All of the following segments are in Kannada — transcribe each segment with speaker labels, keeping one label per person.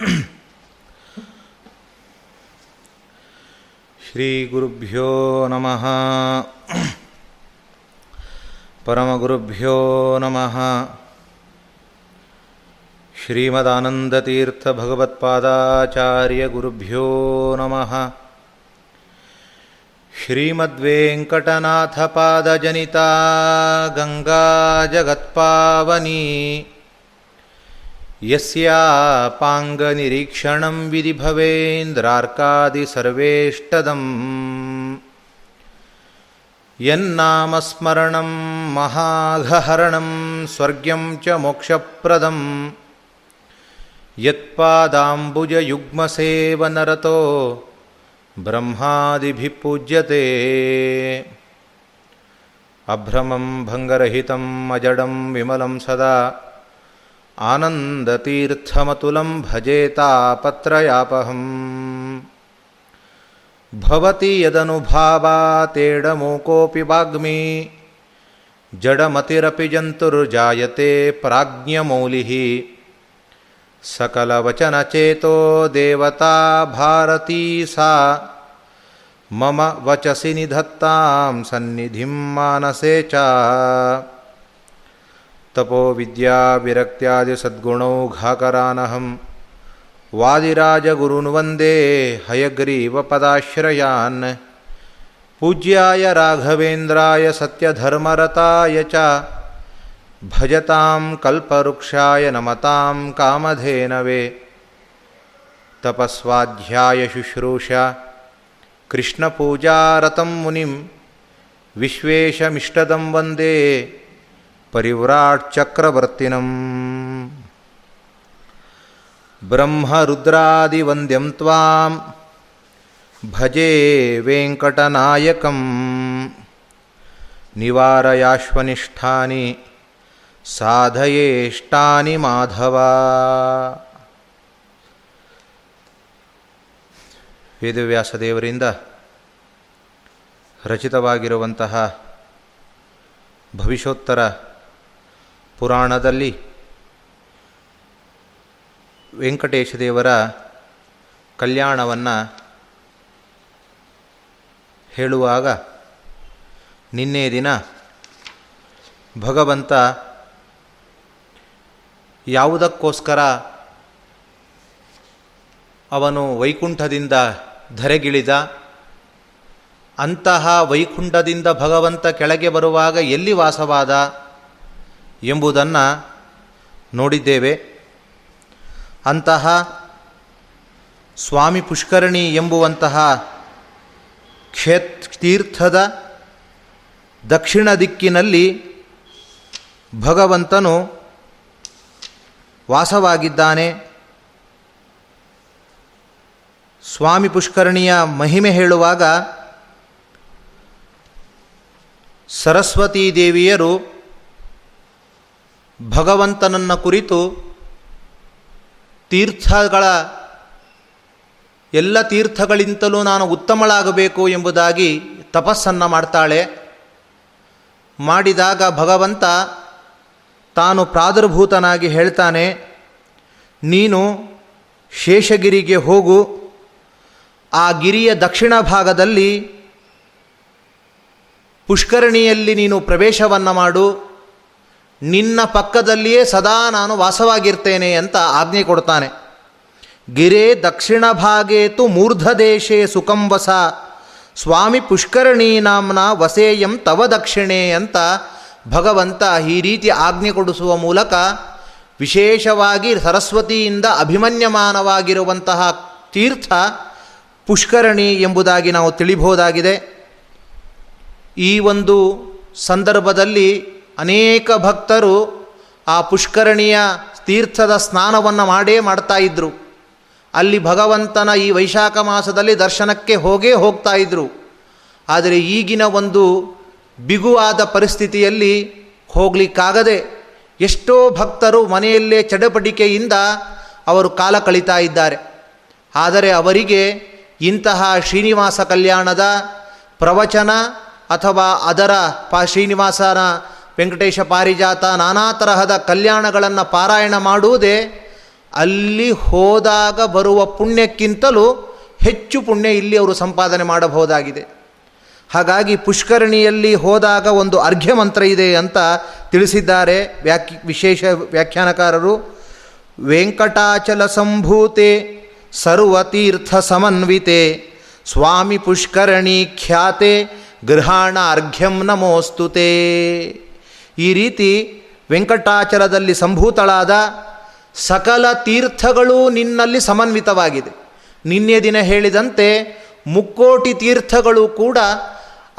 Speaker 1: श्रीगुरुभ्यो नमः। परमगुरुभ्यो नमः। श्रीमदानन्दतीर्थभगवत्पादाचार्यगुरुभ्यो नमः। गङ्गा जगत्पावनी यस्यापाङ्गनिरीक्षणं विधि भवेन्द्रार्कादिसर्वेष्टदम्। यन्नामस्मरणं महाघहरणं स्वर्ग्यं च मोक्षप्रदम्। यत्पादाम्बुजयुग्मसेवनरतो ब्रह्मादिभिः पूज्यते। अभ्रमं भङ्गरहितम् अजडं विमलं सदा आनन्दतीर्थमतुलं भजेतापत्रयापहम् भवति यदनुभावातेडमूकोऽपि वाग्मी, जडमतिरपि जन्तुर्जायते प्राज्ञमौलिः। सकलवचनचेतो देवता भारती सा मम वचसि निधत्तां सन्निधिं मानसे च। तपोविद्याविरक्त्यादिसद्गुणौघाकरानहं वादिराजगुरून् वंदे हयग्रीवपदाश्रयान्। पूज्याय राघवेन्द्राय सत्यधर्मरताय च। भजतां कल्पवृक्षाय नमतां कामधेनवे। तपस्वाध्यायशुश्रूषा कृष्णपूजारतं मुनिं विश्वेशमिष्टदं वंदे। ಪರಿವ್ರಾಟ್ ಚಕ್ರವರ್ತಿನಂ ಬ್ರಹ್ಮರುದ್ರಾದಿವಂದ್ಯಂ ತ್ವಾಂ ಭಜೇ ವೆಂಕಟನಾಯಕಂ ನಿವಾರಯಾಶ್ವನಿಷ್ಠಾನಿ ಸಾಧಯೇಷ್ಟಾನಿ ಮಾಧವ ವೇದವ್ಯಾಸ ದೇವರಿಂದ ರಚಿತವಾಗಿರುವಂತಹ ಭವಿಷ್ಯೋತ್ತರ ಪುರಾಣದಲ್ಲಿ ವೆಂಕಟೇಶ ದೇವರ ಕಲ್ಯಾಣವನ್ನು ಹೇಳುವಾಗ ನಿನ್ನೆ ದಿನ ಭಗವಂತ ಯಾವುದಕ್ಕೋಸ್ಕರ ಅವನು ವೈಕುಂಠದಿಂದ ಧರೆಗಿಳಿದ, ಅಂತಹ ವೈಕುಂಠದಿಂದ ಭಗವಂತ ಕೆಳಗೆ ಬರುವಾಗ ಎಲ್ಲಿ ವಾಸವಾದ ಎಂಬುದನ್ನು ನೋಡಿದ್ದೇವೆ. ಅಂತಹ ಸ್ವಾಮಿ ಪುಷ್ಕರಣಿ ಎಂಬುವಂತಹ ಕ್ಷೇತ್, ತೀರ್ಥದ ದಕ್ಷಿಣ ದಿಕ್ಕಿನಲ್ಲಿ ಭಗವಂತನು ವಾಸವಾಗಿದ್ದಾನೆ. ಸ್ವಾಮಿ ಪುಷ್ಕರಣಿಯ ಮಹಿಮೆ ಹೇಳುವಾಗ ಸರಸ್ವತೀ ದೇವಿಯರು ಭಗವಂತನನ್ನು ಕುರಿತು ತೀರ್ಥಗಳ ಎಲ್ಲ ತೀರ್ಥಗಳಿಂತಲೂ ನಾನು ಉತ್ತಮಳಾಗಬೇಕು ಎಂಬುದಾಗಿ ತಪಸ್ಸನ್ನು ಮಾಡ್ತಾಳೆ. ಮಾಡಿದಾಗ ಭಗವಂತ ತಾನು ಪ್ರಾದುರ್ಭೂತನಾಗಿ ಹೇಳ್ತಾನೆ, ನೀನು ಶೇಷಗಿರಿಗೆ ಹೋಗು. ಆ ಗಿರಿಯ ದಕ್ಷಿಣ ಭಾಗದಲ್ಲಿ ಪುಷ್ಕರಣಿಯಲ್ಲಿ ನೀನು ಪ್ರವೇಶವನ್ನು ಮಾಡು. ನಿನ್ನ ಪಕ್ಕದಲ್ಲಿಯೇ ಸದಾ ನಾನು ವಾಸವಾಗಿರ್ತೇನೆ ಅಂತ ಆಜ್ಞೆ ಕೊಡ್ತಾನೆ. ಗಿರೇ ದಕ್ಷಿಣ ಭಾಗೇತು ಮೂರ್ಧ ದೇಶೇ ಸುಖಂ ವಸ. ಸ್ವಾಮಿ ಪುಷ್ಕರಣಿ ನಾಮ್ನ ವಸೇಯಂ ತವ ದಕ್ಷಿಣೆ ಅಂತ ಭಗವಂತ ಈ ರೀತಿ ಆಜ್ಞೆ ಕೊಡಿಸುವ ಮೂಲಕ ವಿಶೇಷವಾಗಿ ಸರಸ್ವತಿಯಿಂದ ಅಭಿಮನ್ಯಮಾನವಾಗಿರುವಂತಹ ತೀರ್ಥ ಪುಷ್ಕರಣಿ ಎಂಬುದಾಗಿ ನಾವು ತಿಳಿಬಹುದಾಗಿದೆ. ಈ ಒಂದು ಸಂದರ್ಭದಲ್ಲಿ ಅನೇಕ ಭಕ್ತರು ಆ ಪುಷ್ಕರಣಿಯ ತೀರ್ಥದ ಸ್ನಾನವನ್ನು ಮಾಡೇ ಮಾಡ್ತಾ ಇದ್ದರು ಅಲ್ಲಿ ಭಗವಂತನ ಈ ವೈಶಾಖ ಮಾಸದಲ್ಲಿ ದರ್ಶನಕ್ಕೆ ಹೋಗೇ ಹೋಗ್ತಾ ಇದ್ದರು ಆದರೆ ಈಗಿನ ಒಂದು ಬಿಗುವಾದ ಪರಿಸ್ಥಿತಿಯಲ್ಲಿ ಹೋಗಲಿಕ್ಕಾಗದೆ ಎಷ್ಟೋ ಭಕ್ತರು ಮನೆಯಲ್ಲೇ ಚಡಪಡಿಕೆಯಿಂದ ಅವರು ಕಾಲ ಕಳೀತಾ ಇದ್ದಾರೆ. ಆದರೆ ಅವರಿಗೆ ಇಂತಹ ಶ್ರೀನಿವಾಸ ಕಲ್ಯಾಣದ ಪ್ರವಚನ ಅಥವಾ ಅದರ ಪ ಶ್ರೀನಿವಾಸನ ವೆಂಕಟೇಶ ಪಾರಿಜಾತ ನಾನಾ ತರಹದ ಕಲ್ಯಾಣಗಳನ್ನು ಪಾರಾಯಣ ಮಾಡುವುದೇ ಅಲ್ಲಿ ಹೋದಾಗ ಬರುವ ಪುಣ್ಯಕ್ಕಿಂತಲೂ ಹೆಚ್ಚು ಪುಣ್ಯ ಇಲ್ಲಿ ಅವರು ಸಂಪಾದನೆ ಮಾಡಬಹುದಾಗಿದೆ. ಹಾಗಾಗಿ ಪುಷ್ಕರಣಿಯಲ್ಲಿ ಹೋದಾಗ ಒಂದು ಅರ್ಘ್ಯ ಮಂತ್ರ ಇದೆ ಅಂತ ತಿಳಿಸಿದ್ದಾರೆ ವ್ಯಾಖ್ಯ ವಿಶೇಷ ವ್ಯಾಖ್ಯಾನಕಾರರು. ವೆಂಕಟಾಚಲ ಸಂಭೂತೆ ಸರ್ವತೀರ್ಥ ಸಮನ್ವಿತೆ, ಸ್ವಾಮಿ ಪುಷ್ಕರಣಿ ಖ್ಯಾತೆ ಗೃಹಾಣ ಅರ್ಘ್ಯಂ ನಮೋಸ್ತುತೆ. ಈ ರೀತಿ ವೆಂಕಟಾಚಲದಲ್ಲಿ ಸಂಭೂತಳಾದ ಸಕಲ ತೀರ್ಥಗಳು ನಿನ್ನಲ್ಲಿ ಸಮನ್ವಿತವಾಗಿದೆ. ನಿನ್ನೆ ದಿನ ಹೇಳಿದಂತೆ ಮುಕ್ಕೋಟಿ ತೀರ್ಥಗಳು ಕೂಡ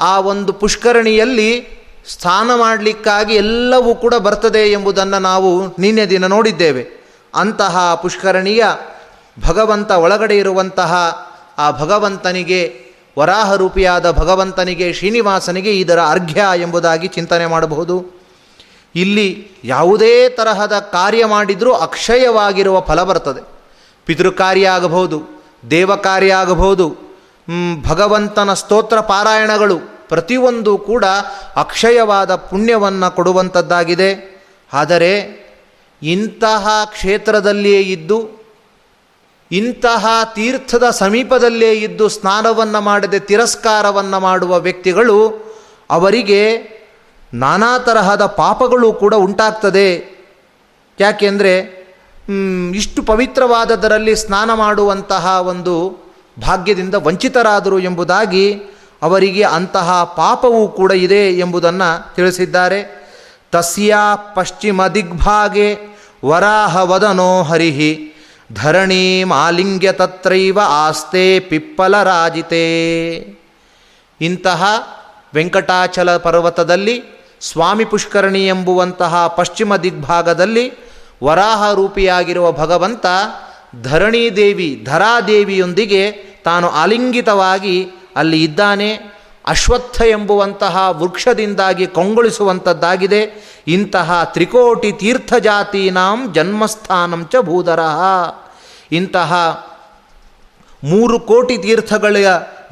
Speaker 1: ಆ ಒಂದು ಪುಷ್ಕರಣಿಯಲ್ಲಿ ಸ್ನಾನ ಮಾಡಲಿಕ್ಕಾಗಿ ಎಲ್ಲವೂ ಕೂಡ ಬರ್ತದೆ ಎಂಬುದನ್ನು ನಾವು ನಿನ್ನೆ ದಿನ ನೋಡಿದ್ದೇವೆ. ಅಂತಹ ಪುಷ್ಕರಣಿಯ ಭಗವಂತ ಒಳಗಡೆ ಇರುವಂತಹ ಆ ಭಗವಂತನಿಗೆ ವರಾಹ ರೂಪಿಯಾದ ಭಗವಂತನಿಗೆ, ಶ್ರೀನಿವಾಸನಿಗೆ ಇದರ ಅರ್ಘ್ಯ ಎಂಬುದಾಗಿ ಚಿಂತನೆ ಮಾಡಬಹುದು. ಇಲ್ಲಿ ಯಾವುದೇ ತರಹದ ಕಾರ್ಯ ಮಾಡಿದರೂ ಅಕ್ಷಯವಾಗಿರುವ ಫಲ ಬರ್ತದೆ. ಪಿತೃಕಾರ್ಯ ಆಗಬಹುದು ದೇವ ಆಗಬಹುದು ಭಗವಂತನ ಸ್ತೋತ್ರ ಪಾರಾಯಣಗಳು ಪ್ರತಿಯೊಂದು ಕೂಡ ಅಕ್ಷಯವಾದ ಪುಣ್ಯವನ್ನು ಕೊಡುವಂಥದ್ದಾಗಿದೆ ಆದರೆ ಇಂತಹ ಕ್ಷೇತ್ರದಲ್ಲಿಯೇ ಇದ್ದು, ಇಂತಹ ತೀರ್ಥದ ಸಮೀಪದಲ್ಲೇ ಇದ್ದು ಸ್ನಾನವನ್ನು ಮಾಡದೆ ತಿರಸ್ಕಾರವನ್ನು ಮಾಡುವ ವ್ಯಕ್ತಿಗಳು ಅವರಿಗೆ ನಾನಾ ತರಹದ ಪಾಪಗಳು ಕೂಡ ಉಂಟಾಗ್ತದೆ. ಯಾಕೆಂದರೆ ಇಷ್ಟು ಪವಿತ್ರವಾದದರಲ್ಲಿ ಸ್ನಾನ ಮಾಡುವಂತಹ ಒಂದು ಭಾಗ್ಯದಿಂದ ವಂಚಿತರಾದರು ಎಂಬುದಾಗಿ ಅವರಿಗೆ ಅಂತಹ ಪಾಪವೂ ಕೂಡ ಇದೆ ಎಂಬುದನ್ನು ತಿಳಿಸಿದ್ದಾರೆ. ತಸ್ಯ ಪಶ್ಚಿಮ ದಿಗ್ಭಾಗೆ ವರಾಹ ವದನೋ ಹರಿಹಿ, ಧರಣಿ ಮಾಲಿಂಗ್ಯ ತತ್ರೈವ ಆಸ್ತೆ ಪಿಪ್ಪಲರಾಜಿತೇ ಇಂತಹ ವೆಂಕಟಾಚಲ ಪರ್ವತದಲ್ಲಿ ಸ್ವಾಮಿ ಪುಷ್ಕರಣಿ ಎಂಬುವಂತಹ ಪಶ್ಚಿಮ ದಿಗ್ಭಾಗದಲ್ಲಿ ವರಾಹ ರೂಪಿಯಾಗಿರುವ ಭಗವಂತ ಧರಣಿ ದೇವಿ ಧರಾದೇವಿಯೊಂದಿಗೆ ತಾನು ಆಲಿಂಗಿತವಾಗಿ ಅಲ್ಲಿ ಇದ್ದಾನೆ. ಅಶ್ವತ್ಥ ಎಂಬುವಂತಹ ವೃಕ್ಷದಿಂದಾಗಿ ಕೊಂಗೊಳಿಸುವಂಥದ್ದಾಗಿದೆ. ಇಂತಹ ತ್ರಿಕೋಟಿ ತೀರ್ಥಜಾತೀನಾಂ ಚ ಭೂಧರಃ ಇಂತಹ ಮೂರು ಕೋಟಿ ತೀರ್ಥಗಳ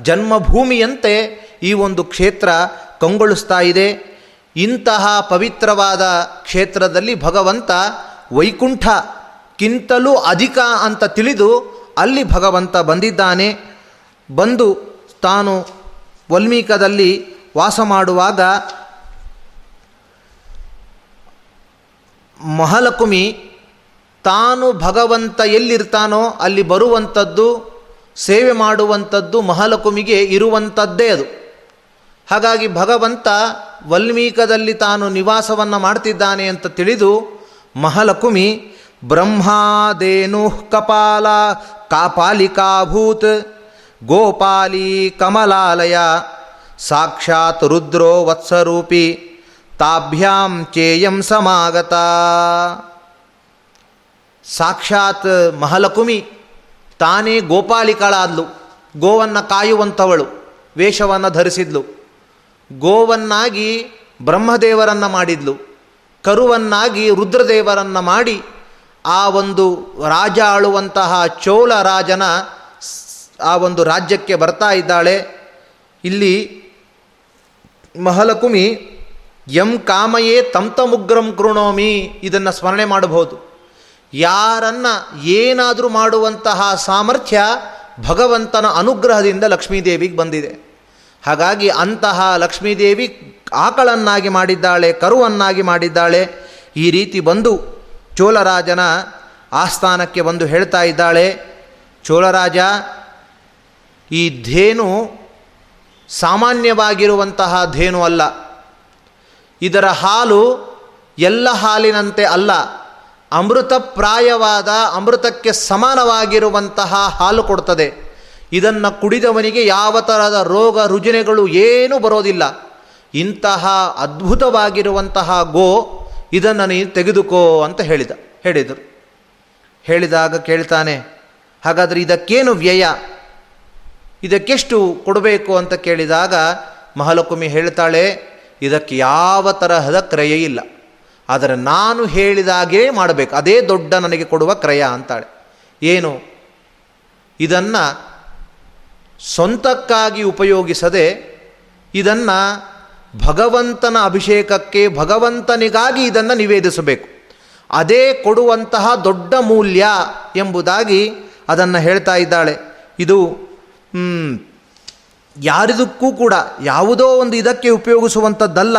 Speaker 1: ಜನ್ಮಭೂಮಿಯಂತೆ ಈ ಒಂದು ಕ್ಷೇತ್ರ ಕಂಗೊಳಿಸ್ತಾ ಇದೆ. ಇಂತಹ ಪವಿತ್ರವಾದ ಕ್ಷೇತ್ರದಲ್ಲಿ ಭಗವಂತ ವೈಕುಂಠಕ್ಕಿಂತಲೂ ಅಧಿಕ ಅಂತ ತಿಳಿದು ಅಲ್ಲಿ ಭಗವಂತ ಬಂದಿದ್ದಾನೆ. ಬಂದು ತಾನು ವಲ್ಮೀಕದಲ್ಲಿ ವಾಸ ಮಾಡುವಾಗ ಮಹಲಕುಮಿ ತಾನು ಭಗವಂತ ಎಲ್ಲಿರ್ತಾನೋ ಅಲ್ಲಿ ಬರುವಂಥದ್ದು, ಸೇವೆ ಮಾಡುವಂಥದ್ದು ಮಹಲಕುಮಿಗೆ ಇರುವಂಥದ್ದೇ ಅದು. ಹಾಗಾಗಿ ಭಗವಂತ ವಲ್ಮೀಕದಲ್ಲಿ ತಾನು ನಿವಾಸವನ್ನು ಮಾಡ್ತಿದ್ದಾನೆ ಅಂತ ತಿಳಿದು ಮಹಾಲಕ್ಷ್ಮಿ ಬ್ರಹ್ಮಾದೇನು ಕಪಾಲ ಕಾಪಾಲಿಕಾಭೂತ್ ಗೋಪಾಲಿ ಕಮಲಾಲಯ, ಸಾಕ್ಷಾತ್ ರುದ್ರೋ ವತ್ಸರೂಪಿ, ತಾಭ್ಯಾಂ ಚೇಯಂ ಸಮಾಗತ. ಸಾಕ್ಷಾತ್ ಮಹಲಕುಮಿ ತಾನೇ ಗೋಪಾಲಿಕಳಾದ್ಲು, ಗೋವನ್ನು ಕಾಯುವಂಥವಳು, ವೇಷವನ್ನು ಧರಿಸಿದ್ಲು. ಗೋವನ್ನಾಗಿ ಬ್ರಹ್ಮದೇವರನ್ನು ಮಾಡಿದ್ಲು. ಕರುವನ್ನಾಗಿ ರುದ್ರದೇವರನ್ನು ಮಾಡಿ ಆ ಒಂದು ರಾಜ ಆಳುವಂತಹ ಚೋಳ ರಾಜನ ಆ ಒಂದು ರಾಜ್ಯಕ್ಕೆ ಬರ್ತಾ ಇದ್ದಾಳೆ. ಇಲ್ಲಿ ಮಹಲಕುಮಿ ಎಂ ಕಾಮಯೇ ತಂತಮುಗ್ರಂ ಕೃಣೋಮಿ ಇದನ್ನು ಸ್ಮರಣೆ ಮಾಡಬಹುದು. ಯಾರನ್ನ ಏನಾದರೂ ಮಾಡುವಂತಹ ಸಾಮರ್ಥ್ಯ ಭಗವಂತನ ಅನುಗ್ರಹದಿಂದ ಲಕ್ಷ್ಮೀದೇವಿಗೆ ಬಂದಿದೆ. ಹಾಗಾಗಿ ಅಂತಹ ಲಕ್ಷ್ಮೀದೇವಿ ಆಕಳನ್ನಾಗಿ ಮಾಡಿದ್ದಾಳೆ, ಕರುವನ್ನಾಗಿ ಮಾಡಿದ್ದಾಳೆ. ಈ ರೀತಿ ಬಂದು ಚೋಳರಾಜನ ಆಸ್ಥಾನಕ್ಕೆ ಬಂದು ಹೇಳ್ತಾ ಇದ್ದಾಳೆ, ಚೋಳರಾಜ, ಈ ಧೇನು ಸಾಮಾನ್ಯವಾಗಿರುವಂತಹ ಧೇನು ಅಲ್ಲ. ಇದರ ಹಾಲು ಎಲ್ಲ ಹಾಲಿನಂತೆ ಅಲ್ಲ. ಅಮೃತಪ್ರಾಯವಾದ ಅಮೃತಕ್ಕೆ ಸಮಾನವಾಗಿರುವಂತಹ ಹಾಲು ಕೊಡ್ತದೆ. ಇದನ್ನು ಕುಡಿದವನಿಗೆ ಯಾವ ಥರದ ರೋಗ ರುಜಿನಗಳು ಏನೂ ಬರೋದಿಲ್ಲ. ಇಂತಹ ಅದ್ಭುತವಾಗಿರುವಂತಹ ಗೋ ಇದನ್ನು ನೀನು ತೆಗೆದುಕೋ ಅಂತ ಹೇಳಿದ. ಹೇಳಿದರು. ಹೇಳಿದಾಗ ಕೇಳ್ತಾನೆ, ಹಾಗಾದರೆ ಇದಕ್ಕೇನು ವ್ಯಯ? ಇದಕ್ಕೆಷ್ಟು ಕೊಡಬೇಕು ಅಂತ ಕೇಳಿದಾಗ ಮಹಾಲಕ್ಷ್ಮಿ ಹೇಳ್ತಾಳೆ, ಇದಕ್ಕೆ ಯಾವ ತರಹದ ಕ್ರಯ ಇಲ್ಲ. ಆದರೆ ನಾನು ಹೇಳಿದಾಗೇ ಮಾಡಬೇಕು. ಅದೇ ದೊಡ್ಡ ನನಗೆ ಕೊಡುವ ಕ್ರಯ ಅಂತಾಳೆ. ಏನು? ಇದನ್ನು ಸ್ವಂತಕ್ಕಾಗಿ ಉಪಯೋಗಿಸದೆ ಇದನ್ನು ಭಗವಂತನ ಅಭಿಷೇಕಕ್ಕೆ ಭಗವಂತನಿಗಾಗಿ ಇದನ್ನು ನಿವೇದಿಸಬೇಕು. ಅದೇ ಕೊಡುವಂತಹ ದೊಡ್ಡ ಮೂಲ್ಯ ಎಂಬುದಾಗಿ ಅದನ್ನು ಹೇಳ್ತಾ ಇದ್ದಾಳೆ. ಇದು ಯಾರಿದಕ್ಕೂ ಕೂಡ ಯಾವುದೋ ಒಂದು ಇದಕ್ಕೆ ಉಪಯೋಗಿಸುವಂಥದ್ದಲ್ಲ,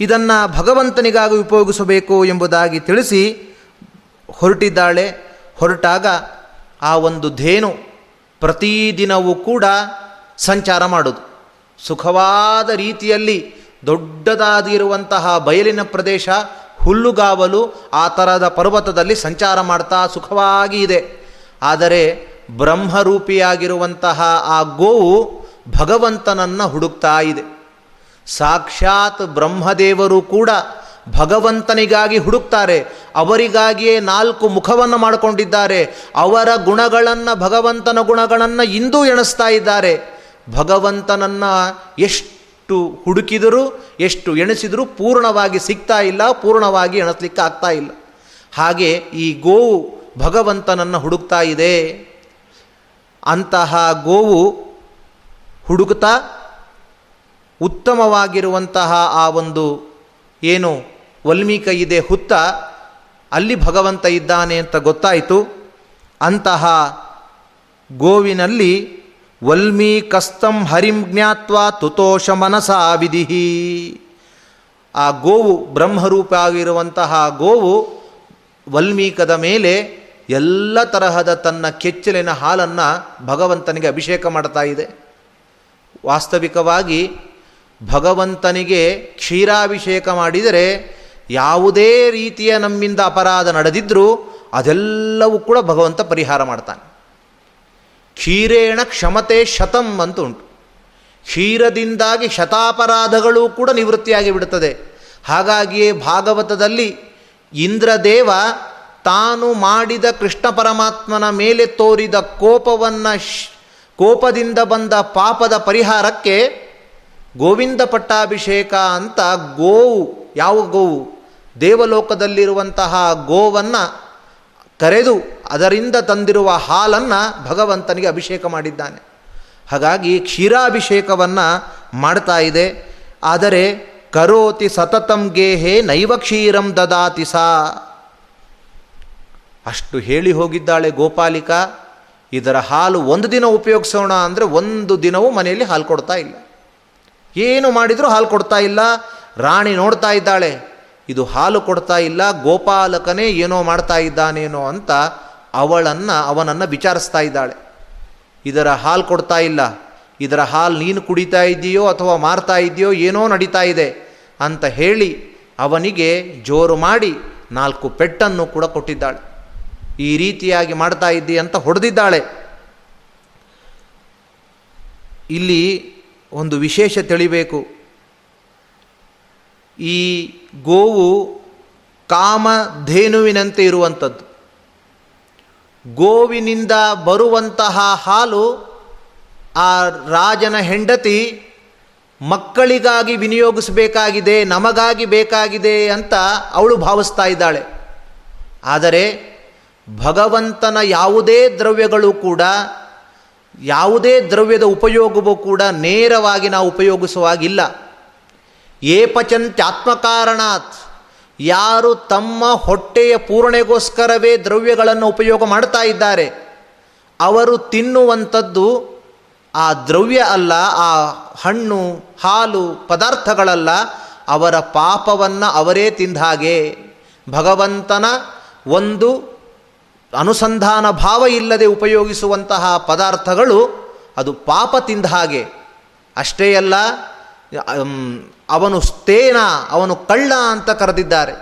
Speaker 1: ಇದನ್ನು ಭಗವಂತನಿಗಾಗಿ ಉಪಯೋಗಿಸಬೇಕು ಎಂಬುದಾಗಿ ತಿಳಿಸಿ ಹೊರಟಿದ್ದಾಳೆ. ಹೊರಟಾಗ ಆ ಒಂದು ಧೇನು ಪ್ರತಿದಿನವೂ ಕೂಡ ಸಂಚಾರ ಮಾಡೋದು. ಸುಖವಾದ ರೀತಿಯಲ್ಲಿ ದೊಡ್ಡದಾಗಿರುವಂತಹ ಬಯಲಿನ ಪ್ರದೇಶ, ಹುಲ್ಲುಗಾವಲು, ಆ ಥರದ ಪರ್ವತದಲ್ಲಿ ಸಂಚಾರ ಮಾಡ್ತಾ ಸುಖವಾಗಿ ಇದೆ. ಆದರೆ ಬ್ರಹ್ಮರೂಪಿಯಾಗಿರುವಂತಹ ಆ ಗೋವು ಭಗವಂತನನ್ನು ಹುಡುಕ್ತಾ ಇದೆ. ಸಾಕ್ಷಾತ್ ಬ್ರಹ್ಮದೇವರು ಕೂಡ ಭಗವಂತನಿಗಾಗಿ ಹುಡುಕ್ತಾರೆ, ಅವರಿಗಾಗಿಯೇ ನಾಲ್ಕು ಮುಖವನ್ನು ಮಾಡಿಕೊಂಡಿದ್ದಾರೆ, ಅವರ ಗುಣಗಳನ್ನು, ಭಗವಂತನ ಗುಣಗಳನ್ನು ಇಂದೂ ಎಣಿಸ್ತಾ ಇದ್ದಾರೆ. ಭಗವಂತನನ್ನು ಎಷ್ಟು ಹುಡುಕಿದರೂ, ಎಷ್ಟು ಎಣಿಸಿದರೂ ಪೂರ್ಣವಾಗಿ ಸಿಗ್ತಾ ಇಲ್ಲ, ಪೂರ್ಣವಾಗಿ ಎಣಿಸ್ಲಿಕ್ಕೆ ಆಗ್ತಾ ಇಲ್ಲ. ಹಾಗೆ ಈ ಗೋವು ಭಗವಂತನನ್ನು ಹುಡುಕ್ತಾ ಇದೆ. ಅಂತಹ ಗೋವು ಹುಡುಕ್ತಾ ಉತ್ತಮವಾಗಿರುವಂತಹ ಆ ಒಂದು ಏನು ವಲ್ಮೀಕ ಇದೆ ಹುತ್ತ, ಅಲ್ಲಿ ಭಗವಂತ ಇದ್ದಾನೆ ಅಂತ ಗೊತ್ತಾಯಿತು. ಅಂತಹ ಗೋವಿನಲ್ಲಿ ವಲ್ಮೀಕಸ್ತಂ ಹರಿಂ ಜ್ಞಾತ್ವ ತುತೋಷ ಮನಸಾ ವಿಧಿಹಿ. ಆ ಗೋವು ಬ್ರಹ್ಮರೂಪ ಆಗಿರುವಂತಹ ಗೋವು ವಲ್ಮೀಕದ ಮೇಲೆ ಎಲ್ಲ ತರಹದ ತನ್ನ ಕೆಚ್ಚಲಿನ ಹಾಲನ್ನು ಭಗವಂತನಿಗೆ ಅಭಿಷೇಕ ಮಾಡ್ತಾ ಇದೆ. ವಾಸ್ತವಿಕವಾಗಿ ಭಗವಂತನಿಗೆ ಕ್ಷೀರಾಭಿಷೇಕ ಮಾಡಿದರೆ ಯಾವುದೇ ರೀತಿಯ ನಮ್ಮಿಂದ ಅಪರಾಧ ನಡೆದಿದ್ದರೂ ಅದೆಲ್ಲವೂ ಕೂಡ ಭಗವಂತ ಪರಿಹಾರ ಮಾಡ್ತಾನೆ. ಕ್ಷೀರೇಣ ಕ್ಷಮತೆ ಶತಂ ಅಂತ ಉಂಟು. ಕ್ಷೀರದಿಂದಾಗಿ ಶತಾಪರಾಧಗಳು ಕೂಡ ನಿವೃತ್ತಿಯಾಗಿ ಬಿಡುತ್ತದೆ. ಹಾಗಾಗಿಯೇ ಭಾಗವತದಲ್ಲಿ ಇಂದ್ರದೇವ ತಾನು ಮಾಡಿದ ಕೃಷ್ಣ ಪರಮಾತ್ಮನ ಮೇಲೆ ತೋರಿದ ಕೋಪವನ್ನು ಕೋಪದಿಂದ ಬಂದ ಪಾಪದ ಪರಿಹಾರಕ್ಕೆ ಗೋವಿಂದ ಪಟ್ಟಾಭಿಷೇಕ ಅಂತ ಗೋವು, ಯಾವ ಗೋವು? ದೇವಲೋಕದಲ್ಲಿರುವಂತಹ ಗೋವನ್ನು ಕರೆದು ಅದರಿಂದ ತಂದಿರುವ ಹಾಲನ್ನು ಭಗವಂತನಿಗೆ ಅಭಿಷೇಕ ಮಾಡಿದ್ದಾನೆ. ಹಾಗಾಗಿ ಕ್ಷೀರಾಭಿಷೇಕವನ್ನು ಮಾಡ್ತಾ ಇದೆ. ಆದರೆ ಕರೋತಿ ಸತತಂ ಗೇಹೇ ನೈವ ಕ್ಷೀರಂ ದದಾತಿ ಸಾ. ಅಷ್ಟು ಹೇಳಿ ಹೋಗಿದ್ದಾಳೆ ಗೋಪಾಲಿಕ. ಇದರ ಹಾಲು ಒಂದು ದಿನ ಉಪಯೋಗಿಸೋಣ ಅಂದರೆ ಒಂದು ದಿನವೂ ಮನೆಯಲ್ಲಿ ಹಾಲು ಕೊಡ್ತಾ ಇಲ್ಲ. ಏನು ಮಾಡಿದರೂ ಹಾಲು ಕೊಡ್ತಾ ಇಲ್ಲ. ರಾಣಿ ನೋಡ್ತಾ ಇದ್ದಾಳೆ. ಇದು ಹಾಲು ಕೊಡ್ತಾ ಇಲ್ಲ, ಗೋಪಾಲಕನೇ ಏನೋ ಮಾಡ್ತಾ ಇದ್ದಾನೇನೋ ಅಂತ ಅವಳನ್ನು, ಅವನನ್ನು ವಿಚಾರಿಸ್ತಾ ಇದ್ದಾಳೆ. ಇದರ ಹಾಲು ಕೊಡ್ತಾ ಇಲ್ಲ, ಇದರ ಹಾಲು ನೀನು ಕುಡಿತಾ ಇದ್ದೀಯೋ ಅಥವಾ ಮಾರ್ತಾ ಇದೆಯೋ ಏನೋ ನಡೀತಾ ಇದೆ ಅಂತ ಹೇಳಿ ಅವನಿಗೆ ಜೋರು ಮಾಡಿ ನಾಲ್ಕು ಪೆಟ್ಟನ್ನು ಕೂಡ ಕೊಟ್ಟಿದ್ದಾಳೆ. ಈ ರೀತಿಯಾಗಿ ಮಾಡ್ತಾ ಇದ್ದಿ ಅಂತ ಹೊಡೆದಿದ್ದಾಳೆ. ಇಲ್ಲಿ ಒಂದು ವಿಶೇಷ ತಿಳಿಬೇಕು. ಈ ಗೋವು ಕಾಮಧೇನುವಿನಂತೆ ಇರುವಂಥದ್ದು. ಗೋವಿನಿಂದ ಬರುವಂತಹ ಹಾಲು ಆ ರಾಜನ ಹೆಂಡತಿ ಮಕ್ಕಳಿಗಾಗಿ ವಿನಿಯೋಗಿಸಬೇಕಾಗಿದೆ, ನಮಗಾಗಿ ಬೇಕಾಗಿದೆ ಅಂತ ಅವಳು ಭಾವಿಸ್ತಾ ಇದ್ದಾಳೆ. ಆದರೆ ಭಗವಂತನ ಯಾವುದೇ ದ್ರವ್ಯಗಳು ಕೂಡ, ಯಾವುದೇ ದ್ರವ್ಯದ ಉಪಯೋಗವೂ ಕೂಡ ನೇರವಾಗಿ ನಾವು ಉಪಯೋಗಿಸುವಾಗಿಲ್ಲ. ಏಪಚಂತ್ಯಾತ್ಮಕಾರಣಾತ್. ಯಾರು ತಮ್ಮ ಹೊಟ್ಟೆಯ ಪೂರಣೆಗೋಸ್ಕರವೇ ದ್ರವ್ಯಗಳನ್ನು ಉಪಯೋಗ ಮಾಡ್ತಾ ಇದ್ದಾರೆ, ಅವರು ತಿನ್ನುವಂಥದ್ದು ಆ ದ್ರವ್ಯ ಅಲ್ಲ, ಆ ಹಣ್ಣು, ಹಾಲು, ಪದಾರ್ಥಗಳಲ್ಲ, ಅವರ ಪಾಪವನ್ನು ಅವರೇ ತಿಂದ ಹಾಗೆ. ಭಗವಂತನ ಒಂದು ಅನುಸಂಧಾನ ಭಾವ ಇಲ್ಲದೆ ಉಪಯೋಗಿಸುವಂತಹ ಪದಾರ್ಥಗಳು ಅದು ಪಾಪ ತಿಂದ ಹಾಗೆ. ಅಷ್ಟೇ ಅಲ್ಲ ಅವನು ಸ್ಥೇನ ಅವನು ಕಳ್ಳ ಅಂತ ಕರೆದಿದ್ದಾರೆ.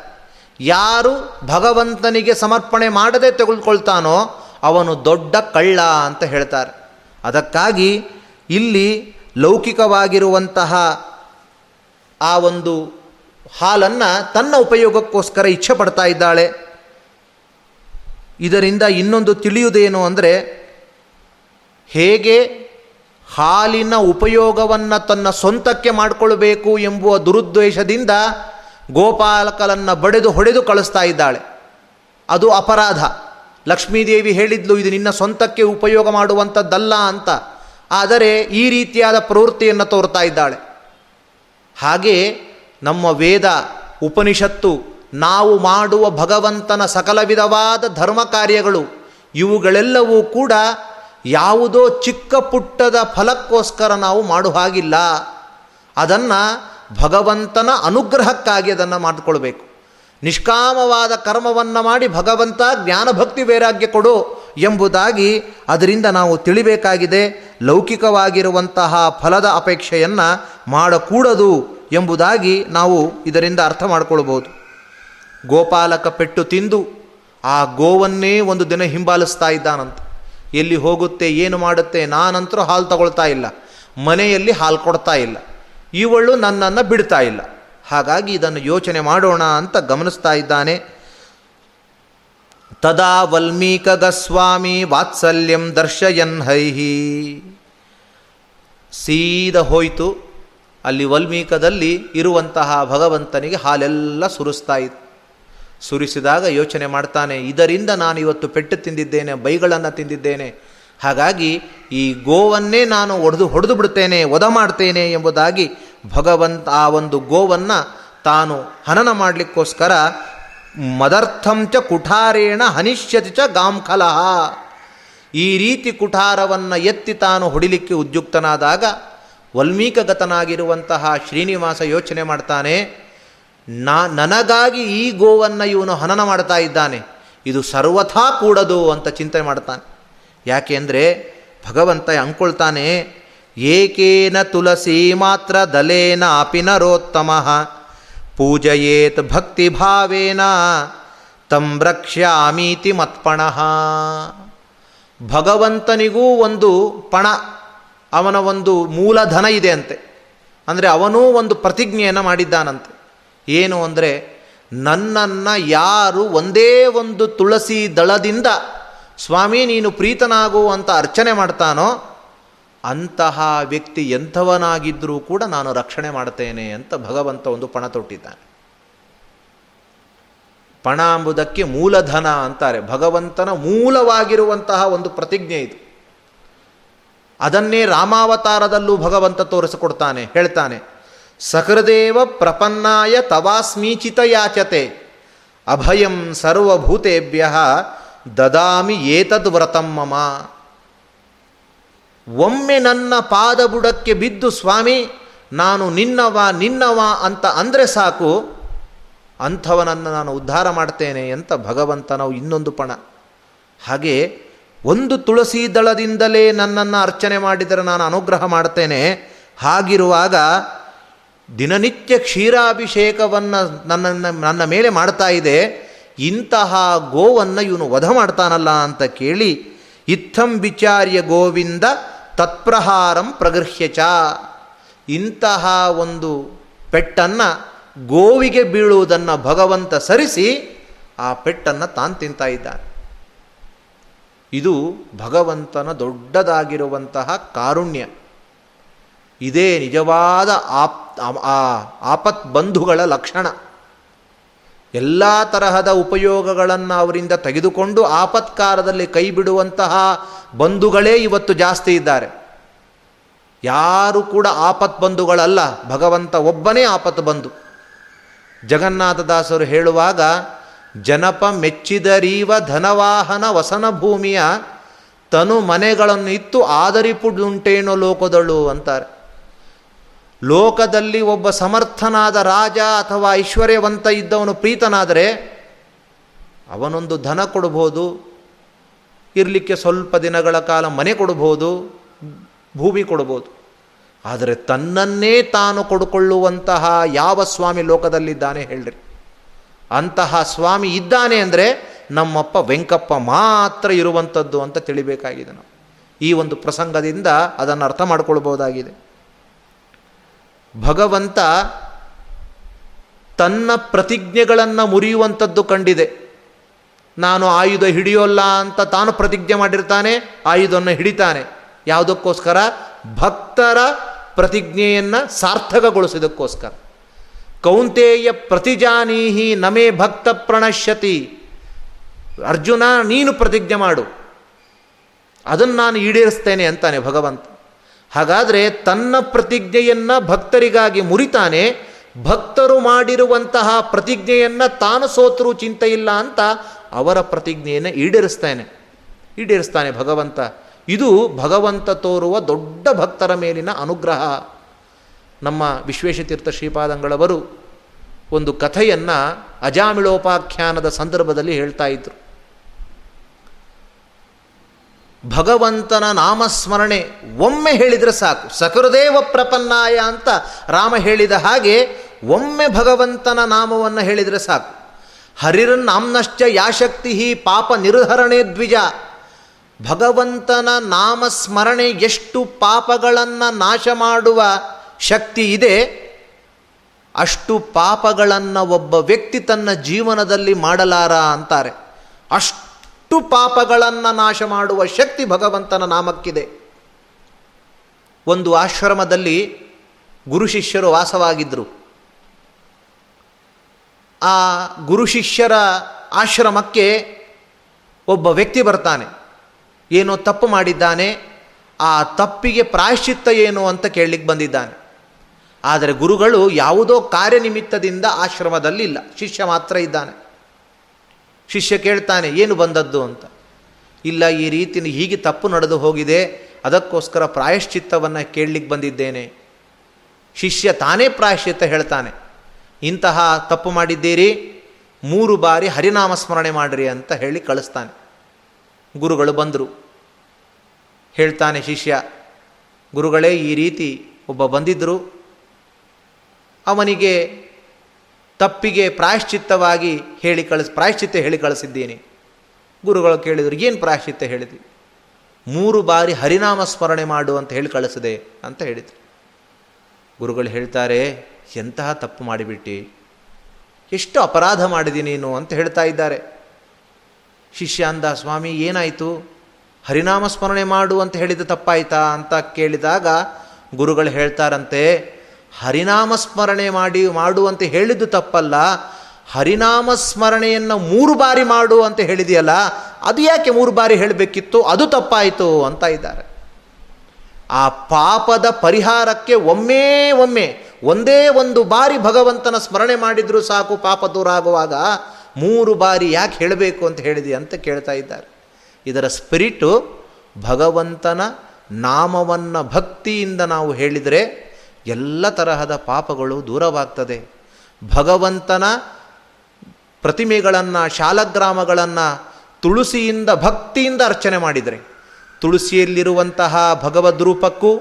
Speaker 1: ಯಾರು ಭಗವಂತನಿಗೆ ಸಮರ್ಪಣೆ ಮಾಡದೆ ತೆಗೆದುಕೊಳ್ತಾನೋ ಅವನು ದೊಡ್ಡ ಕಳ್ಳ ಅಂತ ಹೇಳ್ತಾರೆ. ಅದಕ್ಕಾಗಿ ಇಲ್ಲಿ ಲೌಕಿಕವಾಗಿರುವಂತಹ ಆ ಒಂದು ಹಾಲನ್ನು ತನ್ನ ಉಪಯೋಗಕ್ಕೋಸ್ಕರ ಇಚ್ಛೆ ಪಡ್ತಾ ಇದ್ದಾಳೆ. ಇದರಿಂದ ಇನ್ನೊಂದು ತಿಳಿಯುವುದೇನು ಅಂದರೆ ಹೇಗೆ ಹಾಲಿನ ಉಪಯೋಗವನ್ನು ತನ್ನ ಸ್ವಂತಕ್ಕೆ ಮಾಡಿಕೊಳ್ಬೇಕು ಎಂಬುವ ದುರುದ್ದೇಶದಿಂದ ಗೋಪಾಲಕಲನ್ನು ಬಡೆದು ಹೊಡೆದು ಕಳಿಸ್ತಾ ಇದ್ದಾಳೆ. ಅದು ಅಪರಾಧ. ಲಕ್ಷ್ಮೀದೇವಿ ಹೇಳಿದ್ಲು, ಇದು ನಿನ್ನ ಸ್ವಂತಕ್ಕೆ ಉಪಯೋಗ ಮಾಡುವಂಥದ್ದಲ್ಲ ಅಂತ. ಆದರೆ ಈ ರೀತಿಯಾದ ಪ್ರವೃತ್ತಿಯನ್ನು ತೋರ್ತಾ ಇದ್ದಾಳೆ. ಹಾಗೆ ನಮ್ಮ ವೇದ, ಉಪನಿಷತ್ತು, ನಾವು ಮಾಡುವ ಭಗವಂತನ ಸಕಲ ವಿಧವಾದ ಧರ್ಮ ಕಾರ್ಯಗಳು, ಇವುಗಳೆಲ್ಲವೂ ಕೂಡ ಯಾವುದೋ ಚಿಕ್ಕ ಪುಟ್ಟದ ಫಲಕ್ಕೋಸ್ಕರ ನಾವು ಮಾಡುವ ಹಾಗಿಲ್ಲ. ಅದನ್ನು ಭಗವಂತನ ಅನುಗ್ರಹಕ್ಕಾಗಿ ಅದನ್ನು ಮಾಡಿಕೊಳ್ಬೇಕು. ನಿಷ್ಕಾಮವಾದ ಕರ್ಮವನ್ನು ಮಾಡಿ ಭಗವಂತ ಜ್ಞಾನಭಕ್ತಿ ವೈರಾಗ್ಯ ಕೊಡು ಎಂಬುದಾಗಿ ಅದರಿಂದ ನಾವು ತಿಳಿಬೇಕಾಗಿದೆ. ಲೌಕಿಕವಾಗಿರುವಂತಹ ಫಲದ ಅಪೇಕ್ಷೆಯನ್ನು ಮಾಡಕೂಡದು ಎಂಬುದಾಗಿ ನಾವು ಇದರಿಂದ ಅರ್ಥ ಮಾಡಿಕೊಳ್ಬೋದು. ಗೋಪಾಲಕ ಪೆಟ್ಟು ತಿಂದು ಆ ಗೋವನ್ನೇ ಒಂದು ದಿನ ಹಿಂಬಾಲಿಸ್ತಾ ಇದ್ದಾನಂತ. ಎಲ್ಲಿ ಹೋಗುತ್ತೆ, ಏನು ಮಾಡುತ್ತೆ ನಾನಂತರೂ ಹಾಲು ತಗೊಳ್ತಾ ಇಲ್ಲ. ಮನೆಯಲ್ಲಿ ಹಾಲು ಕೊಡ್ತಾ ಇಲ್ಲ. ಇವಳು ನನ್ನನ್ನು ಬಿಡ್ತಾ ಇಲ್ಲ. ಹಾಗಾಗಿ ಇದನ್ನು ಯೋಚನೆ ಮಾಡೋಣ ಅಂತ ಗಮನಿಸ್ತಾ ಇದ್ದಾನೆ. ತದಾ ವಲ್ಮೀಕಗಸ್ವಾಮಿ ವಾತ್ಸಲ್ಯಂ ದರ್ಶಯನ್ ಹೈಹಿ. ಸೀದ ಹೋಯಿತು. ಅಲ್ಲಿ ವಲ್ಮೀಕದಲ್ಲಿ ಇರುವಂತಹ ಭಗವಂತನಿಗೆ ಹಾಲೆಲ್ಲ ಸುರಿಸ್ತಾ ಇತ್ತು. ಸುರಿಸಿದಾಗ ಯೋಚನೆ ಮಾಡ್ತಾನೆ, ಇದರಿಂದ ನಾನು ಇವತ್ತು ಪೆಟ್ಟು ತಿಂದಿದ್ದೇನೆ, ಬೈಗಳನ್ನು ತಿಂದಿದ್ದೇನೆ. ಹಾಗಾಗಿ ಈ ಗೋವನ್ನೇ ನಾನು ಒಡೆದು ಹೊಡೆದು ಬಿಡ್ತೇನೆ, ವಧ ಮಾಡ್ತೇನೆ ಎಂಬುದಾಗಿ ಭಗವಂತ ಆ ಒಂದು ಗೋವನ್ನು ತಾನು ಹನನ ಮಾಡಲಿಕ್ಕೋಸ್ಕರ ಮದರ್ಥಂಚ ಕುಠಾರೇಣ ಹನಿಷ್ಯತಿ ಚ ಗಾಂಖಲಹ ಈ ರೀತಿ ಕುಠಾರವನ್ನು ಎತ್ತಿ ತಾನು ಹೊಡಿಲಿಕ್ಕೆ ಉದ್ಯುಕ್ತನಾದಾಗ ವಲ್ಮೀಕಗತನಾಗಿರುವಂತಹ ಶ್ರೀನಿವಾಸ ಯೋಚನೆ ಮಾಡ್ತಾನೆ ನಾ ನನಗಾಗಿ ಈ ಗೋವನ್ನು ಇವನು ಹನನ ಮಾಡ್ತಾ ಇದ್ದಾನೆ. ಇದು ಸರ್ವಥಾ ಕೂಡದು ಅಂತ ಚಿಂತೆ ಮಾಡ್ತಾನೆ. ಯಾಕೆ ಅಂದರೆ ಭಗವಂತ ಅಂಕೊಳ್ತಾನೆ, ಏಕೇನ ತುಳಸಿ ಮಾತ್ರ ದಲೇನ ಅಪಿ ನರೋತ್ತಮ ಪೂಜಯೇತ್ ಭಕ್ತಿಭಾವೇನ ತಂ ರಕ್ಷ್ಯಾಮೀತಿ ಮತ್ಪಣಃ. ಭಗವಂತನಿಗೂ ಒಂದು ಪಣ, ಅವನ ಒಂದು ಮೂಲಧನ ಇದೆ ಅಂತೆ. ಅಂದರೆ ಅವನೂ ಒಂದು ಪ್ರತಿಜ್ಞೆಯನ್ನು ಮಾಡಿದ್ದಾನಂತೆ. ಏನು ಅಂದರೆ ನನ್ನನ್ನು ಯಾರು ಒಂದೇ ಒಂದು ತುಳಸಿ ದಳದಿಂದ, ಸ್ವಾಮಿ, ನೀನು ಪ್ರೀತನಾಗುವಂಥ ಅರ್ಚನೆ ಮಾಡ್ತಾನೋ, ಅಂತಹ ವ್ಯಕ್ತಿ ಎಂಥವನಾಗಿದ್ದರೂ ಕೂಡ ನಾನು ರಕ್ಷಣೆ ಮಾಡ್ತೇನೆ ಅಂತ ಭಗವಂತ ಒಂದು ಪಣ ತೊಟ್ಟಿದ್ದಾನೆ. ಪಣ ಎಂಬುದಕ್ಕೆ ಮೂಲಧನ ಅಂತಾರೆ. ಭಗವಂತನ ಮೂಲವಾಗಿರುವಂತಹ ಒಂದು ಪ್ರತಿಜ್ಞೆ ಇದು. ಅದನ್ನೇ ರಾಮಾವತಾರದಲ್ಲೂ ಭಗವಂತ ತೋರಿಸಿಕೊಡ್ತಾನೆ, ಹೇಳ್ತಾನೆ. ಸಕೃದೇವ ಪ್ರಪನ್ನಾಯ ತವಾಸ್ಮೀಚಿತ ಯಾಚತೆ ಅಭಯಂ ಸರ್ವಭೂತೇಭ್ಯ ದದಾಮಿ ಏತದ್ ಮಮ. ಒಮ್ಮೆ ನನ್ನ ಪಾದಬುಡಕ್ಕೆ ಬಿದ್ದು ಸ್ವಾಮಿ, ನಾನು ನಿನ್ನವ ನಿನ್ನವ ಅಂತ ಅಂದರೆ ಸಾಕು, ಅಂಥವನನ್ನು ನಾನು ಉದ್ಧಾರ ಮಾಡ್ತೇನೆ ಅಂತ ಭಗವಂತನ ಇನ್ನೊಂದು ಪಣ. ಹಾಗೆ ಒಂದು ತುಳಸಿ ದಳದಿಂದಲೇ ನನ್ನನ್ನು ಅರ್ಚನೆ ಮಾಡಿದರೆ ನಾನು ಅನುಗ್ರಹ ಮಾಡ್ತೇನೆ. ಹಾಗಿರುವಾಗ ದಿನನಿತ್ಯ ಕ್ಷೀರಾಭಿಷೇಕವನ್ನು ನನ್ನನ್ನು, ನನ್ನ ಮೇಲೆ ಮಾಡ್ತಾ ಇದೆ, ಇಂತಹ ಗೋವನ್ನು ಇವನು ವಧ ಮಾಡ್ತಾನಲ್ಲ ಅಂತ ಕೇಳಿ, ಇತ್ತಂ ವಿಚಾರ್ಯ ಗೋವಿಂದ ತತ್ಪ್ರಹಾರಂ ಪ್ರಗೃಹ್ಯಚ ಇಂತಹ ಒಂದು ಪೆಟ್ಟನ್ನು ಗೋವಿಗೆ ಬೀಳುವುದನ್ನು ಭಗವಂತ ಸರಿಸಿ, ಆ ಪೆಟ್ಟನ್ನು ತಾನು ತಿಂತಾ ಇದ್ದಾನೆ. ಇದು ಭಗವಂತನ ದೊಡ್ಡದಾಗಿರುವಂತಹ ಕಾರುಣ್ಯ. ಇದೇ ನಿಜವಾದ ಆಪ್, ಆ ಆಪತ್ ಬಂಧುಗಳ ಲಕ್ಷಣ. ಎಲ್ಲ ತರಹದ ಉಪಯೋಗಗಳನ್ನು ಅವರಿಂದ ತೆಗೆದುಕೊಂಡು ಆಪತ್ಕಾರದಲ್ಲಿ ಕೈ ಬಿಡುವಂತಹ ಬಂಧುಗಳೇ ಇವತ್ತು ಜಾಸ್ತಿ ಇದ್ದಾರೆ. ಯಾರು ಕೂಡ ಆಪತ್ ಬಂಧುಗಳಲ್ಲ, ಭಗವಂತ ಒಬ್ಬನೇ ಆಪತ್ ಬಂಧು. ಜಗನ್ನಾಥದಾಸರು ಹೇಳುವಾಗ, ಜನಪ ಮೆಚ್ಚಿದರೀವ ಧನವಾಹನ ವಸನ ಭೂಮಿಯ ತನು ಮನೆಗಳನ್ನು ಇತ್ತು ಆದರಿಪುಡುಂಟೇನೋ ಲೋಕದಳು ಅಂತಾರೆ. ಲೋಕದಲ್ಲಿ ಒಬ್ಬ ಸಮರ್ಥನಾದ ರಾಜ ಅಥವಾ ಐಶ್ವರ್ಯವಂತ ಇದ್ದವನು ಪ್ರೀತನಾದರೆ ಅವನೊಂದು ಧನ ಕೊಡ್ಬೋದು ಇರಲಿಕ್ಕೆ ಸ್ವಲ್ಪ ದಿನಗಳ ಕಾಲ ಮನೆ ಕೊಡ್ಬೋದು ಭೂಮಿ ಕೊಡ್ಬೋದು ಆದರೆ ತನ್ನನ್ನೇ ತಾನು ಕೊಡುಕೊಳ್ಳುವಂತಹ ಯಾವ ಸ್ವಾಮಿ ಲೋಕದಲ್ಲಿದ್ದಾನೆ ಹೇಳ್ರಿ. ಅಂತಹ ಸ್ವಾಮಿ ಇದ್ದಾನೆ ಅಂದರೆ ನಮ್ಮಪ್ಪ ವೆಂಕಪ್ಪ ಮಾತ್ರ ಇರುವಂಥದ್ದು ಅಂತ ತಿಳಿಬೇಕಾಗಿದೆ ನಾವು. ಈ ಒಂದು ಪ್ರಸಂಗದಿಂದ ಅದನ್ನು ಅರ್ಥ ಮಾಡಿಕೊಳ್ಬೋದಾಗಿದೆ. ಭಗವಂತ ತನ್ನ ಪ್ರತಿಜ್ಞೆಗಳನ್ನು ಮುರಿಯುವಂಥದ್ದು ಕಂಡಿದೆ. ನಾನು ಆಯುಧ ಹಿಡಿಯೋಲ್ಲ ಅಂತ ತಾನು ಪ್ರತಿಜ್ಞೆ ಮಾಡಿರ್ತಾನೆ, ಆಯುಧವನ್ನು ಹಿಡಿತಾನೆ. ಯಾವುದಕ್ಕೋಸ್ಕರ? ಭಕ್ತರ ಪ್ರತಿಜ್ಞೆಯನ್ನು ಸಾರ್ಥಕಗೊಳಿಸಿದಕ್ಕೋಸ್ಕರ. ಕೌಂತೇಯ ಪ್ರತಿಜಾನೀಹಿ ನಮೇ ಭಕ್ತ ಪ್ರಣಶ್ಯತಿ. ಅರ್ಜುನ, ನೀನು ಪ್ರತಿಜ್ಞೆ ಮಾಡು. ಅದನ್ನು ನಾನು ಈಡೇರಿಸ್ತೇನೆ ಅಂತಾನೆ ಭಗವಂತ. ಹಾಗಾದರೆ ತನ್ನ ಪ್ರತಿಜ್ಞೆಯನ್ನು ಭಕ್ತರಿಗಾಗಿ ಮುರಿತಾನೆ, ಭಕ್ತರು ಮಾಡಿರುವಂತಹ ಪ್ರತಿಜ್ಞೆಯನ್ನು ತಾನು ಸೋತರೂ ಚಿಂತೆ ಇಲ್ಲ ಅಂತ ಅವರ ಪ್ರತಿಜ್ಞೆಯನ್ನು ಈಡೇರಿಸ್ತಾನೆ. ಈಡೇರಿಸ್ತಾನೆ ಭಗವಂತ. ಇದು ಭಗವಂತ ತೋರುವ ದೊಡ್ಡ ಭಕ್ತರ ಮೇಲಿನ ಅನುಗ್ರಹ. ನಮ್ಮ ವಿಶ್ವೇಶತೀರ್ಥ ಶ್ರೀಪಾದಂಗಳವರು ಒಂದು ಕಥೆಯನ್ನು ಅಜಾಮಿಳೋಪಾಖ್ಯಾನದ ಸಂದರ್ಭದಲ್ಲಿ ಹೇಳ್ತಾ ಇದ್ರು. ಭಗವಂತನ ನಾಮಸ್ಮರಣೆ ಒಮ್ಮೆ ಹೇಳಿದರೆ ಸಾಕು. ಸಕೃದೇವ ಪ್ರಪನ್ನಾಯ ಅಂತ ರಾಮ ಹೇಳಿದ ಹಾಗೆ ಒಮ್ಮೆ ಭಗವಂತನ ನಾಮವನ್ನು ಹೇಳಿದರೆ ಸಾಕು. ಹರಿರನ್ನಾಮ್ನಶ್ಚ ಯಾಶಕ್ತಿ ಪಾಪ ನಿರ್ಧರಣೆ ದ್ವಿಜ. ಭಗವಂತನ ನಾಮಸ್ಮರಣೆ ಎಷ್ಟು ಪಾಪಗಳನ್ನು ನಾಶ ಮಾಡುವ ಶಕ್ತಿ ಇದೆ, ಅಷ್ಟು ಪಾಪಗಳನ್ನು ಒಬ್ಬ ವ್ಯಕ್ತಿ ತನ್ನ ಜೀವನದಲ್ಲಿ ಮಾಡಲಾರ ಅಂತಾರೆ. ಅಷ್ಟು ಪಾಪಗಳನ್ನು ನಾಶ ಮಾಡುವ ಶಕ್ತಿ ಭಗವಂತನ ನಾಮಕ್ಕಿದೆ. ಒಂದು ಆಶ್ರಮದಲ್ಲಿ ಗುರು ಶಿಷ್ಯರು ವಾಸವಾಗಿದ್ದರು ಆ ಗುರು ಶಿಷ್ಯರ ಆಶ್ರಮಕ್ಕೆ ಒಬ್ಬ ವ್ಯಕ್ತಿ ಬರ್ತಾನೆ. ಏನೋ ತಪ್ಪು ಮಾಡಿದ್ದಾನೆ, ಆ ತಪ್ಪಿಗೆ ಪ್ರಾಯಶ್ಚಿತ್ತ ಏನು ಅಂತ ಕೇಳಲಿಕ್ಕೆ ಬಂದಿದ್ದಾನೆ. ಆದರೆ ಗುರುಗಳು ಯಾವುದೋ ಕಾರ್ಯನಿಮಿತ್ತದಿಂದ ಆಶ್ರಮದಲ್ಲಿಲ್ಲ, ಶಿಷ್ಯ ಮಾತ್ರ ಇದ್ದಾನೆ. ಶಿಷ್ಯ ಕೇಳ್ತಾನೆ, ಏನು ಬಂದದ್ದು? ಅಂತ. ಇಲ್ಲ, ಈ ರೀತಿ ಹೀಗೆ ತಪ್ಪು ನಡೆದು ಹೋಗಿದೆ. ಅದಕ್ಕೋಸ್ಕರ ಪ್ರಾಯಶ್ಚಿತ್ತವನ್ನು ಕೇಳಲಿಕ್ಕೆ ಬಂದಿದ್ದೇನೆ. ಶಿಷ್ಯ ತಾನೇ ಪ್ರಾಯಶ್ಚಿತ್ತ ಹೇಳ್ತಾನೆ, ಇಂತಹ ತಪ್ಪು ಮಾಡಿದ್ದೀರಿ, ಮೂರು ಬಾರಿ ಹರಿನಾಮ ಸ್ಮರಣೆ ಮಾಡಿರಿ ಅಂತ ಹೇಳಿ ಕಳಿಸ್ತಾನೆ. ಗುರುಗಳು ಬಂದರು. ಹೇಳ್ತಾನೆ ಶಿಷ್ಯ, ಗುರುಗಳೇ, ಈ ರೀತಿ ಒಬ್ಬ ಬಂದಿದ್ದರು ಅವನಿಗೆ ತಪ್ಪಿಗೆ ಪ್ರಾಯಶ್ಚಿತ್ತವಾಗಿ ಹೇಳಿ ಕಳಿಸ್, ಪ್ರಾಯಶ್ಚಿತ್ತ ಹೇಳಿ ಕಳಿಸಿದ್ದೀನಿ. ಗುರುಗಳು ಕೇಳಿದರು, ಏನು ಪ್ರಾಯಶ್ಚಿತ್ತ ಹೇಳಿದ್ವಿ ಮೂರು ಬಾರಿ ಹರಿನಾಮ ಸ್ಮರಣೆ ಮಾಡು ಅಂತ ಹೇಳಿ ಕಳಿಸಿದೆ ಅಂತ ಹೇಳಿದರು. ಗುರುಗಳು ಹೇಳ್ತಾರೆ, ಎಂತಹ ತಪ್ಪು ಮಾಡಿಬಿಟ್ಟು? ಎಷ್ಟು ಅಪರಾಧ ಮಾಡಿದಿ ನೀನು ಅಂತ ಹೇಳ್ತಾ ಇದ್ದಾರೆ. ಶಿಷ್ಯ ಅಂದ, ಸ್ವಾಮಿ, ಏನಾಯಿತು? ಹರಿನಾಮ ಸ್ಮರಣೆ ಮಾಡು ಅಂತ ಹೇಳಿದ ತಪ್ಪಾಯ್ತಾ ಅಂತ ಕೇಳಿದಾಗ ಗುರುಗಳು ಹೇಳ್ತಾರಂತೆ ಹರಿನಾಮ ಸ್ಮರಣೆ ಮಾಡಿ ಮಾಡು ಅಂತ ಹೇಳಿದ್ದು ತಪ್ಪಲ್ಲ. ಹರಿನಾಮ ಸ್ಮರಣೆಯನ್ನು ಮೂರು ಬಾರಿ ಮಾಡು ಅಂತ ಹೇಳಿದೆಯಲ್ಲ, ಅದು ಯಾಕೆ ಮೂರು ಬಾರಿ ಹೇಳಬೇಕಿತ್ತು? ಅದು ತಪ್ಪಾಯಿತು ಅಂತ ಇದ್ದಾರೆ. ಆ ಪಾಪದ ಪರಿಹಾರಕ್ಕೆ ಒಮ್ಮೆ ಒಮ್ಮೆ, ಒಂದೇ ಒಂದು ಬಾರಿ ಭಗವಂತನ ಸ್ಮರಣೆ ಮಾಡಿದರೂ ಸಾಕು, ಪಾಪ ದೂರ ಆಗುವಾಗ ಮೂರು ಬಾರಿ ಯಾಕೆ ಹೇಳಬೇಕು ಅಂತ ಹೇಳಿದೆ ಅಂತ ಕೇಳ್ತಾ ಇದ್ದಾರೆ. ಇದರ ಸ್ಪಿರಿಟು ಭಗವಂತನ ನಾಮವನ್ನು ಭಕ್ತಿಯಿಂದ ನಾವು ಹೇಳಿದರೆ ಎಲ್ಲ ತರಹದ ಪಾಪಗಳು ದೂರವಾಗ್ತದೆ. ಭಗವಂತನ ಪ್ರತಿಮೆಗಳನ್ನು, ಶಾಲಗ್ರಾಮಗಳನ್ನು ತುಳಸಿಯಿಂದ, ಭಕ್ತಿಯಿಂದ ಅರ್ಚನೆ ಮಾಡಿದರೆ. ತುಳಸಿಯಲ್ಲಿರುವಂತಹ ಭಗವದ್ ರೂಪಕ್ಕೂ,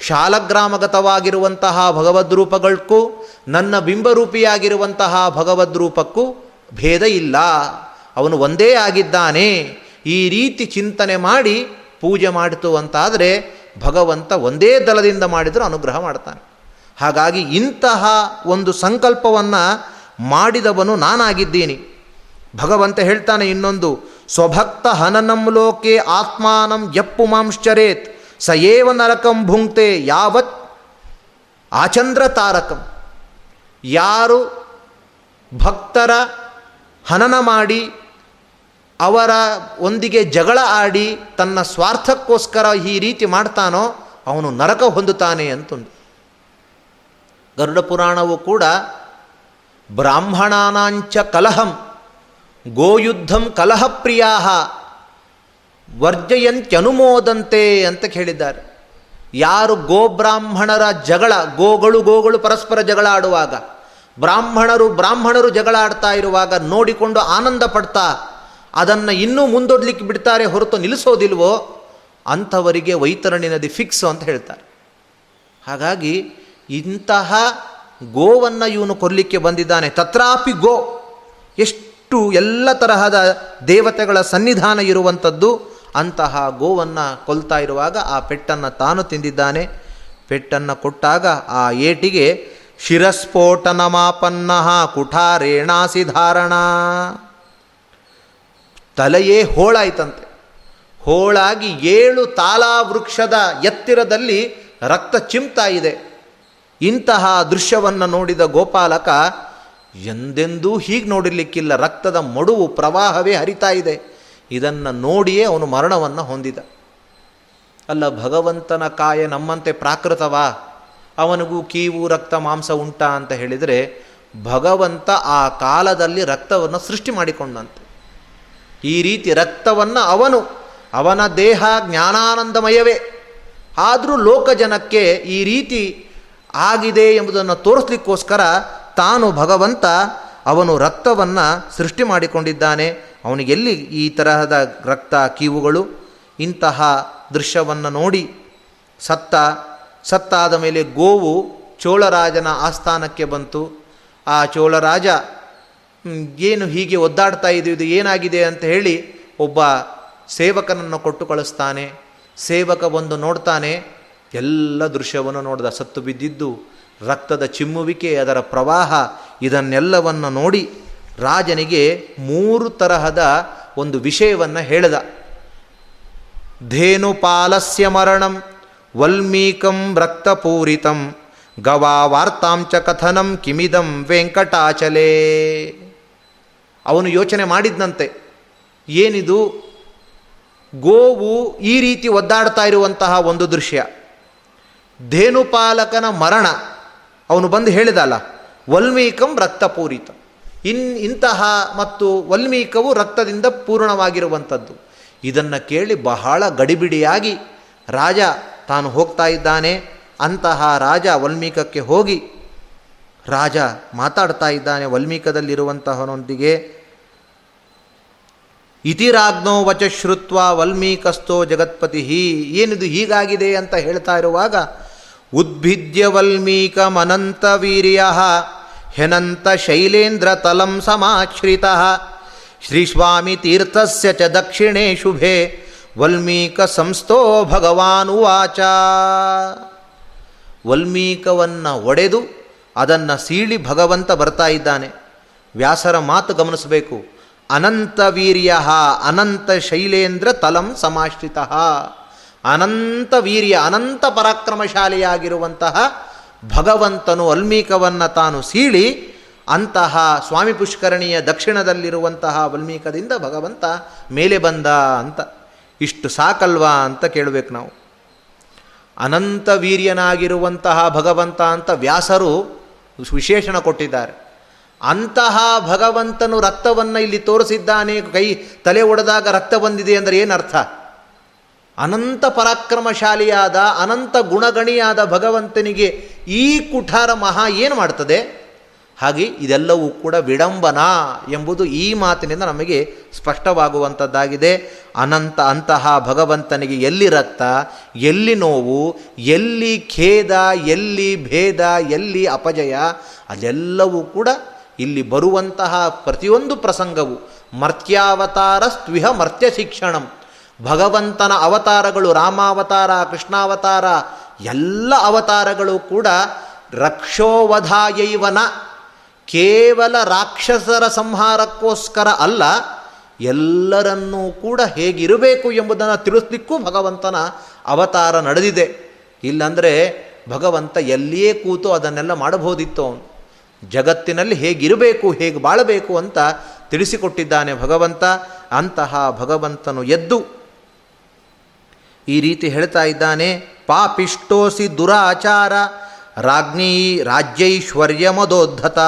Speaker 1: ಶಾಲಗ್ರಾಮಗತವಾಗಿರುವಂತಹ ಭಗವದ್ ರೂಪಗಳಿಗೂ ನನ್ನ ಬಿಂಬರೂಪಿಯಾಗಿರುವಂತಹ ಭಗವದ್ ರೂಪಕ್ಕೂ ಭೇದ ಇಲ್ಲ. ಅವನು ಒಂದೇ ಆಗಿದ್ದಾನೆ. ಈ ರೀತಿ ಚಿಂತನೆ ಮಾಡಿ ಪೂಜೆ ಮಾಡಿತು ಅಂತಾದರೆ ಭಗವಂತ ಒಂದೇ ದಲದಿಂದ ಮಾಡಿದರೂ ಅನುಗ್ರಹ ಮಾಡ್ತಾನೆ. ಹಾಗಾಗಿ ಇಂತಹ ಒಂದು ಸಂಕಲ್ಪವನ್ನು ಮಾಡಿದವನು ನಾನಾಗಿದ್ದೀನಿ. ಭಗವಂತ ಹೇಳ್ತಾನೆ ಇನ್ನೊಂದು, ಸ್ವಭಕ್ತ ಹನನಂ ಲೋಕೆ ಆತ್ಮಾನಂ ಯಪ್ಪು ಮಾಂಶ್ಚರೇತ್ ಸಯೇವ ನರಕಂ ಭುಂಕ್ತೆ ಯಾವತ್ ಆಚಂದ್ರ ತಾರಕಂ. ಯಾರು ಭಕ್ತರ ಹನನ ಮಾಡಿ ಅವರ ಒಂದಿಗೆ ಜಗಳ ಆಡಿ ತನ್ನ ಸ್ವಾರ್ಥಕ್ಕೋಸ್ಕರ ಈ ರೀತಿ ಮಾಡ್ತಾನೋ ಅವನು ನರಕ ಹೊಂದುತ್ತಾನೆ ಅಂತಂದು ಗರುಡ ಪುರಾಣವು ಕೂಡ ಬ್ರಾಹ್ಮಣಾನಾಂಚ ಕಲಹಂ, ಗೋಯುದ್ಧಂ ಕಲಹಪ್ರಿಯಾ ವರ್ಜಯಂತ್ಯನುಮೋದಂತೆ ಅಂತ ಹೇಳಿದ್ದಾರೆ ಯಾರು ಗೋಬ್ರಾಹ್ಮಣರ ಜಗಳ, ಗೋಗಳು ಗೋಗಳು ಪರಸ್ಪರ ಜಗಳ ಆಡುವಾಗ ಬ್ರಾಹ್ಮಣರು ಬ್ರಾಹ್ಮಣರು ಜಗಳ ಆಡ್ತಾ ಇರುವಾಗ ನೋಡಿಕೊಂಡು ಆನಂದ ಪಡ್ತಾ ಅದನ್ನು ಇನ್ನೂ ಮುಂದೊಡ್ಲಿಕ್ಕೆ ಬಿಡ್ತಾರೆ ಹೊರತು ನಿಲ್ಲಿಸೋದಿಲ್ವೋ? ಅಂಥವರಿಗೆ ವೈತರಣಿ ನದಿ ಫಿಕ್ಸ್ ಅಂತ ಹೇಳ್ತಾರೆ. ಹಾಗಾಗಿ ಇಂತಹ ಗೋವನ್ನು ಇವನು ಕೊಲ್ಲಿಕ್ಕೆ ಬಂದಿದ್ದಾನೆ. ತತ್ರಾಪಿ ಗೋ. ಎಷ್ಟು ಎಲ್ಲ ತರಹದ ದೇವತೆಗಳ ಸನ್ನಿಧಾನ ಇರುವಂಥದ್ದು, ಅಂತಹ ಗೋವನ್ನು ಕೊಲ್ತಾ ಇರುವಾಗ ಆ ಪೆಟ್ಟನ್ನು ತಾನು ತಿಂದಿದ್ದಾನೆ. ಪೆಟ್ಟನ್ನು ಕೊಟ್ಟಾಗ ಆ ಏಟಿಗೆ ಶಿರಸ್ಫೋಟನ ಮಾಪನ್ನ ಕುಠಾರೇಣಾಸಿ ಧಾರಣ ತಲೆಯೇ ಹೋಳಾಯ್ತಂತೆ. ಹೋಳಾಗಿ ಏಳು ತಾಲಾ ವೃಕ್ಷದ ಎತ್ತಿರದಲ್ಲಿ ರಕ್ತ ಚಿಮ್ತಾ ಇದೆ. ಇಂತಹ ದೃಶ್ಯವನ್ನು ನೋಡಿದ ಗೋಪಾಲಕ, ಎಂದೆಂದೂ ಹೀಗೆ ನೋಡಿರಲಿಕ್ಕಿಲ್ಲ, ರಕ್ತದ ಮಡುವು ಪ್ರವಾಹವೇ ಹರಿತಾ ಇದೆ. ಇದನ್ನು ನೋಡಿಯೇ ಅವನು ಮರಣವನ್ನು ಹೊಂದಿದ. ಅಲ್ಲ, ಭಗವಂತನ ಕಾಯ ನಮ್ಮಂತೆ ಪ್ರಾಕೃತವಾ? ಅವನಿಗೂ ಕೀವು, ರಕ್ತ, ಮಾಂಸ ಉಂಟಾ ಅಂತ ಹೇಳಿದರೆ ಭಗವಂತ ಆ ಕಾಲದಲ್ಲಿ ರಕ್ತವನ್ನು ಸೃಷ್ಟಿ ಮಾಡಿಕೊಂಡಂತೆ. ಈ ರೀತಿ ರಕ್ತವನ್ನು ಅವನು, ಅವನ ದೇಹ ಜ್ಞಾನಾನಂದಮಯವೇ. ಆದರೂ ಲೋಕಜನಕ್ಕೆ ಈ ರೀತಿ ಆಗಿದೆ ಎಂಬುದನ್ನು ತೋರಿಸ್ಲಿಕ್ಕೋಸ್ಕರ ತಾನು ಭಗವಂತ ಅವನು ರಕ್ತವನ್ನು ಸೃಷ್ಟಿ ಮಾಡಿಕೊಂಡಿದ್ದಾನೆ. ಅವನಿಗೆಲ್ಲಿ ಈ ತರಹದ ರಕ್ತ ಕೀವುಗಳು? ಇಂತಹ ದೃಶ್ಯವನ್ನು ನೋಡಿ ಸತ್ತ, ಸತ್ತಾದ ಮೇಲೆ ಗೋವು ಚೋಳರಾಜನ ಆಸ್ಥಾನಕ್ಕೆ ಬಂತು. ಆ ಚೋಳರಾಜ ಏನು ಹೀಗೆ ಒದ್ದಾಡ್ತಾ ಇದೆ ಇದು ಏನಾಗಿದೆ ಅಂತ ಹೇಳಿ ಒಬ್ಬ ಸೇವಕನನ್ನು ಕೊಟ್ಟು ಕಳಿಸ್ತಾನೆ ಸೇವಕ ಬಂದು ನೋಡ್ತಾನೆ, ಎಲ್ಲ ದೃಶ್ಯವನ್ನು ನೋಡಿದ. ಸತ್ತು ಬಿದ್ದಿದ್ದು, ರಕ್ತದ ಚಿಮ್ಮುವಿಕೆ, ಅದರ ಪ್ರವಾಹ, ಇದನ್ನೆಲ್ಲವನ್ನು ನೋಡಿ ರಾಜನಿಗೆ ಮೂರು ತರಹದ ಒಂದು ವಿಷಯವನ್ನು ಹೇಳಿದ. ಧೇನುಪಾಲಸ್ಯ ಮರಣಂ, ವಲ್ಮೀಕಂ ರಕ್ತಪೂರಿತಂ, ಗವಾವಾರ್ತಾಂಚ ಕಥನಂ ಕಿಮಿದಂ ವೆಂಕಟಾಚಲೇ. ಅವನು ಯೋಚನೆ ಮಾಡಿದ್ನಂತೆ. ಏನಿದು? ಗೋವು ಈ ರೀತಿ ಒದ್ದಾಡ್ತಾ ಇರುವಂತಹ ಒಂದು ದೃಶ್ಯ. ಧೇನುಪಾಲಕನ ಮರಣ. ಅವನು ಬಂದು ಹೇಳಿದಲ್ಲ, ವಲ್ಮೀಕಂ ರಕ್ತಪೂರಿತ. ಇನ್, ಇಂತಹ ಮತ್ತು ವಲ್ಮೀಕವು ರಕ್ತದಿಂದ ಪೂರ್ಣವಾಗಿರುವಂಥದ್ದು. ಇದನ್ನು ಕೇಳಿ ಬಹಳ ಗಡಿಬಿಡಿಯಾಗಿ, ರಾಜ ತಾನು ಹೋಗ್ತಾ ಇದ್ದಾನೆ, ಅಂತಹ ರಾಜ ವಲ್ಮೀಕಕ್ಕೆ ಹೋಗಿ, ರಾಜ ಮಾತಾಡ್ತಾ ಇದ್ದಾನೆ ವಲ್ಮೀಕದಲ್ಲಿರುವಂತಹನೊಂದಿಗೆ ಇತಿರಾಜ್ಞೋ ವಚ ಶ್ರುತ್ವ ವಲ್ಮೀಕಸ್ಥೋ ಜಗತ್ಪತಿ ಏನಿದು ಹೀಗಾಗಿದೆ ಅಂತ ಹೇಳ್ತಾ ಇರುವಾಗ, ಉದ್ಭಿದ್ಯ ವಲ್ಮೀಕಮನಂತ ವೀರ್ಯ, ಹೆನಂತ ಶೈಲೇಂದ್ರ ತಲಂ ಸಮಾಶ್ರಿತ ಶ್ರೀಸ್ವಾಮಿ ತೀರ್ಥಸ್ಯ ಚ ದಕ್ಷಿಣೇ ಶುಭೆ, ವಲ್ಮೀಕ ಸಂಸ್ಥೋ ಭಗವಾನ್ ಉವಾಚ. ವಲ್ಮೀಕವನ್ನು ಒಡೆದು ಅದನ್ನು ಸೀಳಿ ಭಗವಂತ ಬರ್ತಾ ಇದ್ದಾನೆ. ವ್ಯಾಸರ ಮಾತು ಗಮನಿಸಬೇಕು. ಅನಂತ ವೀರ್ಯ ಅನಂತ ಶೈಲೇಂದ್ರ ತಲಂ ಸಮಾಶ್ರಿತ. ಅನಂತ ವೀರ್ಯ ಅನಂತ ಪರಾಕ್ರಮಶಾಲಿಯಾಗಿರುವಂತಹ ಭಗವಂತನು ವಲ್ಮೀಕವನ್ನು ತಾನು ಸೀಳಿ ಅಂತಹ ಸ್ವಾಮಿ ಪುಷ್ಕರಣಿಯ ದಕ್ಷಿಣದಲ್ಲಿರುವಂತಹ ವಲ್ಮೀಕದಿಂದ ಭಗವಂತ ಮೇಲೆ ಬಂದ ಅಂತ. ಇಷ್ಟು ಸಾಕಲ್ವಾ ಅಂತ ಕೇಳಬೇಕು ನಾವು. ಅನಂತ ವೀರ್ಯನಾಗಿರುವಂತಹ ಭಗವಂತ ಅಂತ ವ್ಯಾಸರು ವಿಶೇಷಣ ಕೊಟ್ಟಿದ್ದಾರೆ. ಅಂತಹ ಭಗವಂತನು ರಕ್ತವನ್ನು ಇಲ್ಲಿ ತೋರಿಸಿದ್ದಾನೆ. ಕೈ ತಲೆ ಒಡೆದಾಗ ರಕ್ತ ಬಂದಿದೆ ಅಂದರೆ ಏನರ್ಥ? ಅನಂತ ಪರಾಕ್ರಮಶಾಲಿಯಾದ, ಅನಂತ ಗುಣಗಣಿಯಾದ ಭಗವಂತನಿಗೆ ಈ ಕುಠಾರ ಮಹಾ ಏನು ಮಾಡ್ತದೆ? ಹಾಗೆ ಇದೆಲ್ಲವೂ ಕೂಡ ವಿಡಂಬನ ಎಂಬುದು ಈ ಮಾತಿನಿಂದ ನಮಗೆ ಸ್ಪಷ್ಟವಾಗುವಂಥದ್ದಾಗಿದೆ. ಅನಂತ ಅಂತಹ ಭಗವಂತನಿಗೆ ಎಲ್ಲಿ ರಕ್ತ, ಎಲ್ಲಿ ನೋವು, ಎಲ್ಲಿ ಖೇದ, ಎಲ್ಲಿ ಭೇದ, ಎಲ್ಲಿ ಅಪಜಯ, ಅದೆಲ್ಲವೂ ಕೂಡ ಇಲ್ಲಿ ಬರುವಂತಹ ಪ್ರತಿಯೊಂದು ಪ್ರಸಂಗವು ಮರ್ತ್ಯಾವತಾರ ಸ್ವಿಹ ಮರ್ತ್ಯ ಶಿಕ್ಷಣಂ ಭಗವಂತನ ಅವತಾರಗಳು, ರಾಮಾವತಾರ, ಕೃಷ್ಣಾವತಾರ, ಎಲ್ಲ ಅವತಾರಗಳು ಕೂಡ ರಕ್ಷೋವಧಾಯೈವನ ಕೇವಲ ರಾಕ್ಷಸರ ಸಂಹಾರಕ್ಕೋಸ್ಕರ ಅಲ್ಲ, ಎಲ್ಲರನ್ನೂ ಕೂಡ ಹೇಗಿರಬೇಕು ಎಂಬುದನ್ನು ತಿಳಿಸ್ಲಿಕ್ಕೂ ಭಗವಂತನ ಅವತಾರ ನಡೆದಿದೆ. ಇಲ್ಲಾಂದರೆ ಭಗವಂತ ಎಲ್ಲಿಯೇ ಕೂತು ಅದನ್ನೆಲ್ಲ ಮಾಡಬಹುದಿತ್ತು ಅವನು ಜಗತ್ತಿನಲ್ಲಿ ಹೇಗಿರಬೇಕು, ಹೇಗೆ ಬಾಳಬೇಕು ಅಂತ ತಿಳಿಸಿಕೊಟ್ಟಿದ್ದಾನೆ ಭಗವಂತ. ಅಂತಹ ಭಗವಂತನು ಎದ್ದು ಈ ರೀತಿ ಹೇಳ್ತಾ ಇದ್ದಾನೆ, ಪಾಪಿಷ್ಟೋಸಿ ದುರಾಚಾರ, ರಾಜ್ಞೀ ರಾಜ್ಯೈಶ್ವರ್ಯಮದೋದ್ಧತ,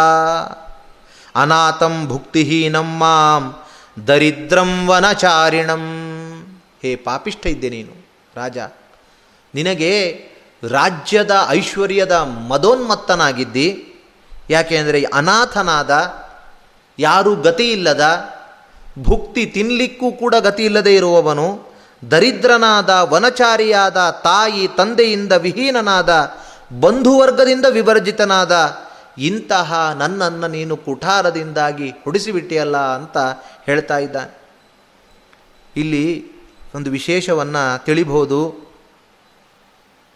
Speaker 1: ಅನಾಥಂ ಭುಕ್ತಿಹೀನಂ ಮಾಂ, ದರಿದ್ರಂ ವನಚಾರಿಣಂ. ಹೇ ಪಾಪಿಷ್ಠ ಇದ್ದೆ ನೀನು, ರಾಜ. ನಿನಗೆ ರಾಜ್ಯದ ಐಶ್ವರ್ಯದ ಮದೋನ್ಮತ್ತನಾಗಿದ್ದಿ ಯಾಕೆಂದರೆ ಅನಾಥನಾದ, ಯಾರೂ ಗತಿ ಇಲ್ಲದ, ಭುಕ್ತಿ ತಿನ್ನಲಿಕ್ಕೂ ಕೂಡ ಗತಿ ಇಲ್ಲದೆ ಇರುವವನು, ದರಿದ್ರನಾದ, ವನಚಾರಿಯಾದ ತಾಯಿ ತಂದೆಯಿಂದ ವಿಹೀನನಾದ, ಬಂಧುವರ್ಗದಿಂದ ವಿವರ್ಜಿತನಾದ ಇಂತಹ ನನ್ನನ್ನು ನೀನು ಕುಠಾರದಿಂದಾಗಿ ಹೊಡಿಸಿಬಿಟ್ಟಿಯಲ್ಲ ಅಂತ ಹೇಳ್ತಾ ಇದ್ದಾನೆ. ಇಲ್ಲಿ ಒಂದು ವಿಶೇಷವನ್ನು ತಿಳಿಬಹುದು.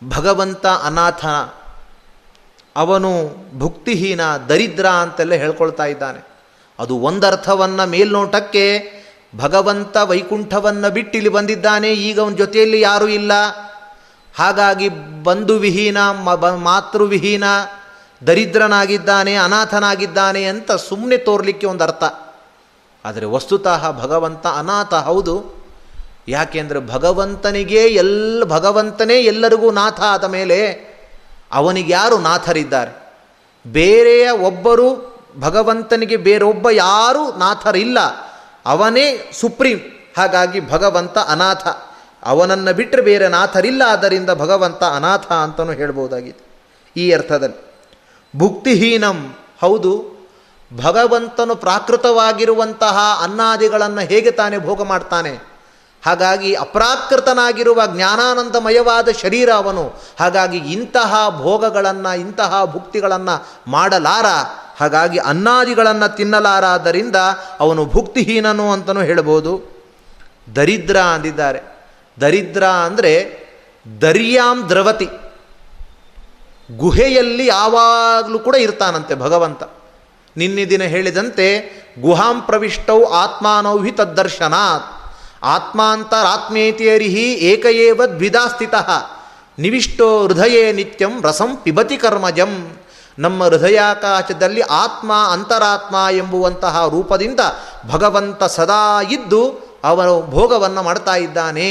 Speaker 1: ಭಗವಂತ ಅನಾಥ ಅವನು ಭುಕ್ತಿಹೀನ, ದರಿದ್ರ ಅಂತೆಲ್ಲ ಹೇಳ್ಕೊಳ್ತಾ ಇದ್ದಾನೆ. ಅದು ಒಂದರ್ಥವನ್ನು ಮೇಲ್ನೋಟಕ್ಕೆ ಭಗವಂತ ವೈಕುಂಠವನ್ನು ಬಿಟ್ಟಿಲ್ಲಿ ಬಂದಿದ್ದಾನೆ, ಈಗ ಅವನ ಜೊತೆಯಲ್ಲಿ ಯಾರೂ ಇಲ್ಲ. ಹಾಗಾಗಿ ಬಂಧು ವಿಹೀನ ಮಾತೃವಿಹೀನ, ದರಿದ್ರನಾಗಿದ್ದಾನೆ, ಅನಾಥನಾಗಿದ್ದಾನೆ ಅಂತ ಸುಮ್ಮನೆ ತೋರಲಿಕ್ಕೆ ಒಂದು ಅರ್ಥ. ಆದರೆ ವಸ್ತುತಃ ಭಗವಂತ ಅನಾಥ ಹೌದು. ಯಾಕೆಂದರೆ ಭಗವಂತನಿಗೆ ಎಲ್ಲ, ಭಗವಂತನೇ ಎಲ್ಲರಿಗೂ ನಾಥ ಆದ ಮೇಲೆ ಅವನಿಗೆ ಯಾರು ನಾಥರಿದ್ದಾರೆ? ಬೇರೆಯ ಒಬ್ಬರು ಭಗವಂತನಿಗೆ ಬೇರೊಬ್ಬ ಯಾರೂ ನಾಥರಿಲ್ಲ. ಅವನೇ ಸುಪ್ರೀಂ. ಹಾಗಾಗಿ ಭಗವಂತ ಅನಾಥ. ಅವನನ್ನು ಬಿಟ್ಟರೆ ಬೇರೆ ನಾಥರಿಲ್ಲ, ಆದ್ದರಿಂದ ಭಗವಂತ ಅನಾಥ ಅಂತಲೂ ಹೇಳ್ಬೋದಾಗಿದೆ. ಈ ಅರ್ಥದಲ್ಲಿ ಭುಕ್ತಿಹೀನಂ. ಹೌದು, ಭಗವಂತನು ಪ್ರಾಕೃತವಾಗಿರುವಂತಹ ಅನ್ನಾದಿಗಳನ್ನು ಹೇಗೆ ತಾನೇ ಭೋಗ ಮಾಡ್ತಾನೆ? ಹಾಗಾಗಿ ಅಪ್ರಾಕೃತನಾಗಿರುವ ಜ್ಞಾನಾನಂದಮಯವಾದ ಶರೀರ ಅವನು. ಹಾಗಾಗಿ ಇಂತಹ ಭೋಗಗಳನ್ನು, ಇಂತಹ ಭುಕ್ತಿಗಳನ್ನು ಮಾಡಲಾರ. ಹಾಗಾಗಿ ಅನ್ನಾದಿಗಳನ್ನು ತಿನ್ನಲಾರಾದ್ದರಿಂದ ಅವನು ಭುಕ್ತಿಹೀನನು ಅಂತಲೂ ಹೇಳ್ಬೋದು. ದರಿದ್ರ ಅಂದಿದ್ದಾರೆ. ದರಿದ್ರ ಅಂದರೆ ದರ್ಯಾಂ ದ್ರವತಿ. ಗುಹೆಯಲ್ಲಿ ಯಾವಾಗಲೂ ಕೂಡ ಇರ್ತಾನಂತೆ ಭಗವಂತ. ನಿನ್ನೆ ದಿನ ಹೇಳಿದಂತೆ ಗುಹಾಂ ಪ್ರವಿಷ್ಟೌ ಆತ್ಮಾನೌ ಹಿ ತದ್ದರ್ಶನಾತ್. ಆತ್ಮಾಂತರಾತ್ಮೇತಿಯರಿಹಿ ಏಕಏವ ದ್ವಿಧಾ ಸ್ಥಿತಃ ನಿವಿಷ್ಟೋ ಹೃದಯೇ ನಿತ್ಯಂ ರಸಂ ಪಿಬತಿ ಕರ್ಮಜಂ. ನಮ್ಮ ಹೃದಯಾಕಾಶದಲ್ಲಿ ಆತ್ಮ ಅಂತರಾತ್ಮ ಎಂಬುವಂತಹ ರೂಪದಿಂದ ಭಗವಂತ ಸದಾ ಇದ್ದು ಅವನು ಭೋಗವನ್ನು ಮಾಡ್ತಾ ಇದ್ದಾನೆ.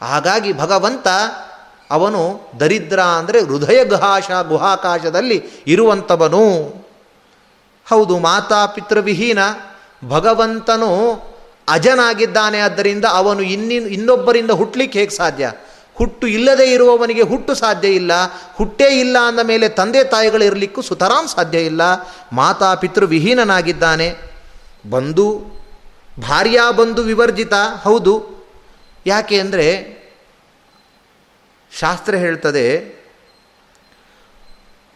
Speaker 1: ಹಾಗಾಗಿ ಭಗವಂತ ಅವನು ದರಿದ್ರ ಅಂದರೆ ಹೃದಯ ಗುಹಾಶ ಗುಹಾಕಾಶದಲ್ಲಿ ಇರುವಂಥವನು ಹೌದು, ಮಾತಾ ಪಿತೃವಿಹೀನ ಭಗವಂತನು ಅಜನಾಗಿದ್ದಾನೆ ಆದ್ದರಿಂದ ಅವನು ಇನ್ನಿನ್ ಇನ್ನೊಬ್ಬರಿಂದ ಹುಟ್ಟಲಿಕ್ಕೆ ಹೇಗೆ ಸಾಧ್ಯ? ಹುಟ್ಟು ಇಲ್ಲದೇ ಇರುವವನಿಗೆ ಹುಟ್ಟು ಸಾಧ್ಯ ಇಲ್ಲ, ಹುಟ್ಟೇ ಇಲ್ಲ ಅಂದ ಮೇಲೆ ತಂದೆ ತಾಯಿಗಳು ಇರಲಿಕ್ಕೂ ಸುತರಾಂ ಸಾಧ್ಯ ಇಲ್ಲ. ಮಾತಾ ಪಿತೃ ವಿಹೀನನಾಗಿದ್ದಾನೆ. ಬಂಧು ಭಾರ್ಯಾ ಬಂಧು ವಿವರ್ಜಿತ, ಹೌದು. ಯಾಕೆ ಅಂದರೆ, ಶಾಸ್ತ್ರ ಹೇಳ್ತದೆ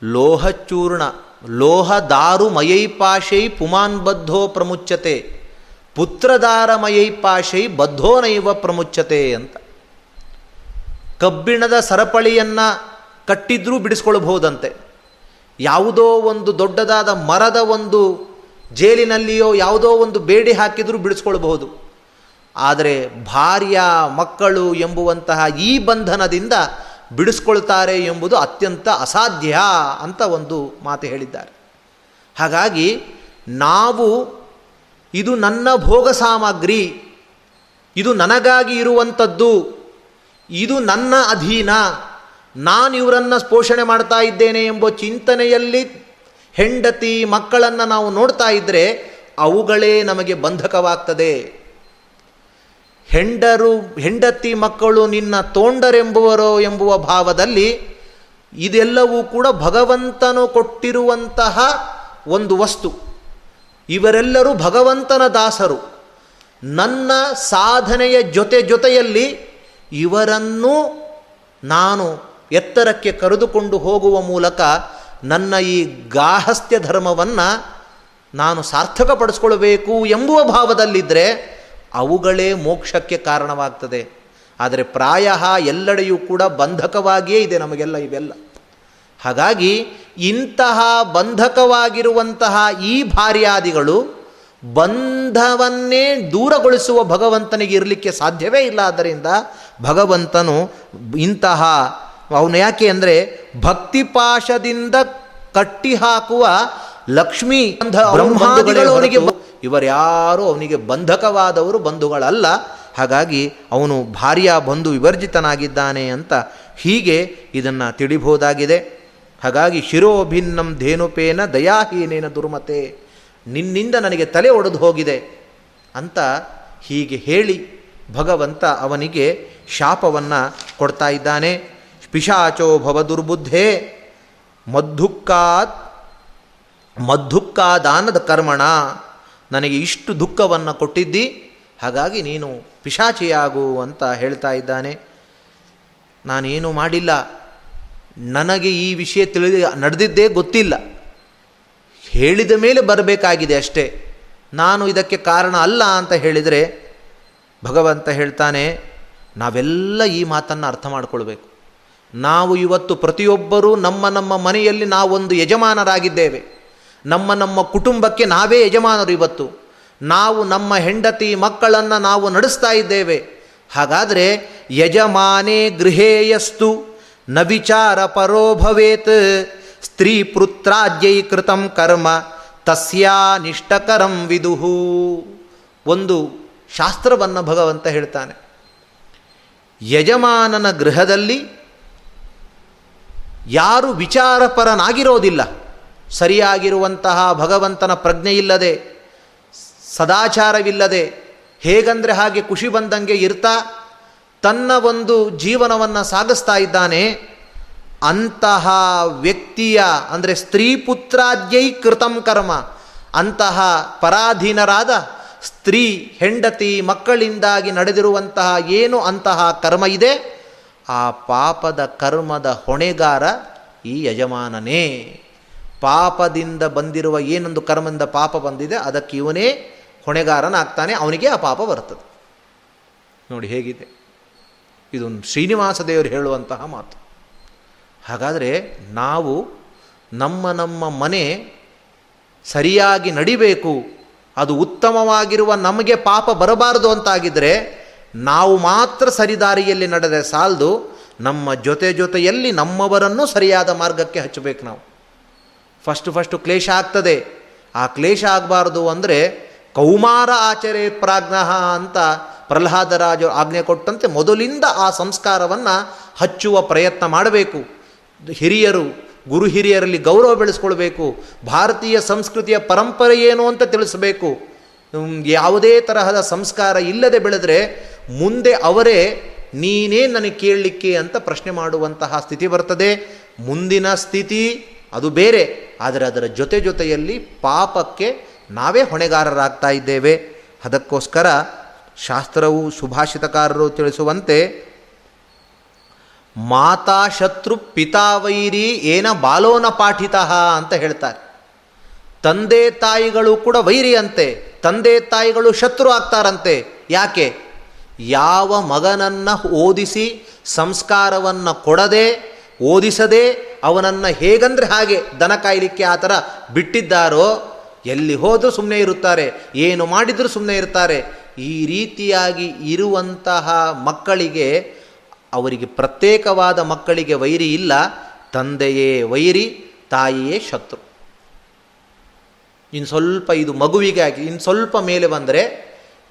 Speaker 1: ಲೋಹಚೂರ್ಣ ಲೋಹ ದಾರು ಮಯೈಪಾಶೈ ಪುಮಾನ್ ಬದ್ಧೋ ಪ್ರಮುಚ್ಚತೆ ಪುತ್ರದಾರಮಯೈ ಪಾಶೈ ಬದ್ಧೋನೈವ ಪ್ರಮುಚ್ಚತೆ ಅಂತ. ಕಬ್ಬಿಣದ ಸರಪಳಿಯನ್ನು ಕಟ್ಟಿದ್ರೂ ಬಿಡಿಸ್ಕೊಳ್ಬಹುದಂತೆ. ಯಾವುದೋ ಒಂದು ದೊಡ್ಡದಾದ ಮರದ ಒಂದು ಜೇಲಿನಲ್ಲಿಯೋ ಯಾವುದೋ ಒಂದು ಬೇಡಿ ಹಾಕಿದರೂ ಬಿಡಿಸ್ಕೊಳ್ಬಹುದು. ಆದರೆ ಭಾರ್ಯ, ಮಕ್ಕಳು ಎಂಬುವಂತಹ ಈ ಬಂಧನದಿಂದ ಬಿಡಿಸ್ಕೊಳ್ತಾರೆ ಎಂಬುದು ಅತ್ಯಂತ ಅಸಾಧ್ಯ ಅಂತ ಒಂದು ಮಾತು ಹೇಳಿದ್ದಾರೆ. ಹಾಗಾಗಿ ನಾವು ಇದು ನನ್ನ ಭೋಗ ಸಾಮಗ್ರಿ. ಇದು ನನಗಾಗಿ ಇರುವಂಥದ್ದು. ಇದು ನನ್ನ ಅಧೀನ. ನಾನು ಇವರನ್ನು ಪೋಷಣೆ ಮಾಡ್ತಾ ಇದ್ದೇನೆ ಎಂಬ ಚಿಂತನೆಯಲ್ಲಿ ಹೆಂಡತಿ ಮಕ್ಕಳನ್ನು ನಾವು ನೋಡ್ತಾ ಇದ್ದರೆ ಅವುಗಳೇ ನಮಗೆ ಬಂಧಕವಾಗ್ತದೆ. ಹೆಂಡರು, ಹೆಂಡತಿ ಮಕ್ಕಳು ನಿನ್ನ ತೋಂಡರೆಂಬುವರೋ ಎಂಬುವ ಭಾವದಲ್ಲಿ ಇದೆಲ್ಲವೂ ಕೂಡ ಭಗವಂತನು ಕೊಟ್ಟಿರುವಂತಹ ಒಂದು ವಸ್ತು. ಇವರೆಲ್ಲರೂ ಭಗವಂತನ ದಾಸರು. ನನ್ನ ಸಾಧನೆಯ ಜೊತೆ ಜೊತೆಯಲ್ಲಿ ಇವರನ್ನು ನಾನು ಎತ್ತರಕ್ಕೆ ಕರೆದುಕೊಂಡು ಹೋಗುವ ಮೂಲಕ ನನ್ನ ಈ ಗಾಹಸ್ಥ್ಯ ಧರ್ಮವನ್ನು ನಾನು ಸಾರ್ಥಕಪಡಿಸ್ಕೊಳ್ಬೇಕು ಎಂಬುವ ಭಾವದಲ್ಲಿದ್ದರೆ ಅವುಗಳೇ ಮೋಕ್ಷಕ್ಕೆ ಕಾರಣವಾಗ್ತದೆ. ಆದರೆ ಪ್ರಾಯ ಎಲ್ಲೆಡೆಯೂ ಕೂಡ ಬಂಧಕವಾಗಿಯೇ ಇದೆ ನಮಗೆಲ್ಲ ಇವೆಲ್ಲ. ಹಾಗಾಗಿ ಇಂತಹ ಬಂಧಕವಾಗಿರುವಂತಹ ಈ ಭಾರ್ಯಾದಿಗಳು ಬಂಧವನ್ನೇ ದೂರಗೊಳಿಸುವ ಭಗವಂತನಿಗೆ ಇರಲಿಕ್ಕೆ ಸಾಧ್ಯವೇ ಇಲ್ಲ. ಆದ್ದರಿಂದ ಭಗವಂತನು ಇಂತಹ ಅವನು ಯಾಕೆ ಅಂದರೆ ಭಕ್ತಿಪಾಶದಿಂದ ಕಟ್ಟಿ ಹಾಕುವ ಲಕ್ಷ್ಮೀ ಬ್ರಹ್ಮಾದಿಗಳು ಅವನಿಗೆ ಇವರ್ಯಾರು ಅವನಿಗೆ ಬಂಧಕವಾದವರು ಬಂಧುಗಳಲ್ಲ. ಹಾಗಾಗಿ ಅವನು ಭಾರ್ಯ ಬಂಧು ವಿವರ್ಜಿತನಾಗಿದ್ದಾನೆ ಅಂತ ಹೀಗೆ ಇದನ್ನು ತಿಳಿಬಹುದಾಗಿದೆ ಹಾಗಾಗಿ ಶಿರೋಭಿನ್ನಂ ಧೇನುಪೇನ ದಯಾಹೀನೇನ ದುರ್ಮತೆ, ನಿನ್ನಿಂದ ನನಗೆ ತಲೆ ಒಡೆದು ಹೋಗಿದೆ ಅಂತ ಹೀಗೆ ಹೇಳಿ ಭಗವಂತ ಅವನಿಗೆ ಶಾಪವನ್ನು ಕೊಡ್ತಾ ಇದ್ದಾನೆ. ಪಿಶಾಚೋ ಭವ ದುರ್ಬುದ್ಧೇ, ಮದ್ದುಕ್ಕಾತ್, ಮದ್ದುಕ್ಕಾದಾನದ ಕರ್ಮಣ, ನನಗೆ ಇಷ್ಟು ದುಃಖವನ್ನು ಕೊಟ್ಟಿದ್ದಿ, ಹಾಗಾಗಿ ನೀನು ಪಿಶಾಚಿಯಾಗು ಅಂತ ಹೇಳ್ತಾ ಇದ್ದಾನೆ. ನಾನೇನು ಮಾಡಿಲ್ಲ. ನನಗೆ ಈ ವಿಷಯ ತಿಳಿದ ನಡೆದಿದ್ದೇ ಗೊತ್ತಿಲ್ಲ. ಹೇಳಿದ ಮೇಲೆ ಬರಬೇಕಾಗಿದೆ ಅಷ್ಟೇ. ನಾನು ಇದಕ್ಕೆ ಕಾರಣ ಅಲ್ಲ ಅಂತ ಹೇಳಿದರೆ ಭಗವಂತ ಹೇಳ್ತಾನೆ, ನಾವೆಲ್ಲ ಈ ಮಾತನ್ನು ಅರ್ಥ ಮಾಡಿಕೊಳ್ಬೇಕು. ನಾವು ಇವತ್ತು ಪ್ರತಿಯೊಬ್ಬರೂ ನಮ್ಮ ನಮ್ಮ ಮನೆಯಲ್ಲಿ ನಾವೊಂದು ಯಜಮಾನರಾಗಿದ್ದೇವೆ. ನಮ್ಮ ನಮ್ಮ ಕುಟುಂಬಕ್ಕೆ ನಾವೇ ಯಜಮಾನರು ಇವತ್ತು. ನಾವು ನಮ್ಮ ಹೆಂಡತಿ ಮಕ್ಕಳನ್ನು ನಾವು ನಡೆಸ್ತಾ ಇದ್ದೇವೆ. ಹಾಗಾದರೆ ಯಜಮಾನೇ ಗೃಹೇಯಸ್ತು. ನ ವಿಚಾರ ಪರೋ ಭವೇತ್. ಸ್ತ್ರೀ ಪುತ್ರಾಜ್ಯೈ ಕೃತಂ ಕರ್ಮ, ತಸ್ಯಾ ನಿಷ್ಠಕರಂ ವಿದುಹು. ಒಂದು ಶಾಸ್ತ್ರವನ್ನು ಭಗವಂತ ಹೇಳ್ತಾನೆ. ಯಜಮಾನನ ಗೃಹದಲ್ಲಿ ಯಾರು ವಿಚಾರಪರನಾಗಿರೋದಿಲ್ಲ, ಸರಿಯಾಗಿರುವಂತಹ ಭಗವಂತನ ಪ್ರಜ್ಞೆ ಇಲ್ಲದೆ ಸದಾಚಾರವಿಲ್ಲದೆ, ಹೇಗಂದರೆ ಹಾಗೆ ಖುಷಿ ಬಂದಂಗೆ ಇರ್ತಾ ತನ್ನ ಒಂದು ಜೀವನವನ್ನು ಸಾಗಿಸ್ತಾ ಇದ್ದಾನೆ, ಅಂತಹ ವ್ಯಕ್ತಿಯ ಅಂದರೆ ಸ್ತ್ರೀ ಪುತ್ರಾದ್ಯೈ ಕೃತಂ ಕರ್ಮ, ಅಂತಹ ಪರಾಧೀನರಾದ ಸ್ತ್ರೀ ಹೆಂಡತಿ ಮಕ್ಕಳಿಂದಾಗಿ ನಡೆದಿರುವಂತಹ ಏನು ಅಂತಹ ಕರ್ಮ ಇದೆ, ಆ ಪಾಪದ ಕರ್ಮದ ಹೊಣೆಗಾರ ಈ ಯಜಮಾನನೇ. ಪಾಪದಿಂದ ಬಂದಿರುವ ಏನೊಂದು ಕರ್ಮದಿಂದ ಪಾಪ ಬಂದಿದೆ, ಅದಕ್ಕೆ ಇವನೇ ಹೊಣೆಗಾರನಾಗ್ತಾನೆ, ಅವನಿಗೆ ಆ ಪಾಪ ಬರ್ತದೆ. ನೋಡಿ ಹೇಗಿದೆ. ಇದೊಂದು ಶ್ರೀನಿವಾಸ ದೇವರು ಹೇಳುವಂತಹ ಮಾತು. ಹಾಗಾದರೆ ನಾವು ನಮ್ಮ ನಮ್ಮ ಮನೆ ಸರಿಯಾಗಿ ನಡಿಬೇಕು, ಅದು ಉತ್ತಮವಾಗಿರುವ ನಮಗೆ ಪಾಪ ಬರಬಾರದು ಅಂತಾಗಿದ್ದರೆ ನಾವು ಮಾತ್ರ ಸರಿದಾರಿಯಲ್ಲಿ ನಡೆದರೆ ಸಾಲದು, ನಮ್ಮ ಜೊತೆ ಜೊತೆಯಲ್ಲಿ ನಮ್ಮವರನ್ನು ಸರಿಯಾದ ಮಾರ್ಗಕ್ಕೆ ಹಚ್ಚಬೇಕು ನಾವು. ಫಸ್ಟ್ ಫಸ್ಟು ಕ್ಲೇಶ ಆಗ್ತದೆ. ಆ ಕ್ಲೇಶ ಆಗಬಾರ್ದು ಅಂದರೆ ಕೌಮಾರ ಆಚರೆ ಪ್ರಾಜ್ಞ ಅಂತ ಪ್ರಹ್ಲಾದರಾಜ ಆಜ್ಞೆ ಕೊಟ್ಟಂತೆ ಮೊದಲಿಂದ ಆ ಸಂಸ್ಕಾರವನ್ನು ಹಚ್ಚುವ ಪ್ರಯತ್ನ ಮಾಡಬೇಕು. ಹಿರಿಯರು, ಗುರು ಹಿರಿಯರಲ್ಲಿ ಗೌರವ ಬೆಳೆಸ್ಕೊಳ್ಬೇಕು. ಭಾರತೀಯ ಸಂಸ್ಕೃತಿಯ ಪರಂಪರೆ ಏನು ಅಂತ ತಿಳಿಸಬೇಕು. ಯಾವುದೇ ತರಹದ ಸಂಸ್ಕಾರ ಇಲ್ಲದೆ ಬೆಳೆದರೆ ಮುಂದೆ ಅವರೇ ನೀನೇ ನನಗೆ ಕೇಳಲಿಕ್ಕೆ ಅಂತ ಪ್ರಶ್ನೆ ಮಾಡುವಂತಹ ಸ್ಥಿತಿ ಬರ್ತದೆ. ಮುಂದಿನ ಸ್ಥಿತಿ ಅದು ಬೇರೆ. ಆದರೆ ಅದರ ಜೊತೆ ಜೊತೆಯಲ್ಲಿ ಪಾಪಕ್ಕೆ ನಾವೇ ಹೊಣೆಗಾರರಾಗ್ತಾ ಇದ್ದೇವೆ. ಅದಕ್ಕೋಸ್ಕರ ಶಾಸ್ತ್ರವು ಸುಭಾಷಿತಕಾರರು ತಿಳಿಸುವಂತೆ, ಮಾತಾ ಶತ್ರು ಪಿತಾವೈರಿ ಏನ ಬಾಲೋನ ಪಾಠಿತ ಅಂತ ಹೇಳ್ತಾರೆ. ತಂದೆ ತಾಯಿಗಳು ಕೂಡ ವೈರಿ ಅಂತೆ ತಂದೆ ತಾಯಿಗಳು ಶತ್ರು ಆಗ್ತಾರಂತೆ. ಯಾಕೆ? ಯಾವ ಮಗನನ್ನು ಓದಿಸಿ ಸಂಸ್ಕಾರವನ್ನು ಕೊಡದೆ, ಓದಿಸದೆ ಅವನನ್ನು ಹೇಗಂದ್ರೆ ಹಾಗೆ ದನ ಕಾಯಲಿಕ್ಕೆ ಆ ಥರ ಬಿಟ್ಟಿದ್ದಾರೋ, ಎಲ್ಲಿ ಹೋದರೂ ಸುಮ್ಮನೆ ಇರುತ್ತಾರೆ, ಏನು ಮಾಡಿದರೂ ಸುಮ್ಮನೆ ಇರ್ತಾರೆ. ಈ ರೀತಿಯಾಗಿ ಇರುವಂತಹ ಮಕ್ಕಳಿಗೆ, ಅವರಿಗೆ ಪ್ರತ್ಯೇಕವಾದ ಮಕ್ಕಳಿಗೆ ವೈರಿ ಇಲ್ಲ, ತಂದೆಯೇ ವೈರಿ, ತಾಯಿಯೇ ಶತ್ರು. ಇನ್ನು ಸ್ವಲ್ಪ ಇದು ಮಗುವಿಗೆ ಆಗಿ, ಇನ್ನು ಸ್ವಲ್ಪ ಮೇಲೆ ಬಂದರೆ,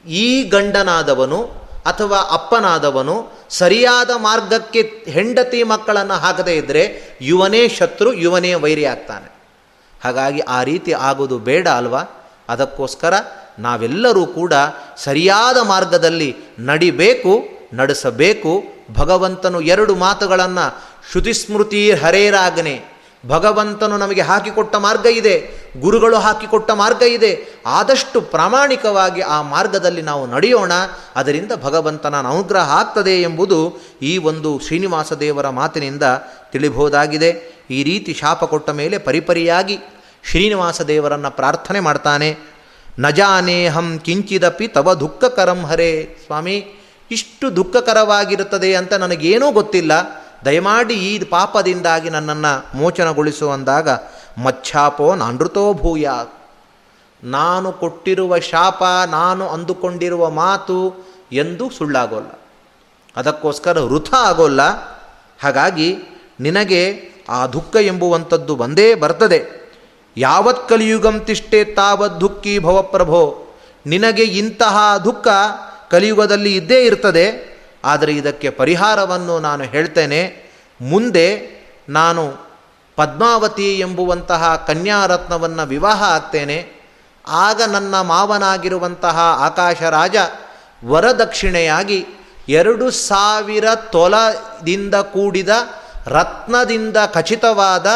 Speaker 1: ಈ ಗಂಡನಾದವನು ಅಥವಾ ಅಪ್ಪನಾದವನು ಸರಿಯಾದ ಮಾರ್ಗಕ್ಕೆ ಹೆಂಡತಿ ಮಕ್ಕಳನ್ನು ಹಾಕದೇ ಇದ್ದರೆ ಯುವನೇ ಶತ್ರು, ಯುವನೇ ವೈರಿ ಆಗ್ತಾನೆ. ಹಾಗಾಗಿ ಆ ರೀತಿ ಆಗೋದು ಬೇಡ ಅಲ್ವಾ? ಅದಕ್ಕೋಸ್ಕರ ನಾವೆಲ್ಲರೂ ಕೂಡ ಸರಿಯಾದ ಮಾರ್ಗದಲ್ಲಿ ನಡಿಬೇಕು, ನಡೆಸಬೇಕು. ಭಗವಂತನು ಎರಡು ಮಾತುಗಳನ್ನು ಶ್ರುತಿಸ್ಮೃತಿ ಹರೇರಾಗ್ನೆ ಭಗವಂತನು ನಮಗೆ ಹಾಕಿಕೊಟ್ಟ ಮಾರ್ಗ ಇದೆ, ಗುರುಗಳು ಹಾಕಿಕೊಟ್ಟ ಮಾರ್ಗ ಇದೆ. ಆದಷ್ಟು ಪ್ರಾಮಾಣಿಕವಾಗಿ ಆ ಮಾರ್ಗದಲ್ಲಿ ನಾವು ನಡೆಯೋಣ. ಅದರಿಂದ ಭಗವಂತನ ಅನುಗ್ರಹ ಆಗ್ತದೆ ಎಂಬುದು ಈ ಒಂದು ಶ್ರೀನಿವಾಸ ದೇವರ ಮಾತಿನಿಂದ ತಿಳಿಬಹುದಾಗಿದೆ ಈ ರೀತಿ ಶಾಪ ಕೊಟ್ಟ ಮೇಲೆ ಪರಿಪರಿಯಾಗಿ ಶ್ರೀನಿವಾಸ ದೇವರನ್ನು ಪ್ರಾರ್ಥನೆ ಮಾಡ್ತಾನೆ. ನಜಾನೇಹಂ ಕಿಂಚಿದಪಿ ತವ ದುಃಖಕರಂ ಹರೇ. ಸ್ವಾಮಿ, ಇಷ್ಟು ದುಃಖಕರವಾಗಿರುತ್ತದೆ ಅಂತ ನನಗೇನೂ ಗೊತ್ತಿಲ್ಲ. ದಯಮಾಡಿ ಈ ಪಾಪದಿಂದಾಗಿ ನನ್ನನ್ನು ಮೋಚನಗೊಳಿಸು ಅಂದಾಗ, ಮಚ್ಛಾಪೋ ನಾನೃತೋ ಭೂಯ ನಾನು ಕೊಟ್ಟಿರುವ ಶಾಪ, ನಾನು ಅಂದುಕೊಂಡಿರುವ ಮಾತು ಎಂದು ಸುಳ್ಳಾಗೋಲ್ಲ. ಅದಕ್ಕೋಸ್ಕರ ವೃಥ ಆಗೋಲ್ಲ. ಹಾಗಾಗಿ ನಿನಗೆ ಆ ದುಃಖ ಎಂಬುವಂಥದ್ದು ಬಂದೇ ಬರ್ತದೆ. ಯಾವತ್ ಕಲಿಯುಗಂ ತಿಷ್ಟೇ ತಾವತ್ ದುಃಖಿ ಭವಪ್ರಭೋ. ನಿನಗೆ ಇಂತಹ ದುಃಖ ಕಲಿಯುಗದಲ್ಲಿ ಇದ್ದೇ ಇರ್ತದೆ, ಆದರೆ ಇದಕ್ಕೆ ಪರಿಹಾರವನ್ನು ನಾನು ಹೇಳ್ತೇನೆ. ಮುಂದೆ ನಾನು ಪದ್ಮಾವತಿ ಎಂಬುವಂತಹ ಕನ್ಯಾರತ್ನವನ್ನು ವಿವಾಹ ಆಗ್ತೇನೆ. ಆಗ ನನ್ನ ಮಾವನಾಗಿರುವಂತಹ ಆಕಾಶರಾಜ ವರದಕ್ಷಿಣೆಯಾಗಿ ಎರಡು ಸಾವಿರ ತೊಲದಿಂದ ಕೂಡಿದ ರತ್ನದಿಂದ ಖಚಿತವಾದ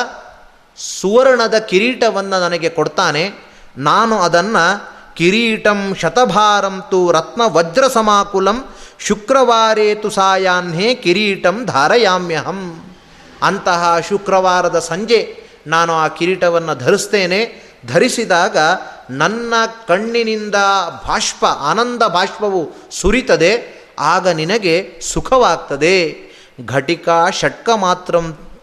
Speaker 1: ಸುವರ್ಣದ ಕಿರೀಟವನ್ನು ನನಗೆ ಕೊಡ್ತಾನೆ. ನಾನು ಅದನ್ನು ಕಿರೀಟಂ ಶತಭಾರಂತು ರತ್ನ ವಜ್ರ ಸಮಾಕುಲಂ ಶುಕ್ರವಾರೇತು ಸಾಯಾಹ್ನೇ ಕಿರೀಟಂ ಧಾರಯಾಮ್ಯಹಂ. ಅಂತಹ ಶುಕ್ರವಾರದ ಸಂಜೆ ನಾನು ಆ ಕಿರೀಟವನ್ನು ಧರಿಸ್ತೇನೆ. ಧರಿಸಿದಾಗ ನನ್ನ ಕಣ್ಣಿನಿಂದ ಬಾಷ್ಪ, ಆನಂದ ಬಾಷ್ಪವು ಸುರಿತದೆ. ಆಗ ನಿನಗೆ ಸುಖವಾಗ್ತದೆ. ಘಟಿಕಾ ಷಟ್ಕ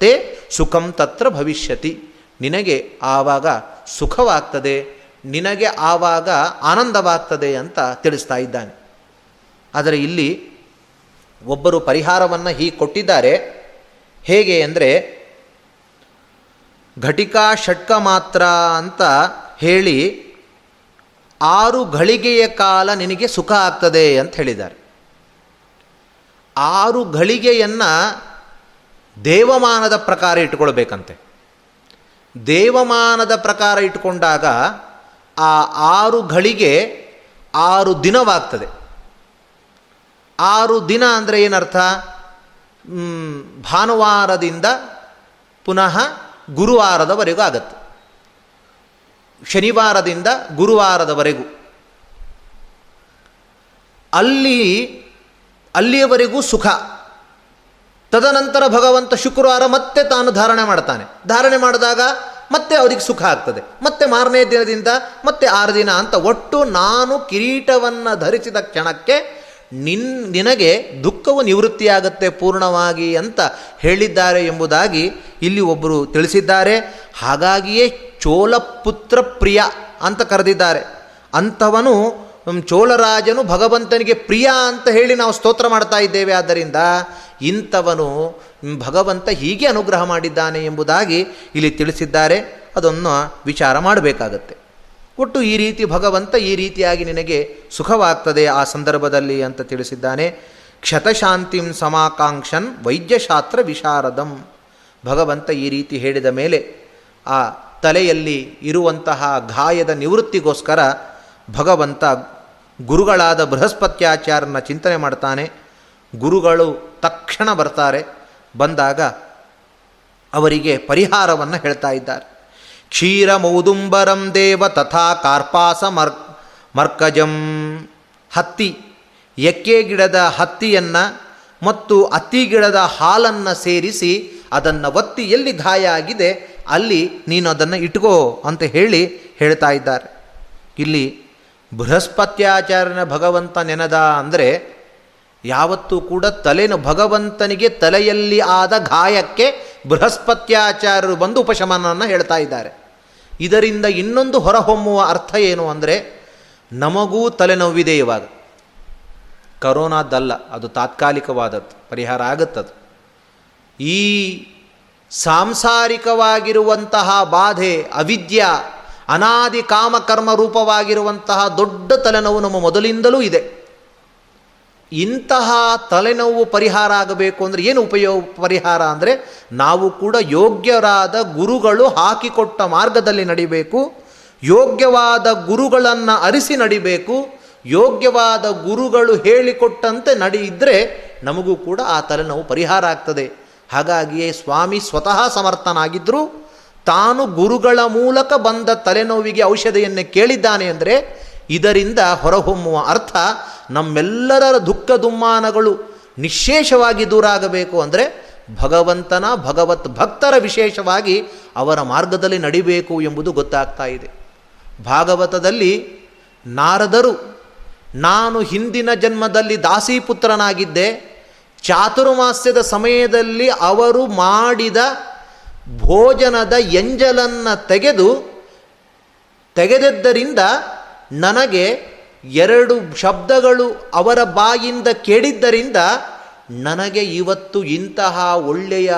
Speaker 1: ಮಾತ್ರಂತೆ ಸುಖಂ ತತ್ರ ಭವಿಷ್ಯತಿ. ನಿನಗೆ ಆವಾಗ ಸುಖವಾಗ್ತದೆ, ನಿನಗೆ ಆವಾಗ ಆನಂದವಾಗ್ತದೆ ಅಂತ ತಿಳಿಸ್ತಾ ಇದ್ದಾನೆ. ಆದರೆ ಇಲ್ಲಿ ಒಬ್ಬರು ಪರಿಹಾರವನ್ನು ಹೀಗೆ ಕೊಟ್ಟಿದ್ದಾರೆ. ಹೇಗೆ ಅಂದರೆ, ಘಟಿಕಾ ಷಟ್ಕ ಮಾತ್ರ ಅಂತ ಹೇಳಿ, ಆರು ಘಳಿಗೆಯ ಕಾಲ ನಿನಗೆ ಸುಖ ಆಗ್ತದೆ ಅಂತ ಹೇಳಿದ್ದಾರೆ. ಆರು ಘಳಿಗೆಯನ್ನು ದೇವಮಾನದ ಪ್ರಕಾರ ಇಟ್ಕೊಳ್ಬೇಕಂತೆ ದೇವಮಾನದ ಪ್ರಕಾರ ಇಟ್ಕೊಂಡಾಗ ಆ ಆರು ಘಳಿಗೆ ಆರು ದಿನವಾಗ್ತದೆ. ಆರು ದಿನ ಅಂದರೆ ಏನರ್ಥ? ಭಾನುವಾರದಿಂದ ಪುನಃ ಗುರುವಾರದವರೆಗೂ ಆಗತ್ತೆ. ಶನಿವಾರದಿಂದ ಗುರುವಾರದವರೆಗೂ. ಅಲ್ಲಿ, ಅಲ್ಲಿಯವರೆಗೂ ಸುಖ. ತದನಂತರ ಭಗವಂತ ಶುಕ್ರವಾರ ಮತ್ತೆ ತಾನು ಧಾರಣೆ ಮಾಡ್ತಾನೆ. ಧಾರಣೆ ಮಾಡಿದಾಗ ಮತ್ತೆ ಅವರಿಗೆ ಸುಖ ಆಗ್ತದೆ. ಮತ್ತೆ ಮಾರನೇ ದಿನದಿಂದ ಮತ್ತೆ ಆರು ದಿನ ಅಂತ ಒಟ್ಟು ನಾನು ಕಿರೀಟವನ್ನು ಧರಿಸಿದ ಕ್ಷಣಕ್ಕೆ ನಿನ್, ನಿನಗೆ ದುಃಖವು ನಿವೃತ್ತಿಯಾಗತ್ತೆ ಪೂರ್ಣವಾಗಿ ಅಂತ ಹೇಳಿದ್ದಾರೆ ಎಂಬುದಾಗಿ ಇಲ್ಲಿ ಒಬ್ಬರು ತಿಳಿಸಿದ್ದಾರೆ. ಹಾಗಾಗಿಯೇ ಚೋಲಪುತ್ರ ಪ್ರಿಯ ಅಂತ ಕರೆದಿದ್ದಾರೆ. ಅಂಥವನು ಚೋಳರಾಜನು ಭಗವಂತನಿಗೆ ಪ್ರಿಯ ಅಂತ ಹೇಳಿ ನಾವು ಸ್ತೋತ್ರ ಮಾಡ್ತಾ ಇದ್ದೇವೆ. ಆದ್ದರಿಂದ ಇಂಥವನು ಭಗವಂತ ಹೀಗೆ ಅನುಗ್ರಹ ಮಾಡಿದ್ದಾನೆ ಎಂಬುದಾಗಿ ಇಲ್ಲಿ ತಿಳಿಸಿದ್ದಾರೆ. ಅದನ್ನು ವಿಚಾರ ಮಾಡಬೇಕಾಗತ್ತೆ. ಒಟ್ಟು ಈ ರೀತಿ ಭಗವಂತ ಈ ರೀತಿಯಾಗಿ ನಿನಗೆ ಸುಖವಾಗ್ತದೆ ಆ ಸಂದರ್ಭದಲ್ಲಿ ಅಂತ ತಿಳಿಸಿದ್ದಾನೆ. ಕ್ಷತಶಾಂತಿಂ ಸಮಾಕಾಂಕ್ಷನ್ ವೈದ್ಯಶಾಸ್ತ್ರ ವಿಶಾರದಂ. ಭಗವಂತ ಈ ರೀತಿ ಹೇಳಿದ ಮೇಲೆ ಆ ತಲೆಯಲ್ಲಿ ಇರುವಂತಹ ಗಾಯದ ನಿವೃತ್ತಿಗೋಸ್ಕರ ಭಗವಂತ ಗುರುಗಳಾದ ಬೃಹಸ್ಪತ್ಯಾಚಾರ್ಯನ ಚಿಂತನೆ ಮಾಡ್ತಾನೆ. ಗುರುಗಳು ತಕ್ಷಣ ಬರ್ತಾರೆ. ಬಂದಾಗ ಅವರಿಗೆ ಪರಿಹಾರವನ್ನು ಹೇಳ್ತಾ ಇದ್ದಾರೆ. ಕ್ಷೀರ ಮೌದುಂಬರಂ ದೇವ ತಥಾ ಕಾರ್ಪಾಸ ಮರ್, ಮರ್ಕಜಂ. ಹತ್ತಿ, ಎಕ್ಕೆ ಗಿಡದ ಹತ್ತಿಯನ್ನು ಮತ್ತು ಅತ್ತಿ ಗಿಡದ ಹಾಲನ್ನು ಸೇರಿಸಿ ಅದನ್ನು ಒತ್ತಿ ಎಲ್ಲಿ ಗಾಯ ಆಗಿದೆ ಅಲ್ಲಿ ನೀನು ಅದನ್ನು ಇಟ್ಕೋ ಅಂತ ಹೇಳಿ ಹೇಳ್ತಾ ಇದ್ದಾರೆ. ಇಲ್ಲಿ ಬೃಹಸ್ಪತ್ಯಾಚಾರ್ಯನ ಭಗವಂತ ನೆನದ ಅಂದರೆ ಯಾವತ್ತೂ ಕೂಡ ತಲೆನು ಭಗವಂತನಿಗೆ ತಲೆಯಲ್ಲಿ ಆದ ಗಾಯಕ್ಕೆ ಬೃಹಸ್ಪತ್ಯಾಚಾರ್ಯರು ಬಂದು ಉಪಶಮನವನ್ನು ಹೇಳ್ತಾ ಇದ್ದಾರೆ. ಇದರಿಂದ ಇನ್ನೊಂದು ಹೊರಹೊಮ್ಮುವ ಅರ್ಥ ಏನು ಅಂದರೆ ನಮಗೂ ತಲೆನೋವಿದೆ ಇವಾಗ ಕರೋನಾದ್ದಲ್ಲ ಅದು ತಾತ್ಕಾಲಿಕವಾದದ್ದು, ಪರಿಹಾರ ಆಗುತ್ತದು. ಈ ಸಾಂಸಾರಿಕವಾಗಿರುವಂತಹ ಬಾಧೆ, ಅವಿದ್ಯ ಅನಾದಿ ಕಾಮಕರ್ಮ ರೂಪವಾಗಿರುವಂತಹ ದೊಡ್ಡ ತಲೆನೋವು ನಮ್ಮ ಮೊದಲಿಂದಲೂ ಇದೆ. ಇಂತಹ ತಲೆನೋವು ಪರಿಹಾರ ಆಗಬೇಕು ಅಂದರೆ ಏನು ಉಪಯೋಗ, ಪರಿಹಾರ ಅಂದರೆ ನಾವು ಕೂಡ ಯೋಗ್ಯರಾದ ಗುರುಗಳು ಹಾಕಿಕೊಟ್ಟ ಮಾರ್ಗದಲ್ಲಿ ನಡಿಬೇಕು, ಯೋಗ್ಯವಾದ ಗುರುಗಳನ್ನು ಅರಿಸಿ ನಡಿಬೇಕು, ಯೋಗ್ಯವಾದ ಗುರುಗಳು ಹೇಳಿಕೊಟ್ಟಂತೆ ನಡೆಯಿದ್ರೆ ನಮಗೂ ಕೂಡ ಆ ತಲೆನೋವು ಪರಿಹಾರ ಆಗ್ತದೆ. ಹಾಗಾಗಿಯೇ ಸ್ವಾಮಿ ಸ್ವತಃ ಸಮರ್ಥನಾಗಿದ್ದರೂ ತಾನು ಗುರುಗಳ ಮೂಲಕ ಬಂದ ತಲೆನೋವಿಗೆ ಔಷಧಿಯನ್ನು ಕೇಳಿದ್ದಾನೆ ಅಂದರೆ ಇದರಿಂದ ಹೊರಹೊಮ್ಮುವ ಅರ್ಥ ನಮ್ಮೆಲ್ಲರ ದುಃಖ ದುಮ್ಮಾನಗಳು ನಿಶೇಷವಾಗಿ ದೂರ ಆಗಬೇಕು ಅಂದರೆ ಭಗವಂತನ ಭಗವತ್ ಭಕ್ತರ ವಿಶೇಷವಾಗಿ ಅವರ ಮಾರ್ಗದಲ್ಲಿ ನಡಿಬೇಕು ಎಂಬುದು ಗೊತ್ತಾಗ್ತಾ ಇದೆ. ಭಾಗವತದಲ್ಲಿ ನಾರದರು, ನಾನು ಹಿಂದಿನ ಜನ್ಮದಲ್ಲಿ ದಾಸಿಪುತ್ರನಾಗಿದ್ದೆ, ಚಾತುರ್ಮಾಸ್ಯದ ಸಮಯದಲ್ಲಿ ಅವರು ಮಾಡಿದ ಭೋಜನದ ಎಂಜಲನ್ನು ತೆಗೆದು ತೆಗೆದದ್ದರಿಂದ ನನಗೆ ಎರಡು ಶಬ್ದಗಳು ಅವರ ಬಾಯಿಂದ ಕೇಳಿದ್ದರಿಂದ ನನಗೆ ಇವತ್ತು ಇಂತಹ ಒಳ್ಳೆಯ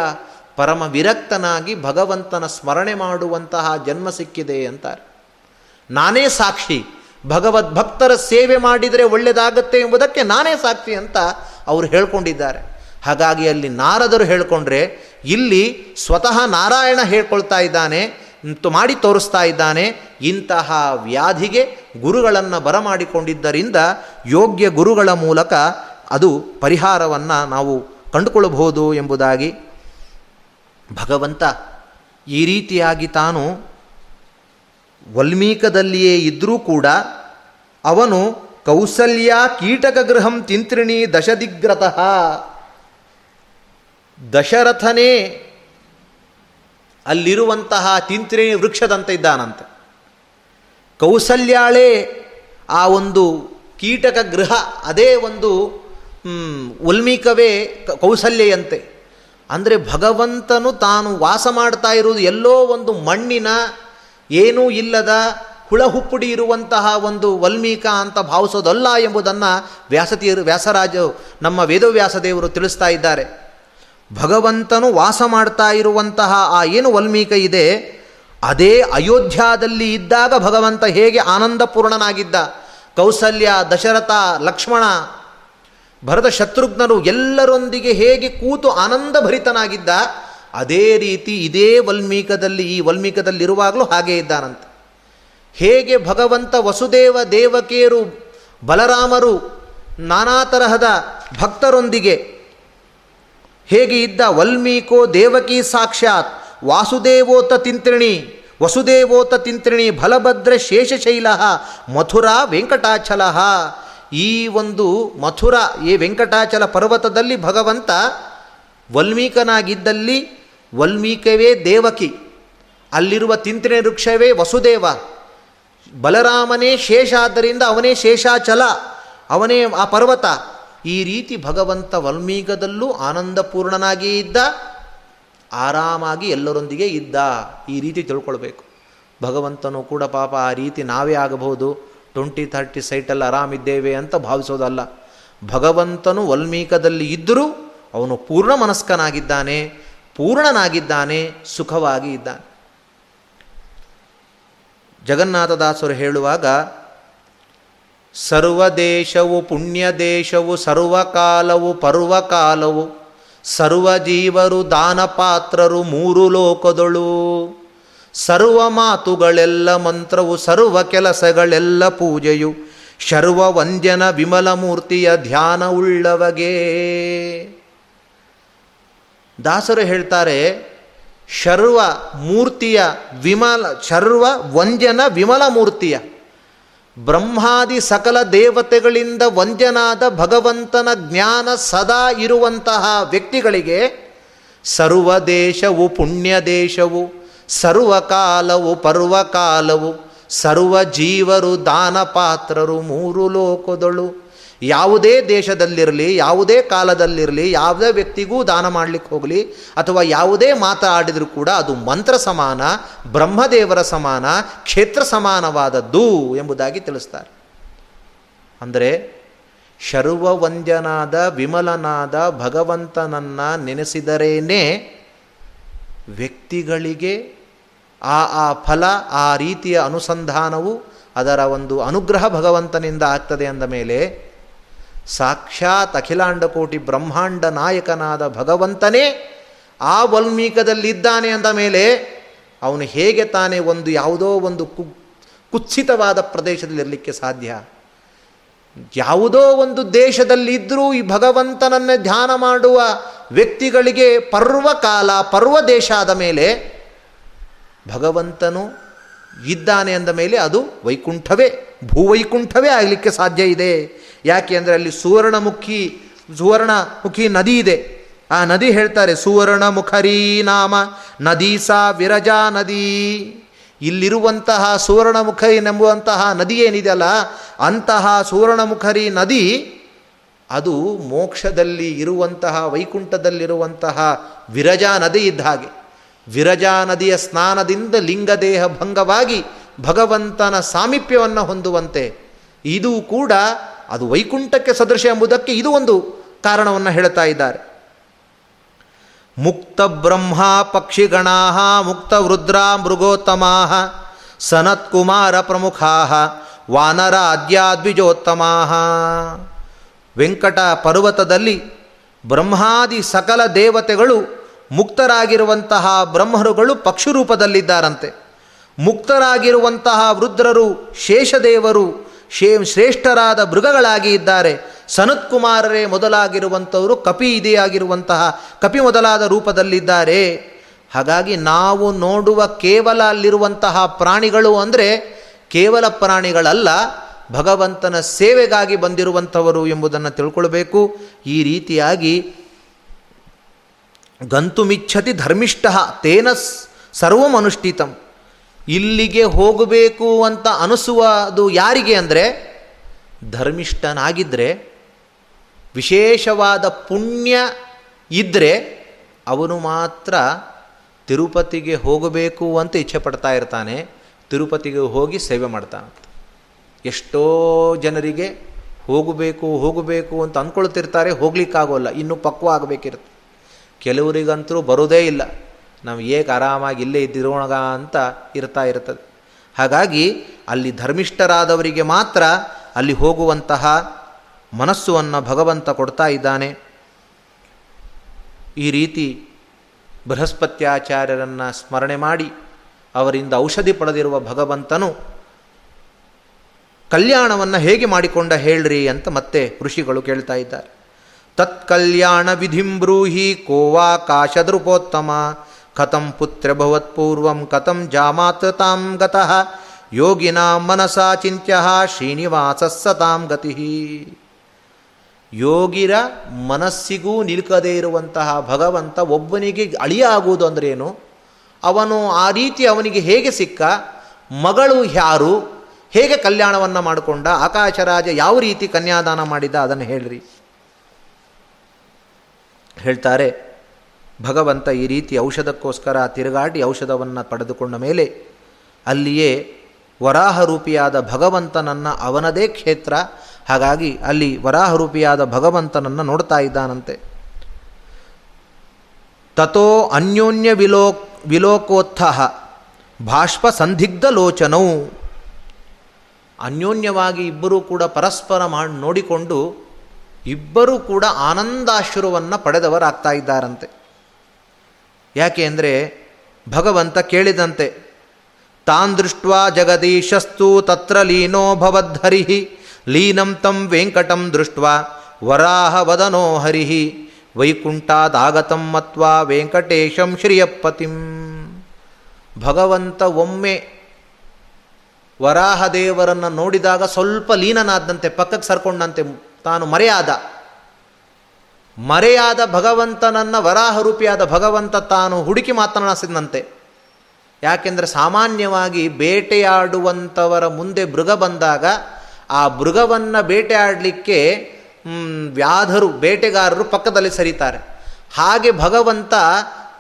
Speaker 1: ಪರಮ ವಿರಕ್ತನಾಗಿ ಭಗವಂತನ ಸ್ಮರಣೆ ಮಾಡುವಂತಹ ಜನ್ಮ ಸಿಕ್ಕಿದೆ ಅಂತಾರೆ. ನಾನೇ ಸಾಕ್ಷಿ, ಭಗವದ್ಭಕ್ತರ ಸೇವೆ ಮಾಡಿದರೆ ಒಳ್ಳೆಯದಾಗತ್ತೆ ಎಂಬುದಕ್ಕೆ ನಾನೇ ಸಾಕ್ಷಿ ಅಂತ ಅವರು ಹೇಳ್ಕೊಂಡಿದ್ದಾರೆ. ಹಾಗಾಗಿ ಅಲ್ಲಿ ನಾರದರು ಹೇಳಿಕೊಂಡ್ರೆ, ಇಲ್ಲಿ ಸ್ವತಃ ನಾರಾಯಣ ಹೇಳ್ಕೊಳ್ತಾ ಇದ್ದಾನೆ ಮಾಡಿ ತೋರಿಸ್ತಾ ಇದ್ದಾನೆ, ಇಂತಹ ವ್ಯಾಧಿಗೆ ಗುರುಗಳನ್ನು ಬರಮಾಡಿಕೊಂಡಿದ್ದರಿಂದ ಯೋಗ್ಯ ಗುರುಗಳ ಮೂಲಕ ಅದು ಪರಿಹಾರವನ್ನು ನಾವು ಕಂಡುಕೊಳ್ಳಬಹುದು ಎಂಬುದಾಗಿ ಭಗವಂತ ಈ ರೀತಿಯಾಗಿ ತಾನು ವಲ್ಮೀಕದಲ್ಲಿಯೇ ಇದ್ದರೂ ಕೂಡ ಅವನು ಕೌಸಲ್ಯ ಕೀಟಕ ಗೃಹಂ ತಿಂತ್ರಿಣಿ ದಶದಿಗ್ರತಃ ದಶರಥನೇ ಅಲ್ಲಿರುವಂತಹ ತಿಂತ್ರಿಣಿ ವೃಕ್ಷದಂತೆ ಇದ್ದಾನಂತೆ. ಕೌಸಲ್ಯಾಳೇ ಆ ಒಂದು ಕೀಟಕ ಗೃಹ, ಅದೇ ಒಂದು ಉಲ್ಮೀಕವೇ ಕೌಸಲ್ಯೆಯಂತೆ. ಅಂದರೆ ಭಗವಂತನು ತಾನು ವಾಸ ಮಾಡ್ತಾ ಇರುವುದು ಎಲ್ಲೋ ಒಂದು ಮಣ್ಣಿನ ಏನೂ ಇಲ್ಲದ ಹುಳ ಹುಪ್ಪುಡಿ ಇರುವಂತಹ ಒಂದು ವಲ್ಮೀಕ ಅಂತ ಭಾವಿಸೋದಲ್ಲ ಎಂಬುದನ್ನು ವ್ಯಾಸತೀರು ವ್ಯಾಸರಾಜ ನಮ್ಮ ವೇದವ್ಯಾಸ ದೇವರು ತಿಳಿಸ್ತಾ ಇದ್ದಾರೆ. ಭಗವಂತನು ವಾಸ ಮಾಡ್ತಾ ಇರುವಂತಹ ಆ ಏನು ವಲ್ಮೀಕ ಇದೆ, ಅದೇ ಅಯೋಧ್ಯಾದಲ್ಲಿ ಇದ್ದಾಗ ಭಗವಂತ ಹೇಗೆ ಆನಂದಪೂರ್ಣನಾಗಿದ್ದ. ಕೌಸಲ್ಯ, ದಶರಥ, ಲಕ್ಷ್ಮಣ ಭರತ ಶತ್ರುಘ್ನರು ಎಲ್ಲರೊಂದಿಗೆ ಹೇಗೆ ಕೂತು ಆನಂದಭರಿತನಾಗಿದ್ದ, ಅದೇ ರೀತಿ ಇದೇ ವಲ್ಮೀಕದಲ್ಲಿ, ಈ ವಲ್ಮೀಕದಲ್ಲಿರುವಾಗಲೂ ಹಾಗೇ ಇದ್ದಾನಂತೆ. ಹೇಗೆ ಭಗವಂತ ವಸುದೇವ ದೇವಕೇರು, ಬಲರಾಮರು ನಾನಾ ತರಹದ ಭಕ್ತರೊಂದಿಗೆ ಹೇಗೆ ಇದ್ದ ವಲ್ಮೀಕೋ ದೇವಕಿ ಸಾಕ್ಷಾತ್? ವಾಸುದೇವೋತ ತಿಂತ್ರಿಣಿ, ವಸುದೇವೋತ ತಿಂತ್ರಿಣಿ ಬಲಭದ್ರ ಶೇಷಶೈಲ, ಮಥುರಾ ವೆಂಕಟಾಚಲ. ಈ ಒಂದು ಮಥುರ, ಈ ವೆಂಕಟಾಚಲ ಪರ್ವತದಲ್ಲಿ ಭಗವಂತ ವಲ್ಮೀಕನಾಗಿದ್ದಲ್ಲಿ ವಲ್ಮೀಕವೇ ದೇವಕಿ. ಅಲ್ಲಿರುವ ತಿಂತ್ರಿಣಿ ವೃಕ್ಷವೇ ವಸುದೇವ. ಬಲರಾಮನೇ ಶೇಷ ಆದ್ದರಿಂದ ಅವನೇ ಶೇಷಾಚಲ, ಅವನೇ ಆ ಪರ್ವತ. ಈ ರೀತಿ ಭಗವಂತ ವಲ್ಮೀಗದಲ್ಲೂ ಆನಂದಪೂರ್ಣನಾಗಿಯೇ ಇದ್ದ, ಆರಾಮಾಗಿ ಎಲ್ಲರೊಂದಿಗೆ ಇದ್ದ, ಈ ರೀತಿ ತಿಳ್ಕೊಳ್ಬೇಕು. ಭಗವಂತನು ಕೂಡ ಪಾಪ ಆ ರೀತಿ ನಾವೇ ಆಗಬಹುದು, ಟ್ವೆಂಟಿ ಥರ್ಟಿ ಸೈಟಲ್ಲಿ ಆರಾಮಿದ್ದೇವೆ ಅಂತ ಭಾವಿಸೋದಲ್ಲ. ಭಗವಂತನು ವಲ್ಮೀಕದಲ್ಲಿ ಇದ್ದರೂ ಅವನು ಪೂರ್ಣ ಮನಸ್ಕನಾಗಿದ್ದಾನೆ, ಪೂರ್ಣನಾಗಿದ್ದಾನೆ, ಸುಖವಾಗಿ ಇದ್ದಾನೆ. ಜಗನ್ನಾಥದಾಸರು ಹೇಳುವಾಗ ಸರ್ವದೇಶವು ಪುಣ್ಯದೇಶವು, ಸರ್ವಕಾಲವು ಪರ್ವಕಾಲವು, ಸರ್ವಜೀವರು ದಾನಪಾತ್ರರು ಮೂರು ಲೋಕದಳು. ಸರ್ವ ಮಾತುಗಳೆಲ್ಲ ಮಂತ್ರವು, ಸರ್ವ ಕೆಲಸಗಳೆಲ್ಲ ಪೂಜೆಯು, ಶರ್ವ ವಂದ್ಯನ ವಿಮಲ ಮೂರ್ತಿಯ ಧ್ಯಾನ ಉಳ್ಳವಗೆ. ದಾಸರು ಹೇಳ್ತಾರೆ, ಶರ್ವ ಮೂರ್ತಿಯ ವಿಮಲ, ಶರ್ವ ವಂದ್ಯನ ವಿಮಲ ಮೂರ್ತಿಯ ಬ್ರಹ್ಮಾದಿ ಸಕಲ ದೇವತೆಗಳಿಂದ ವಂದ್ಯನಾದ ಭಗವಂತನ ಜ್ಞಾನ ಸದಾ ಇರುವಂತಹ ವ್ಯಕ್ತಿಗಳಿಗೆ ಸರ್ವ ದೇಶವು ಪುಣ್ಯ ದೇಶವು ಸರ್ವಕಾಲವು ಪರ್ವಕಾಲವು ಸರ್ವ ಜೀವರು ದಾನಪಾತ್ರರು ಮೂರು ಲೋಕದಳು. ಯಾವುದೇ ದೇಶದಲ್ಲಿರಲಿ, ಯಾವುದೇ ಕಾಲದಲ್ಲಿರಲಿ, ಯಾವುದೇ ವ್ಯಕ್ತಿಗೂ ದಾನ ಮಾಡಲಿಕ್ಕೆ ಹೋಗಲಿ, ಅಥವಾ ಯಾವುದೇ ಮಾತಾಡಿದರೂ ಕೂಡ ಅದು ಮಂತ್ರ ಸಮಾನ, ಬ್ರಹ್ಮದೇವರ ಸಮಾನ, ಕ್ಷೇತ್ರ ಸಮಾನವಾದದ್ದು ಎಂಬುದಾಗಿ ತಿಳಿಸ್ತಾರೆ. ಅಂದರೆ ಶರ್ವವಂದ್ಯನಾದ, ವಿಮಲನಾದ, ಭಗವಂತನನ್ನು ನೆನೆಸಿದರೇನೇ ವ್ಯಕ್ತಿಗಳಿಗೆ ಆ ಆ ಫಲ, ಆ ರೀತಿಯ ಅನುಸಂಧಾನವು ಅದರ ಒಂದು ಅನುಗ್ರಹ ಭಗವಂತನಿಂದ ಆಗ್ತದೆ ಅಂದ ಮೇಲೆ ಸಾಕ್ಷಾತ್ ಅಖಿಲಾಂಡ ಕೋಟಿ ಬ್ರಹ್ಮಾಂಡ ನಾಯಕನಾದ ಭಗವಂತನೇ ಆ ವಲ್ಮೀಕದಲ್ಲಿದ್ದಾನೆ ಅಂದ ಮೇಲೆ ಅವನು ಹೇಗೆ ತಾನೇ ಒಂದು ಯಾವುದೋ ಒಂದು ಕು ಕುತ್ಸಿತವಾದ ಪ್ರದೇಶದಲ್ಲಿ ಇರಲಿಕ್ಕೆ ಸಾಧ್ಯ? ಯಾವುದೋ ಒಂದು ದೇಶದಲ್ಲಿದ್ದರೂ ಈ ಭಗವಂತನನ್ನೇ ಧ್ಯಾನ ಮಾಡುವ ವ್ಯಕ್ತಿಗಳಿಗೆ ಪರ್ವಕಾಲ ಪರ್ವ ದೇಶ ಆದ ಮೇಲೆ ಭಗವಂತನು ಇದ್ದಾನೆ ಅಂದ ಮೇಲೆ ಅದು ವೈಕುಂಠವೇ, ಭೂವೈಕುಂಠವೇ ಆಗಲಿಕ್ಕೆ ಸಾಧ್ಯ ಇದೆ. ಯಾಕೆ ಅಂದರೆ ಅಲ್ಲಿ ಸುವರ್ಣಮುಖಿ ಸುವರ್ಣಮುಖಿ ನದಿ ಇದೆ. ಆ ನದಿ ಹೇಳ್ತಾರೆ ಸುವರ್ಣ ಮುಖರೀ ನಾಮ, ನದಿ ಸಾ ವಿರಜಾ ನದಿ. ಇಲ್ಲಿರುವಂತಹ ಸುವರ್ಣಮುಖರಿ ಎಂಬುವಂತಹ ನದಿ ಏನಿದೆಯಲ್ಲ ಅಂತಹ ಸುವರ್ಣಮುಖರಿ ನದಿ ಅದು ಮೋಕ್ಷದಲ್ಲಿ ಇರುವಂತಹ, ವೈಕುಂಠದಲ್ಲಿರುವಂತಹ ವಿರಜಾ ನದಿ ಇದ್ದ ಹಾಗೆ. ವಿರಜಾ ನದಿಯ ಸ್ನಾನದಿಂದ ಲಿಂಗದೇಹ ಭಂಗವಾಗಿ ಭಗವಂತನ ಸಾಮೀಪ್ಯವನ್ನು ಹೊಂದುವಂತೆ. ಇದು ಕೂಡ ಅದು ವೈಕುಂಠಕ್ಕೆ ಸದೃಶ ಎಂಬುದಕ್ಕೆ ಇದು ಒಂದು ಕಾರಣವನ್ನು ಹೇಳ್ತಾ ಇದ್ದಾರೆ. ಮುಕ್ತ ಬ್ರಹ್ಮ ಪಕ್ಷಿಗಣಾ ಮುಕ್ತ ವೃದ್ರ ಮೃಗೋತ್ತಮಾ ಸನತ್ಕುಮಾರ ಪ್ರಮುಖಾ ವಾನರಾದ್ಯಾದ್ವಿಜೋತ್ತಮಾ ವೆಂಕಟ ಪರ್ವತದಲ್ಲಿ ಬ್ರಹ್ಮಾದಿ ಸಕಲ ದೇವತೆಗಳು ಮುಕ್ತರಾಗಿರುವಂತಹ ಬ್ರಹ್ಮರುಗಳು ಪಕ್ಷಿ ರೂಪದಲ್ಲಿದ್ದಾರಂತೆ ಮುಕ್ತರಾಗಿರುವಂತಹ ವೃದ್ರರು ಶೇಷದೇವರು ಶೇ ಶ್ರೇಷ್ಠರಾದ ಮೃಗಗಳಾಗಿ ಇದ್ದಾರೆ. ಸನತ್ಕುಮಾರರೇ ಮೊದಲಾಗಿರುವಂಥವರು ಕಪಿ ಇದೆಯಾಗಿರುವಂತಹ ಕಪಿ ಮೊದಲಾದ ರೂಪದಲ್ಲಿದ್ದಾರೆ. ಹಾಗಾಗಿ ನಾವು ನೋಡುವ ಕೇವಲ ಅಲ್ಲಿರುವಂತಹ ಪ್ರಾಣಿಗಳು ಅಂದರೆ ಕೇವಲ ಪ್ರಾಣಿಗಳಲ್ಲ, ಭಗವಂತನ ಸೇವೆಗಾಗಿ ಬಂದಿರುವಂಥವರು ಎಂಬುದನ್ನು ತಿಳ್ಕೊಳ್ಬೇಕು. ಈ ರೀತಿಯಾಗಿ ಗಂತುಮಿಚ್ಛತಿ ಧರ್ಮಿಷ್ಠ, ತೇನ ಸರ್ವಮನುಷ್ಠಿತಂ ಇಲ್ಲಿಗೆ ಹೋಗಬೇಕು ಅಂತ ಅನಿಸುವುದು ಯಾರಿಗೆ ಅಂದರೆ ಧರ್ಮಿಷ್ಠನಾಗಿದ್ದರೆ ವಿಶೇಷವಾದ ಪುಣ್ಯ ಇದ್ದರೆ ಅವನು ಮಾತ್ರ ತಿರುಪತಿಗೆ ಹೋಗಬೇಕು ಅಂತ ಇಚ್ಛೆ ಪಡ್ತಾ ಇರ್ತಾನೆ, ತಿರುಪತಿಗೆ ಹೋಗಿ ಸೇವೆ ಮಾಡ್ತಾನೆ. ಎಷ್ಟೋ ಜನರಿಗೆ ಹೋಗಬೇಕು ಹೋಗಬೇಕು ಅಂತ ಅಂದ್ಕೊಳ್ತಿರ್ತಾರೆ ಹೋಗ್ಲಿಕ್ಕಾಗೋಲ್ಲ, ಇನ್ನೂ ಪಕ್ವ ಆಗಬೇಕಿರುತ್ತೆ. ಕೆಲವರಿಗಂತರೂ ಬರೋದೇ ಇಲ್ಲ. ನಾವು ಏಕೆ ಆರಾಮಾಗಿ ಇಲ್ಲೇ ಇದ್ದಿರೋಣ ಅಂತ ಇರ್ತಾ ಇರ್ತದೆ. ಹಾಗಾಗಿ ಅಲ್ಲಿ ಧರ್ಮಿಷ್ಠರಾದವರಿಗೆ ಮಾತ್ರ ಅಲ್ಲಿ ಹೋಗುವಂತಹ ಮನಸ್ಸುವನ್ನು ಭಗವಂತ ಕೊಡ್ತಾ ಇದ್ದಾನೆ. ಈ ರೀತಿ ಬೃಹಸ್ಪತ್ಯಾಚಾರ್ಯರನ್ನು ಸ್ಮರಣೆ ಮಾಡಿ ಅವರಿಂದ ಔಷಧಿ ಪಡೆದಿರುವ ಭಗವಂತನು ಕಲ್ಯಾಣವನ್ನು ಹೇಗೆ ಮಾಡಿಕೊಂಡ ಹೇಳ್ರಿ ಅಂತ ಮತ್ತೆ ಋಷಿಗಳು ಕೇಳ್ತಾ ಇದ್ದಾರೆ. ತತ್ಕಲ್ಯಾಣ ವಿಧಿಂ ಕೋವಾ ಕಾಶದೃಪೋತ್ತಮ ಕಥಂ ಪುತ್ರ ಭವತ್ಪೂರ್ವಂ ಕಥಂ ಜಾಮಾತೃತಾಂ ಗತಃ ಯೋಗಿನ ಮನಸಾ ಚಿಂತ್ಯ ಶ್ರೀನಿವಾಸ ಸತಾಂ ಗತಿ ಯೋಗಿರ ಮನಸ್ಸಿಗೂ ನಿಲ್ಕದೇ ಇರುವಂತಹ ಭಗವಂತ ಒಬ್ಬನಿಗೆ ಅಳಿಯ ಆಗುವುದು ಅಂದ್ರೇನು? ಅವನು ಆ ರೀತಿ ಅವನಿಗೆ ಹೇಗೆ ಸಿಕ್ಕ? ಮಗಳು ಯಾರು? ಹೇಗೆ ಕಲ್ಯಾಣವನ್ನು ಮಾಡಿಕೊಂಡ? ಆಕಾಶರಾಜ ಯಾವ ರೀತಿ ಕನ್ಯಾದಾನ ಮಾಡಿದ? ಅದನ್ನು ಹೇಳ್ರಿ. ಹೇಳ್ತಾರೆ, ಭಗವಂತ ಈ ರೀತಿ ಔಷಧಕ್ಕೋಸ್ಕರ ತಿರುಗಾಡಿ ಔಷಧವನ್ನು ಪಡೆದುಕೊಂಡ ಮೇಲೆ ಅಲ್ಲಿಯೇ ವರಾಹರೂಪಿಯಾದ ಭಗವಂತನನ್ನು ಅವನದೇ ಕ್ಷೇತ್ರ, ಹಾಗಾಗಿ ಅಲ್ಲಿ ವರಾಹರೂಪಿಯಾದ ಭಗವಂತನನ್ನು ನೋಡ್ತಾ ಇದ್ದಾನಂತೆ. ತಥೋ ಅನ್ಯೋನ್ಯ ವಿಲೋ, ವಿಲೋಕೋತ್ಥ ಬಾಷ್ಪ ಸಂದಿಗ್ಧ ಲೋಚನವು ಅನ್ಯೋನ್ಯವಾಗಿ ಇಬ್ಬರೂ ಕೂಡ ಪರಸ್ಪರ ಮಾಡಿ, ನೋಡಿಕೊಂಡು ಇಬ್ಬರೂ ಕೂಡ ಆನಂದಾಶ್ರುವನ್ನು ಪಡೆದವರಾಗ್ತಾ ಇದ್ದಾರಂತೆ. ಯಾಕೆ ಅಂದರೆ ಭಗವಂತ ಕೇಳಿದಂತೆ, ತಾನ್ ದೃಷ್ಟ ಜಗದೀಶಸ್ತು ತತ್ರ ಲೀನೋ ಭವದ್ಧರಿ ಲೀನಂ ತಂ ವೆಂಕಟಂ ದೃಷ್ಟ ವರಾಹ ವದನೋ ಹರಿಹಿ, ವೈಕುಂಠಾದಾಗತಂ ಮತ್ವಾ ವೆಂಕಟೇಶಂ ಶ್ರೀಯಪ್ಪತಿಂ. ಭಗವಂತ ಒಮ್ಮೆ ವರಾಹದೇವರನ್ನು ನೋಡಿದಾಗ ಸ್ವಲ್ಪ ಲೀನನಾದಂತೆ, ಪಕ್ಕಕ್ಕೆ ಸರ್ಕೊಂಡಂತೆ ತಾನು ಮರೆಯಾದ. ಮರೆಯಾದ ಭಗವಂತನನ್ನು ವರಾಹರೂಪಿಯಾದ ಭಗವಂತ ತಾನು ಹುಡುಕಿ ಮಾತನಾಡಿಸಿದಂತೆ. ಯಾಕೆಂದರೆ ಸಾಮಾನ್ಯವಾಗಿ ಬೇಟೆಯಾಡುವಂಥವರ ಮುಂದೆ ಮೃಗ ಬಂದಾಗ ಆ ಮೃಗವನ್ನು ಬೇಟೆಯಾಡಲಿಕ್ಕೆ ವ್ಯಾಧರು, ಬೇಟೆಗಾರರು ಪಕ್ಕದಲ್ಲಿ ಸರಿತಾರೆ. ಹಾಗೆ ಭಗವಂತ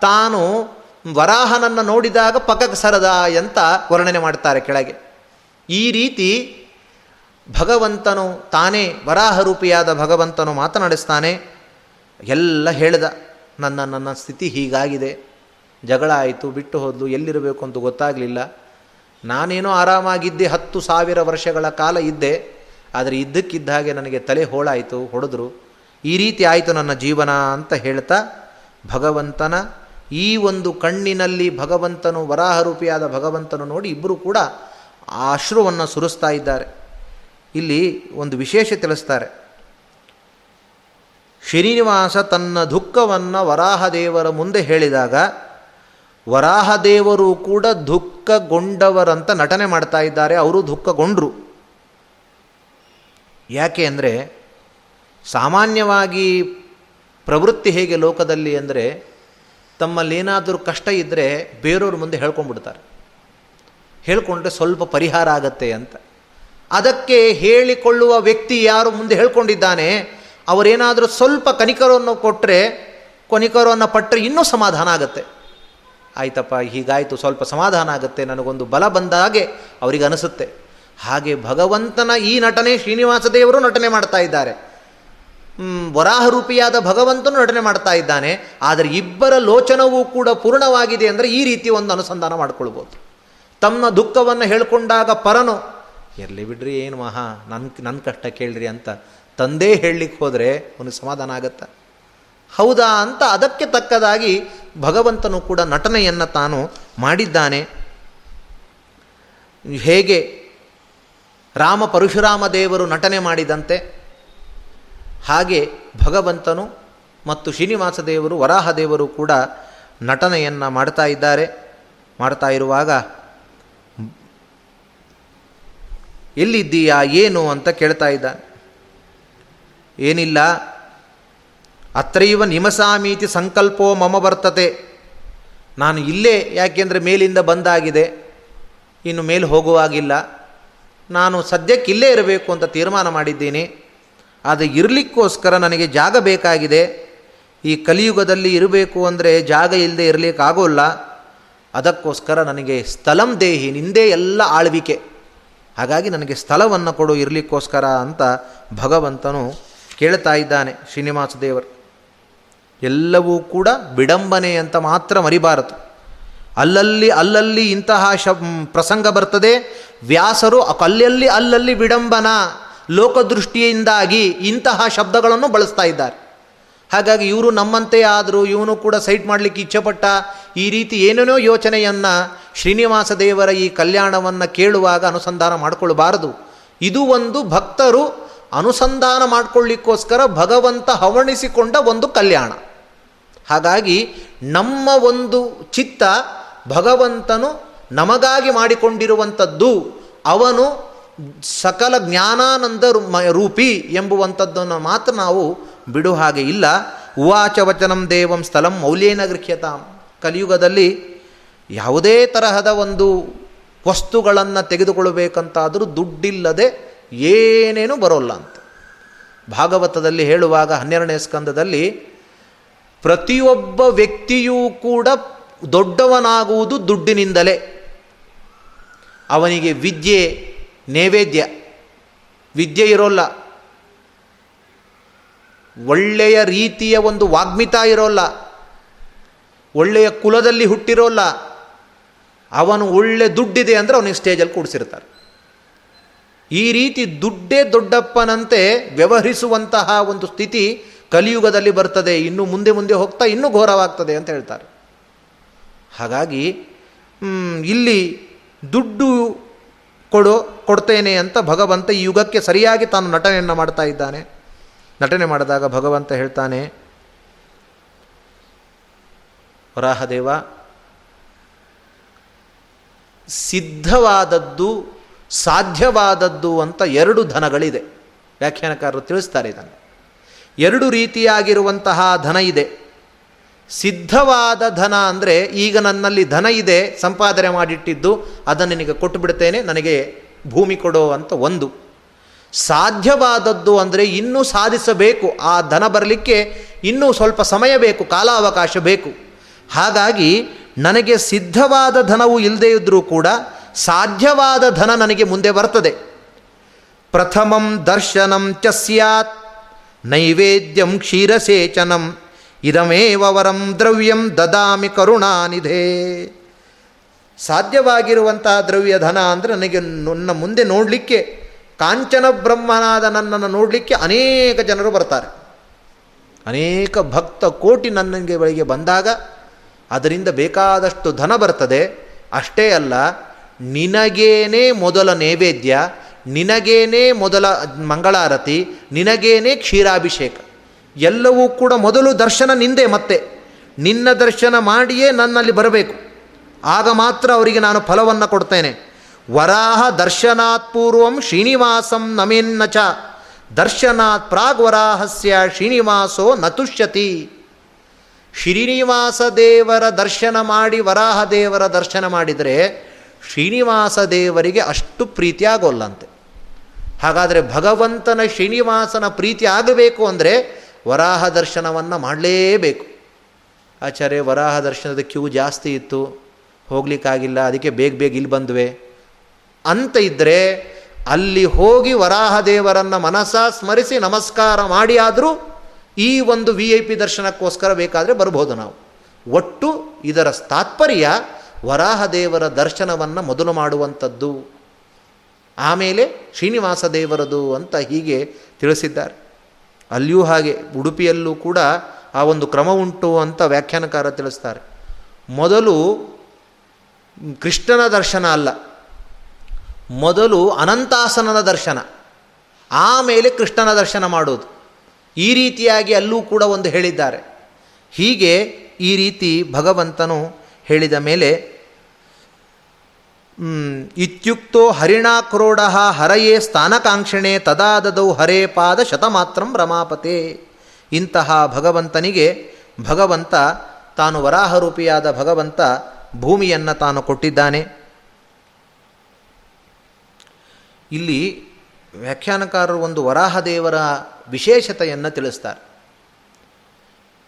Speaker 1: ತಾನು ವರಾಹನನ್ನು ನೋಡಿದಾಗ ಪಕ್ಕಕ್ಕೆ ಸರದ ಅಂತ ವರ್ಣನೆ ಮಾಡ್ತಾರೆ ಕೆಳಗೆ. ಈ ರೀತಿ ಭಗವಂತನು ತಾನೇ ವರಾಹರೂಪಿಯಾದ ಭಗವಂತನು ಮಾತನಾಡಿಸ್ತಾನೆ, ಎಲ್ಲ ಹೇಳ್ದ, ನನ್ನ ನನ್ನ ಸ್ಥಿತಿ ಹೀಗಾಗಿದೆ, ಜಗಳ ಆಯಿತು, ಬಿಟ್ಟು ಹೋದಲು, ಎಲ್ಲಿರಬೇಕು ಅಂತ ಗೊತ್ತಾಗಲಿಲ್ಲ. ನಾನೇನೋ ಆರಾಮಾಗಿದ್ದೆ, ಹತ್ತು ಸಾವಿರ ವರ್ಷಗಳ ಕಾಲ ಇದ್ದೆ, ಆದರೆ ಇದ್ದಕ್ಕಿದ್ದ ಹಾಗೆ ನನಗೆ ತಲೆ ಹೋಳಾಯಿತು, ಹೊಡೆದ್ರು. ಈ ರೀತಿ ಆಯಿತು ನನ್ನ ಜೀವನ ಅಂತ ಹೇಳ್ತಾ, ಭಗವಂತನ ಈ ಒಂದು ಕಣ್ಣಿನಲ್ಲಿ ಭಗವಂತನು ವರಾಹರೂಪಿಯಾದ ಭಗವಂತನು ನೋಡಿ ಇಬ್ಬರು ಕೂಡ ಆ ಅಶ್ರುವನ್ನು ಸುರಿಸ್ತಾ ಇದ್ದಾರೆ. ಇಲ್ಲಿ ಒಂದು ವಿಶೇಷ ತಿಳಿಸ್ತಾರೆ. ಶ್ರೀನಿವಾಸ ತನ್ನ ದುಃಖವನ್ನು ವರಾಹದೇವರ ಮುಂದೆ ಹೇಳಿದಾಗ, ವರಾಹದೇವರು ಕೂಡ ದುಃಖಗೊಂಡವರಂತ ನಟನೆ ಮಾಡ್ತಾ ಇದ್ದಾರೆ, ಅವರು ದುಃಖಗೊಂಡರು. ಯಾಕೆ ಅಂದರೆ, ಸಾಮಾನ್ಯವಾಗಿ ಪ್ರವೃತ್ತಿ ಹೇಗೆ ಲೋಕದಲ್ಲಿ ಅಂದರೆ ತಮ್ಮಲ್ಲೇನಾದರೂ ಕಷ್ಟ ಇದ್ದರೆ ಬೇರೆಯವ್ರ ಮುಂದೆ ಹೇಳ್ಕೊಂಡ್ಬಿಡ್ತಾರೆ. ಹೇಳ್ಕೊಂಡ್ರೆ ಸ್ವಲ್ಪ ಪರಿಹಾರ ಆಗತ್ತೆ ಅಂತ. ಅದಕ್ಕೆ ಹೇಳಿಕೊಳ್ಳುವ ವ್ಯಕ್ತಿ ಯಾರು ಮುಂದೆ ಹೇಳ್ಕೊಂಡಿದ್ದಾನೆ, ಅವರೇನಾದರೂ ಸ್ವಲ್ಪ ಕನಿಕರವನ್ನು ಕೊಟ್ಟರೆ ಕೊನಿಕರವನ್ನು ಪಟ್ಟರೆ ಇನ್ನೂ ಸಮಾಧಾನ ಆಗುತ್ತೆ. ಆಯ್ತಪ್ಪ, ಹೀಗಾಯಿತು, ಸ್ವಲ್ಪ ಸಮಾಧಾನ ಆಗುತ್ತೆ, ನನಗೊಂದು ಬಲ ಬಂದ ಹಾಗೆ ಅವರಿಗೆ ಅನಿಸುತ್ತೆ. ಹಾಗೆ ಭಗವಂತನ ಈ ನಟನೆ ಶ್ರೀನಿವಾಸ ದೇವರು ನಟನೆ ಮಾಡ್ತಾ ಇದ್ದಾರೆ. ವರಾಹರೂಪಿಯಾದ ಭಗವಂತನು ನಟನೆ ಮಾಡ್ತಾ ಇದ್ದಾನೆ, ಆದರೆ ಇಬ್ಬರ ಲೋಚನವೂ ಕೂಡ ಪೂರ್ಣವಾಗಿದೆ ಅಂದರೆ ಈ ರೀತಿ ಒಂದು ಅನುಸಂಧಾನ ಮಾಡಿಕೊಳ್ಬೋದು. ತಮ್ಮ ದುಃಖವನ್ನು ಹೇಳಿಕೊಂಡಾಗ ಪರನು ಇರಲಿ ಬಿಡ್ರಿ ಏನು ಮಹಾ ನನ್ನ ನನ್ನ ಕಷ್ಟ ಕೇಳ್ರಿ ಅಂತ ತಂದೆ ಹೇಳಲಿಕ್ಕೆ ಹೋದರೆ ಅವನಿಗೆ ಸಮಾಧಾನ ಆಗತ್ತ? ಹೌದಾ ಅಂತ ಅದಕ್ಕೆ ತಕ್ಕದಾಗಿ ಭಗವಂತನು ಕೂಡ ನಟನೆಯನ್ನು ತಾನು ಮಾಡಿದ್ದಾನೆ. ಹೇಗೆ ರಾಮ ಪರಶುರಾಮ ದೇವರು ನಟನೆ ಮಾಡಿದಂತೆ, ಹಾಗೆ ಭಗವಂತನು ಮತ್ತು ಶ್ರೀನಿವಾಸ ದೇವರು ವರಾಹ ದೇವರು ಕೂಡ ನಟನೆಯನ್ನು ಮಾಡ್ತಾ ಇದ್ದಾರೆ, ಮಾಡ್ತಾ ಇರುವಾಗ ಎಲ್ಲಿದ್ದೀಯಾ, ಏನು ಅಂತ ಕೇಳ್ತಾ ಇದ್ದಾನೆ. ಏನಿಲ್ಲ, ಅತ್ರೈವ ನಿಮಸಾಮೀತಿ ಸಂಕಲ್ಪೋ ಮಮ ಬರ್ತತೆ ನಾನು ಇಲ್ಲೇ ಯಾಕೆಂದರೆ ಮೇಲಿಂದ ಬಂದಾಗಿದೆ. ಇನ್ನು ಮೇಲೆ ಹೋಗುವಾಗಿಲ್ಲ. ನಾನು ಸದ್ಯಕ್ಕೆ ಇಲ್ಲೇ ಇರಬೇಕು ಅಂತ ತೀರ್ಮಾನ ಮಾಡಿದ್ದೀನಿ. ಅದು ಇರಲಿಕ್ಕೋಸ್ಕರ ನನಗೆ ಜಾಗ ಬೇಕಾಗಿದೆ. ಈ ಕಲಿಯುಗದಲ್ಲಿ ಇರಬೇಕು ಅಂದರೆ ಜಾಗ ಇಲ್ಲದೆ ಇರಲಿಕ್ಕಾಗೋಲ್ಲ. ಅದಕ್ಕೋಸ್ಕರ ನನಗೆ ಸ್ಥಲಂ ದೇಹಿ, ನಿಂದೇ ಎಲ್ಲ ಆಳ್ವಿಕೆ. ಹಾಗಾಗಿ ನನಗೆ ಸ್ಥಳವನ್ನು ಕೊಡು ಇರಲಿಕ್ಕೋಸ್ಕರ ಅಂತ ಭಗವಂತನು ಕೇಳ್ತಾ ಇದ್ದಾನೆ ಶ್ರೀನಿವಾಸ ದೇವರು. ಎಲ್ಲವೂ ಕೂಡ ವಿಡಂಬನೆ ಅಂತ ಮಾತ್ರ ಮರಿಬಾರದು. ಅಲ್ಲಲ್ಲಿ ಅಲ್ಲಲ್ಲಿ ಇಂತಹ ಶ ಪ್ರಸಂಗ ಬರ್ತದೆ. ವ್ಯಾಸರು ಅಲ್ಲಲ್ಲಿ ಅಲ್ಲಲ್ಲಿ ವಿಡಂಬನ, ಲೋಕದೃಷ್ಟಿಯಿಂದಾಗಿ ಇಂತಹ ಶಬ್ದಗಳನ್ನು ಬಳಸ್ತಾ ಇದ್ದಾರೆ. ಹಾಗಾಗಿ ಇವರು ನಮ್ಮಂತೆ ಆದರೂ ಇವನು ಕೂಡ ಸೈಟ್ ಮಾಡಲಿಕ್ಕೆ ಇಚ್ಛೆಪಟ್ಟ ಈ ರೀತಿ ಏನೇನೋ ಯೋಚನೆಯನ್ನು ಶ್ರೀನಿವಾಸ ದೇವರ ಈ ಕಲ್ಯಾಣವನ್ನು ಕೇಳುವಾಗ ಅನುಸಂಧಾನ ಮಾಡಿಕೊಳ್ಬಾರದು. ಇದು ಒಂದು ಭಕ್ತರು ಅನುಸಂಧಾನ ಮಾಡಿಕೊಳ್ಳಿಕ್ಕೋಸ್ಕರ ಭಗವಂತ ಹವಣಿಸಿಕೊಂಡ ಒಂದು ಕಲ್ಯಾಣ. ಹಾಗಾಗಿ ನಮ್ಮ ಒಂದು ಚಿತ್ತ ಭಗವಂತನು ನಮಗಾಗಿ ಮಾಡಿಕೊಂಡಿರುವಂಥದ್ದು, ಅವನು ಸಕಲ ಜ್ಞಾನಾನಂದ ರೂಪಿ ಎಂಬುವಂಥದ್ದನ್ನು ಮಾತ್ರ ನಾವು ಬಿಡು ಹಾಗೆ ಇಲ್ಲ. ಉವಾಚ ವಚನಂ ದೇವಂ ಸ್ಥಲಂ ಮೌಲ್ಯೇನ ಗೃಹ್ಯತಾಂ. ಕಲಿಯುಗದಲ್ಲಿ ಯಾವುದೇ ತರಹದ ಒಂದು ವಸ್ತುಗಳನ್ನು ತೆಗೆದುಕೊಳ್ಳಬೇಕಂತಾದರೂ ದುಡ್ಡಿಲ್ಲದೆ ಏನೇನೂ ಬರೋಲ್ಲ ಅಂತ. ಭಾಗವತದಲ್ಲಿ ಹೇಳುವಾಗ ಹನ್ನೆರಡನೇ ಸ್ಕಂದದಲ್ಲಿ ಪ್ರತಿಯೊಬ್ಬ ವ್ಯಕ್ತಿಯೂ ಕೂಡ ದೊಡ್ಡವನಾಗುವುದು ದುಡ್ಡಿನಿಂದಲೇ. ಅವನಿಗೆ ವಿದ್ಯೆ, ನೈವೇದ್ಯ, ವಿದ್ಯೆ ಇರೋಲ್ಲ. ಒಳ್ಳೆಯ ರೀತಿಯ ಒಂದು ವಾಗ್ಮಿತ ಇರೋಲ್ಲ. ಒಳ್ಳೆಯ ಕುಲದಲ್ಲಿ ಹುಟ್ಟಿರೋಲ್ಲ. ಅವನು ಒಳ್ಳೆ ದುಡ್ಡಿದೆ ಅಂದರೆ ಅವನಿಗೆ ಸ್ಟೇಜಲ್ಲಿ ಕೂಡಿಸಿರ್ತಾರೆ. ಈ ರೀತಿ ದುಡ್ಡೇ ದೊಡ್ಡಪ್ಪನಂತೆ ವ್ಯವಹರಿಸುವಂತಹ ಒಂದು ಸ್ಥಿತಿ ಕಲಿಯುಗದಲ್ಲಿ ಬರ್ತದೆ. ಇನ್ನು ಮುಂದೆ ಮುಂದೆ ಹೋಗ್ತಾ ಇನ್ನೂ ಘೋರವಾಗ್ತದೆ ಅಂತ ಹೇಳ್ತಾರೆ. ಹಾಗಾಗಿ ಇಲ್ಲಿ ದುಡ್ಡು ಕೊಡು, ಕೊಡ್ತೇನೆ ಅಂತ ಭಗವಂತ ಈ ಯುಗಕ್ಕೆ ಸರಿಯಾಗಿ ತಾನು ನಟನೆಯನ್ನು ಮಾಡ್ತಾ ಇದ್ದಾನೆ. ನಟನೆ ಮಾಡಿದಾಗ ಭಗವಂತ ಹೇಳ್ತಾನೆ, ವರಾಹದೇವ, ಸಿದ್ಧವಾದದ್ದು ಸಾಧ್ಯವಾದದ್ದು ಅಂತ ಎರಡು ಧನಗಳಿದೆ. ವ್ಯಾಖ್ಯಾನಕಾರರು ತಿಳಿಸ್ತಾರೆ ಇದನ್ನು. ಎರಡು ರೀತಿಯಾಗಿರುವಂತಹ ಧನ ಇದೆ. ಸಿದ್ಧವಾದ ಧನ ಅಂದರೆ ಈಗ ನನ್ನಲ್ಲಿ ಧನ ಇದೆ, ಸಂಪಾದನೆ ಮಾಡಿಟ್ಟಿದ್ದು, ಅದನ್ನು ನಿನಗೆ ಕೊಟ್ಟು ಬಿಡ್ತೇನೆ ನನಗೆ ಭೂಮಿ ಕೊಡೋ ಅಂತ ಒಂದು. ಸಾಧ್ಯವಾದದ್ದು ಅಂದರೆ ಇನ್ನೂ ಸಾಧಿಸಬೇಕು. ಆ ಧನ ಬರಲಿಕ್ಕೆ ಇನ್ನೂ ಸ್ವಲ್ಪ ಸಮಯ ಬೇಕು, ಕಾಲಾವಕಾಶ ಬೇಕು. ಹಾಗಾಗಿ ನನಗೆ ಸಿದ್ಧವಾದ ಧನವು ಇಲ್ಲದೇ ಇದ್ದರೂ ಕೂಡ ಸಾಧ್ಯವಾದ ಧನ ನನಗೆ ಮುಂದೆ ಬರ್ತದೆ. ಪ್ರಥಮಂ ದರ್ಶನಂ ಚ ಸ್ಯಾತ್, ನೈವೇದ್ಯಂ ಕ್ಷೀರಸೇಚನಂ, ಇದಮೇವ ವರಂ ದ್ರವ್ಯಂ ದದಾಮಿ ಕರುಣಾನಿಧೇ. ಸಾಧ್ಯವಾಗಿರುವಂತಹ ದ್ರವ್ಯ ಧನ ಅಂದರೆ ನನಗೆ ನನ್ನ ಮುಂದೆ ನೋಡಲಿಕ್ಕೆ ಕಾಂಚನ ಬ್ರಹ್ಮನಾದ ನನ್ನನ್ನು ನೋಡಲಿಕ್ಕೆ ಅನೇಕ ಜನರು ಬರ್ತಾರೆ. ಅನೇಕ ಭಕ್ತ ಕೋಟಿ ನನ್ನಂಗೆ ಬಳಿಗೆ ಬಂದಾಗ ಅದರಿಂದ ಬೇಕಾದಷ್ಟು ಧನ ಬರ್ತದೆ. ಅಷ್ಟೇ ಅಲ್ಲ, ನಿನಗೇನೇ ಮೊದಲ ನೈವೇದ್ಯ, ನಿನಗೇನೇ ಮೊದಲ ಮಂಗಳಾರತಿ, ನಿನಗೇನೇ ಕ್ಷೀರಾಭಿಷೇಕ, ಎಲ್ಲವೂ ಕೂಡ ಮೊದಲು ದರ್ಶನ ನಿಂದೆ ಮತ್ತೆ. ನಿನ್ನ ದರ್ಶನ ಮಾಡಿಯೇ ನನ್ನಲ್ಲಿ ಬರಬೇಕು. ಆಗ ಮಾತ್ರ ಅವರಿಗೆ ನಾನು ಫಲವನ್ನು ಕೊಡ್ತೇನೆ. ವರಾಹ ದರ್ಶನಾತ್ ಪೂರ್ವಂ ಶ್ರೀನಿವಾಸಂ ನಮೇನ್ನ ಚ. ದರ್ಶನಾತ್ ಪ್ರಾಗ್ ವರಾಹಸ್ಯ ಶ್ರೀನಿವಾಸೋ ನತುಷ್ಯತಿ. ಶ್ರೀನಿವಾಸ ದೇವರ ದರ್ಶನ ಮಾಡಿ ವರಾಹ ದೇವರ ದರ್ಶನ ಮಾಡಿದರೆ ಶ್ರೀನಿವಾಸ ದೇವರಿಗೆ ಅಷ್ಟು ಪ್ರೀತಿ ಆಗೋಲ್ಲಂತೆ. ಹಾಗಾದರೆ ಭಗವಂತನ ಶ್ರೀನಿವಾಸನ ಪ್ರೀತಿ ಆಗಬೇಕು ಅಂದರೆ ವರಾಹ ದರ್ಶನವನ್ನು ಮಾಡಲೇಬೇಕು. ಆಚಾರ್ಯ, ವರಾಹ ದರ್ಶನದ ಕ್ಯೂ ಜಾಸ್ತಿ ಇತ್ತು. ಹೋಗ್ಲಿಕ್ಕಾಗಿಲ್ಲ, ಅದಕ್ಕೆ ಬೇಗ ಬೇಗ ಇಲ್ಲಿ ಬಂದ್ವೆ. ಅಂತ ಇದ್ದರೆ ಅಲ್ಲಿ ಹೋಗಿ ವರಾಹ ದೇವರನ್ನು ಮನಸ್ಸ ಸ್ಮರಿಸಿ ನಮಸ್ಕಾರ ಮಾಡಿ ಆದರೂ ಈ ಒಂದು ವಿ ಐ ಪಿ ದರ್ಶನಕ್ಕೋಸ್ಕರ ಬೇಕಾದರೆ ಬರ್ಬೋದು ನಾವು. ಒಟ್ಟು ಇದರ ತಾತ್ಪರ್ಯ ವರಾಹ ದೇವರ ದರ್ಶನವನ್ನು ಮೊದಲು ಮಾಡುವಂಥದ್ದು. ಆಮೇಲೆ ಶ್ರೀನಿವಾಸ ದೇವರದು ಅಂತ ಹೀಗೆ ತಿಳಿಸಿದ್ದಾರೆ. ಅಲ್ಲಿಯೂ ಹಾಗೆ, ಉಡುಪಿಯಲ್ಲೂ ಕೂಡ ಆ ಒಂದು ಕ್ರಮ ಉಂಟು ಅಂತ ವ್ಯಾಖ್ಯಾನಕಾರ ತಿಳಿಸ್ತಾರೆ. ಮೊದಲು ಕೃಷ್ಣನ ದರ್ಶನ ಅಲ್ಲ. ಮೊದಲು ಅನಂತಾಸನನ ದರ್ಶನ, ಆಮೇಲೆ ಕೃಷ್ಣನ ದರ್ಶನ ಮಾಡೋದು. ಈ ರೀತಿಯಾಗಿ ಅಲ್ಲೂ ಕೂಡ ಒಂದು ಹೇಳಿದ್ದಾರೆ. ಹೀಗೆ ಈ ರೀತಿ ಭಗವಂತನು ಹೇಳಿದ ಮೇಲೆ ಇತ್ಯುಕ್ತೋ ಹರಿಣಾಕ್ರೋಢ ಹರಯೇ ಸ್ಥಾನಕಾಂಕ್ಷಣೆ ತದಾದದೌ ಹರೇ ಪಾದ ಶತಮಾತ್ರಂ ರಮಾಪತೆ. ಇಂತಹ ಭಗವಂತನಿಗೆ ಭಗವಂತ, ತಾನು ವರಾಹರೂಪಿಯಾದ ಭಗವಂತ ಭೂಮಿಯನ್ನು ತಾನು ಕೊಟ್ಟಿದ್ದಾನೆ. ಇಲ್ಲಿ ವ್ಯಾಖ್ಯಾನಕಾರರು ಒಂದು ವರಾಹದೇವರ ವಿಶೇಷತೆಯನ್ನು ತಿಳಿಸ್ತಾರೆ.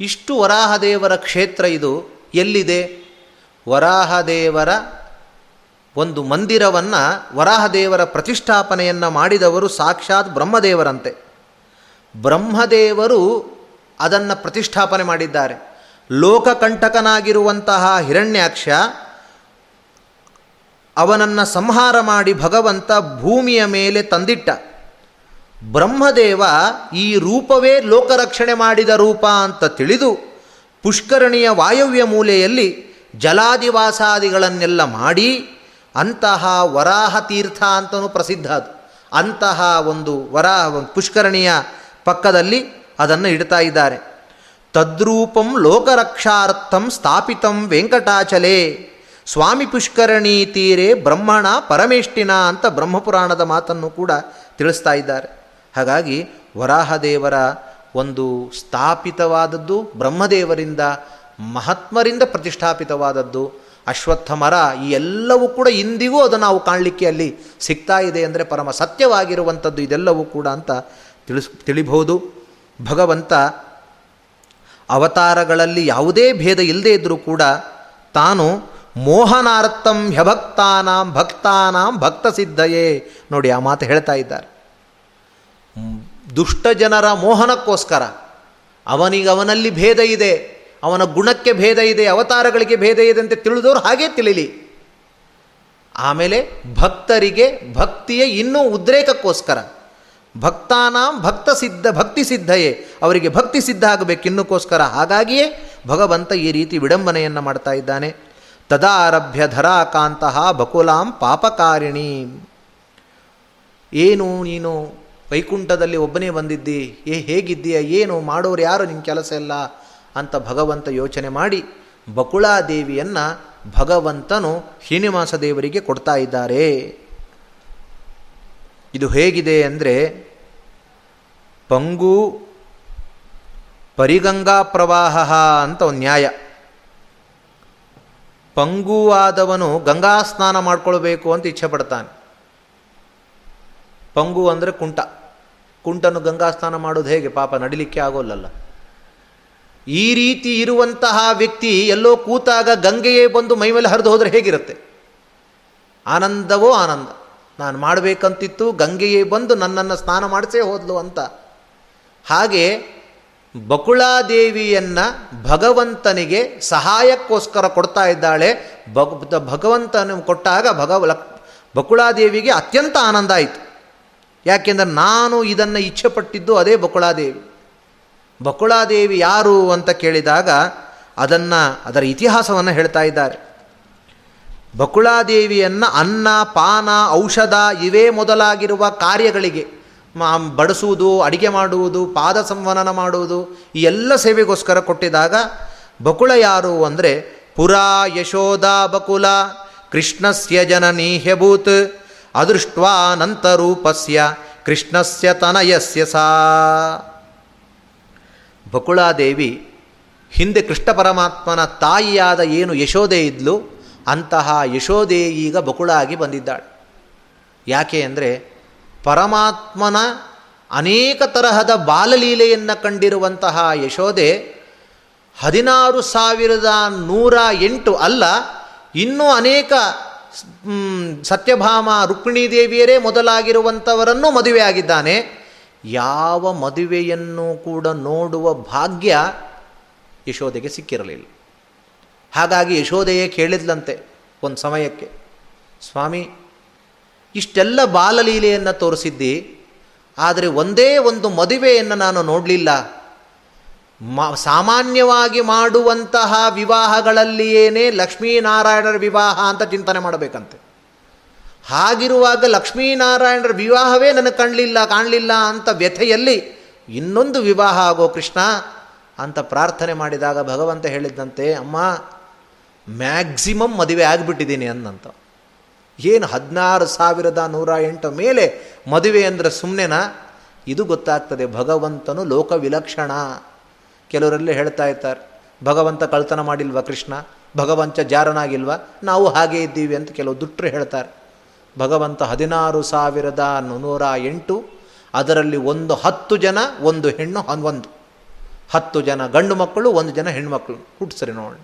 Speaker 1: ಇಷ್ಟು ವರಾಹದೇವರ ಕ್ಷೇತ್ರ ಇದು, ಎಲ್ಲಿದೆ? ವರಾಹದೇವರ ಒಂದು ಮಂದಿರವನ್ನು, ವರಾಹದೇವರ ಪ್ರತಿಷ್ಠಾಪನೆಯನ್ನು ಮಾಡಿದವರು ಸಾಕ್ಷಾತ್ ಬ್ರಹ್ಮದೇವರಂತೆ. ಬ್ರಹ್ಮದೇವರು ಅದನ್ನು ಪ್ರತಿಷ್ಠಾಪನೆ ಮಾಡಿದ್ದಾರೆ. ಲೋಕಕಂಟಕನಾಗಿರುವಂತಹ ಹಿರಣ್ಯಾಕ್ಷ ಅವನನ್ನು ಸಂಹಾರ ಮಾಡಿ ಭಗವಂತ ಭೂಮಿಯ ಮೇಲೆ ತಂದಿಟ್ಟ. ಬ್ರಹ್ಮದೇವ ಈ ರೂಪವೇ ಲೋಕರಕ್ಷಣೆ ಮಾಡಿದ ರೂಪ ಅಂತ ತಿಳಿದು ಪುಷ್ಕರಣಿಯ ವಾಯವ್ಯ ಮೂಲೆಯಲ್ಲಿ ಜಲಾದಿವಾಸಾದಿಗಳನ್ನೆಲ್ಲ ಮಾಡಿ ಅಂತಹ ವರಾಹ ತೀರ್ಥ ಅಂತಲೂ ಪ್ರಸಿದ್ಧ ಅದು. ಅಂತಹ ಒಂದು ವರಾಹ ಪುಷ್ಕರಣಿಯ ಪಕ್ಕದಲ್ಲಿ ಅದನ್ನು ಇಡ್ತಾ ಇದ್ದಾರೆ. ತದ್ರೂಪಂ ಲೋಕರಕ್ಷಾರ್ಥಂ ಸ್ಥಾಪಿತಂ ವೆಂಕಟಾಚಲೆ ಸ್ವಾಮಿ ಪುಷ್ಕರಣಿ ತೀರೆ ಬ್ರಹ್ಮಣ ಪರಮೇಷ್ಠಿನ ಅಂತ ಬ್ರಹ್ಮಪುರಾಣದ ಮಾತನ್ನು ಕೂಡ ತಿಳಿಸ್ತಾ ಇದ್ದಾರೆ. ಹಾಗಾಗಿ ವರಾಹದೇವರ ಒಂದು ಸ್ಥಾಪಿತವಾದದ್ದು, ಬ್ರಹ್ಮದೇವರಿಂದ ಮಹಾತ್ಮರಿಂದ ಪ್ರತಿಷ್ಠಾಪಿತವಾದದ್ದು ಅಶ್ವತ್ಥ ಮರ ಈ ಎಲ್ಲವೂ ಕೂಡ ಇಂದಿಗೂ ಅದು ನಾವು ಕಾಣಲಿಕ್ಕೆ ಅಲ್ಲಿ ಸಿಗ್ತಾ ಇದೆ ಅಂದರೆ ಪರಮ ಸತ್ಯವಾಗಿರುವಂಥದ್ದು ಇದೆಲ್ಲವೂ ಕೂಡ ಅಂತ ತಿಳಿಸ್, ತಿಳಿಬಹುದು. ಭಗವಂತ ಅವತಾರಗಳಲ್ಲಿ ಯಾವುದೇ ಭೇದ ಇಲ್ಲದೇ ಇದ್ದರೂ ಕೂಡ ತಾನು ಮೋಹನಾರ್ಥಂ ಹ್ಯಭಕ್ತಾನಾಂ ಭಕ್ತಾನಾಂ ಭಕ್ತ ಸಿದ್ಧಯೇ ನೋಡಿ ಆ ಮಾತು ಹೇಳ್ತಾ ಇದ್ದಾರೆ. ದುಷ್ಟ ಜನರ ಮೋಹನಕ್ಕೋಸ್ಕರ ಅವನಿಗೆ ಅವನಲ್ಲಿ ಭೇದ ಇದೆ, ಅವನ ಗುಣಕ್ಕೆ ಭೇದ ಇದೆ, ಅವತಾರಗಳಿಗೆ ಭೇದ ಇದೆ ಅಂತ ತಿಳಿದವರು ಹಾಗೇ ತಿಳಿಲಿ. ಆಮೇಲೆ ಭಕ್ತರಿಗೆ ಭಕ್ತಿಯ ಇನ್ನೂ ಉದ್ರೇಕಕ್ಕೋಸ್ಕರ ಭಕ್ತಾನಾಂ ಭಕ್ತ ಸಿದ್ಧ ಭಕ್ತಿ ಸಿದ್ಧಯೇ ಅವರಿಗೆ ಭಕ್ತಿ ಸಿದ್ಧ ಆಗಬೇಕು, ಇನ್ನಕ್ಕೋಸ್ಕರ ಹಾಗಾಗಿಯೇ ಭಗವಂತ ಈ ರೀತಿ ವಿಡಂಬನೆಯನ್ನು ಮಾಡ್ತಾ ಇದ್ದಾನೆ. ತದಾರಭ್ಯ ಧರಾಕಾಂತಹ ಬಕುಲಾಂ ಪಾಪಕಾರಿಣಿ. ಏನು ನೀನು ವೈಕುಂಠದಲ್ಲಿ ಒಬ್ಬನೇ ಬಂದಿದ್ದಿ? ಏ ಹೇಗಿದ್ದೀಯ? ಏನು ಮಾಡೋರು ಯಾರು ನಿನ್ನ ಕೆಲಸ ಇಲ್ಲ? ಅಂತ ಭಗವಂತ ಯೋಚನೆ ಮಾಡಿ ಬಕುಳಾದೇವಿಯನ್ನು ಭಗವಂತನು ಶ್ರೀನಿವಾಸ ದೇವರಿಗೆ ಕೊಡ್ತಾ ಇದ್ದಾರೆ. ಇದು ಹೇಗಿದೆ ಅಂದರೆ ಪಂಗು ಪರಿಗಂಗಾ ಪ್ರವಾಹ ಅಂತ ಒಂದು ನ್ಯಾಯ. ಪಂಗುವಾದವನು ಗಂಗಾ ಸ್ನಾನ ಮಾಡ್ಕೊಳ್ಬೇಕು ಅಂತ ಇಚ್ಛೆ ಪಡ್ತಾನೆ. ಪಂಗು ಅಂದರೆ ಕುಂಟ. ಕುಂಟನು ಗಂಗಾ ಸ್ನಾನ ಮಾಡೋದು ಹೇಗೆ? ಪಾಪ ನಡಿಲಿಕ್ಕೆ ಆಗೋಲ್ಲಲ್ಲ. ಈ ರೀತಿ ಇರುವಂತಹ ವ್ಯಕ್ತಿ ಎಲ್ಲೋ ಕೂತಾಗ ಗಂಗೆಯೇ ಬಂದು ಮೈಮೇಲೆ ಹರಿದು ಹೋದರೆ ಹೇಗಿರುತ್ತೆ? ಆನಂದವೋ ಆನಂದ. ನಾನು ಮಾಡಬೇಕಂತಿತ್ತು, ಗಂಗೆಯೇ ಬಂದು ನನ್ನನ್ನು ಸ್ನಾನ ಮಾಡಿಸೇ ಹೋದ್ಲು ಅಂತ. ಹಾಗೆ ಬಕುಳಾದೇವಿಯನ್ನು ಭಗವಂತನಿಗೆ ಸಹಾಯಕ್ಕೋಸ್ಕರ ಕೊಡ್ತಾ ಇದ್ದಾಳೆ. ಭಗ, ಭಗವಂತನ ಕೊಟ್ಟಾಗ ಭಗವ ಬಕುಳಾದೇವಿಗೆ ಅತ್ಯಂತ ಆನಂದ ಆಯಿತು. ಯಾಕೆಂದರೆ ನಾನು ಇದನ್ನು ಇಚ್ಛೆ ಪಟ್ಟಿದ್ದು ಅದೇ ಬಕುಳಾದೇವಿ. ಬಕುಳಾದೇವಿ ಯಾರು ಅಂತ ಕೇಳಿದಾಗ ಅದನ್ನು, ಅದರ ಇತಿಹಾಸವನ್ನು ಹೇಳ್ತಾ ಇದ್ದಾರೆ. ಬಕುಳಾದೇವಿಯನ್ನು ಅನ್ನ, ಪಾನ, ಔಷಧ ಇವೇ ಮೊದಲಾಗಿರುವ ಕಾರ್ಯಗಳಿಗೆ ಬಡಿಸುವುದು, ಅಡಿಗೆ ಮಾಡುವುದು, ಪಾದ ಸಂವನನ ಮಾಡುವುದು, ಈ ಎಲ್ಲ ಸೇವೆಗೋಸ್ಕರ ಕೊಟ್ಟಿದಾಗ ಬಕುಳ ಯಾರು ಅಂದರೆ ಪುರಾ ಯಶೋಧ ಬಕುಲ, ಕೃಷ್ಣಸ್ಯ ಜನನೀ ಅದೃಷ್ಟ್ವಾನಂತ ರೂಪಸ್ಯ, ಕೃಷ್ಣಸ್ಯ ತನಯಸ್ಯ ಸಾ. ಬಕುಳಾದೇವಿ ಹಿಂದೆ ಕೃಷ್ಣ ಪರಮಾತ್ಮನ ತಾಯಿಯಾದ ಏನು ಯಶೋದೆ ಇದ್ಲು, ಅಂತಹ ಯಶೋದೆ ಈಗ ಬಕುಳಾಗಿ ಬಂದಿದ್ದಾಳೆ. ಯಾಕೆ ಅಂದರೆ ಪರಮಾತ್ಮನ ಅನೇಕ ತರಹದ ಬಾಲಲೀಲೆಯನ್ನು ಕಂಡಿರುವಂತಹ ಯಶೋದೆ ಹದಿನಾರು ಸಾವಿರದ ನೂರ ಎಂಟು ಅಲ್ಲ, ಇನ್ನೂ ಅನೇಕ ಸತ್ಯಭಾಮ ರುಕ್ಮಿಣೀ ದೇವಿಯರೇ ಮೊದಲಾಗಿರುವಂಥವರನ್ನು ಮದುವೆಯಾಗಿದ್ದಾನೆ. ಯಾವ ಮದುವೆಯನ್ನು ಕೂಡ ನೋಡುವ ಭಾಗ್ಯ ಯಶೋದೆಗೆ ಸಿಕ್ಕಿರಲಿಲ್ಲ. ಹಾಗಾಗಿ ಯಶೋದೆಯೇ ಕೇಳಿದ್ಲಂತೆ ಒಂದು ಸಮಯಕ್ಕೆ, ಸ್ವಾಮಿ ಇಷ್ಟೆಲ್ಲ ಬಾಲಲೀಲೆಯನ್ನು ತೋರಿಸಿದ್ದಿ, ಆದರೆ ಒಂದೇ ಒಂದು ಮದುವೆಯನ್ನು ನಾನು ನೋಡಲಿಲ್ಲ. ಮ, ಸಾಮಾನ್ಯವಾಗಿ ಮಾಡುವಂತಹ ವಿವಾಹಗಳಲ್ಲಿಯೇನೇ ಲಕ್ಷ್ಮೀನಾರಾಯಣರ ವಿವಾಹ ಅಂತ ಚಿಂತನೆ ಮಾಡಬೇಕಂತೆ. ಹಾಗಿರುವಾಗ ಲಕ್ಷ್ಮೀನಾರಾಯಣರ ವಿವಾಹವೇ ನನಗೆ ಕಾಣಲಿಲ್ಲ ಕಾಣಲಿಲ್ಲ ಅಂತ ವ್ಯಥೆಯಲ್ಲಿ, ಇನ್ನೊಂದು ವಿವಾಹ ಆಗೋ ಕೃಷ್ಣ ಅಂತ ಪ್ರಾರ್ಥನೆ ಮಾಡಿದಾಗ ಭಗವಂತ ಹೇಳಿದ್ದಂತೆ, ಅಮ್ಮ, ಮ್ಯಾಕ್ಸಿಮಮ್ ಮದುವೆ ಆಗಿಬಿಟ್ಟಿದ್ದೀನಿ ಅನ್ನಂತ. ಏನು ಹದಿನಾರು ಸಾವಿರದ ನೂರ ಎಂಟು ಮೇಲೆ ಮದುವೆ ಅಂದರೆ ಸುಮ್ಮನೆನಾ ಇದು ಗೊತ್ತಾಗ್ತದೆ, ಭಗವಂತನು ಲೋಕ ವಿಲಕ್ಷಣ ಕೆಲವರಲ್ಲಿ ಹೇಳ್ತಾ ಇರ್ತಾರೆ, ಭಗವಂತ ಕಳ್ತನ ಮಾಡಿಲ್ವ ಕೃಷ್ಣ? ಭಗವಂತ ಜಾರನಾಗಿಲ್ವ? ನಾವು ಹಾಗೆ ಇದ್ದೀವಿ ಅಂತ ಕೆಲವು ದುಟ್ಟರು ಹೇಳ್ತಾರೆ. ಭಗವಂತ ಹದಿನಾರು ಸಾವಿರದ ನೂರ ಎಂಟು, ಅದರಲ್ಲಿ ಒಂದು ಹತ್ತು ಜನ, ಒಂದು ಹೆಣ್ಣು ಒಂದು ಹತ್ತು ಜನ ಗಂಡು ಮಕ್ಕಳು, ಒಂದು ಜನ ಹೆಣ್ಮಕ್ಳು ಹುಟ್ಟಿಸ್ರಿ ನೋಡಿ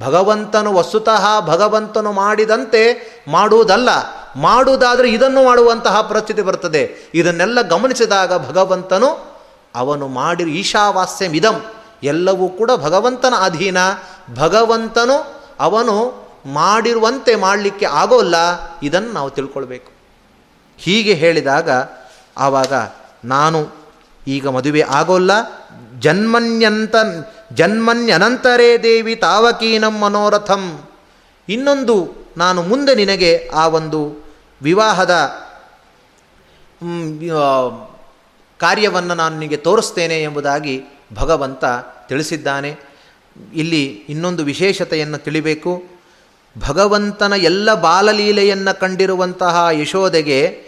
Speaker 1: ಭಗವಂತನು ವಸ್ತುತಃ ಭಗವಂತನು ಮಾಡಿದಂತೆ ಮಾಡುವುದಲ್ಲ. ಮಾಡುವುದಾದರೆ ಇದನ್ನು ಮಾಡುವಂತಹ ಪರಿಸ್ಥಿತಿ ಬರ್ತದೆ. ಇದನ್ನೆಲ್ಲ ಗಮನಿಸಿದಾಗ ಭಗವಂತನು ಅವನು ಮಾಡಿರು ಈಶಾವಾಸ್ಯಮಿದಂ ಎಲ್ಲವೂ ಕೂಡ ಭಗವಂತನ ಅಧೀನ. ಭಗವಂತನು ಅವನು ಮಾಡಿರುವಂತೆ ಮಾಡಲಿಕ್ಕೆ ಆಗೋಲ್ಲ. ಇದನ್ನು ನಾವು ತಿಳ್ಕೊಳ್ಬೇಕು. ಹೀಗೆ ಹೇಳಿದಾಗ ಆವಾಗ ನಾನು ಈಗ ಮದುವೆ ಆಗೋಲ್ಲ. ಜನ್ಮನ್ಯಂತ, ಜನ್ಮನ್ಯನಂತರೇ ದೇವಿ ತಾವಕೀನಂ ಮನೋರಥಂ. ಇನ್ನೊಂದು ನಾನು ಮುಂದೆ ನಿನಗೆ ಆ ಒಂದು ವಿವಾಹದ ಕಾರ್ಯವನ್ನು ನಾನು ನಿನಗೆ ತೋರಿಸ್ತೇನೆ ಎಂಬುದಾಗಿ ಭಗವಂತ ತಿಳಿಸಿದ್ದಾನೆ. ಇಲ್ಲಿ ಇನ್ನೊಂದು ವಿಶೇಷತೆಯನ್ನು ತಿಳಿಬೇಕು. ಭಗವಂತನ ಎಲ್ಲ ಬಾಲಲೀಲೆಯನ್ನು ಕಂಡಿರುವಂತಹ ಯಶೋದೆಗೆ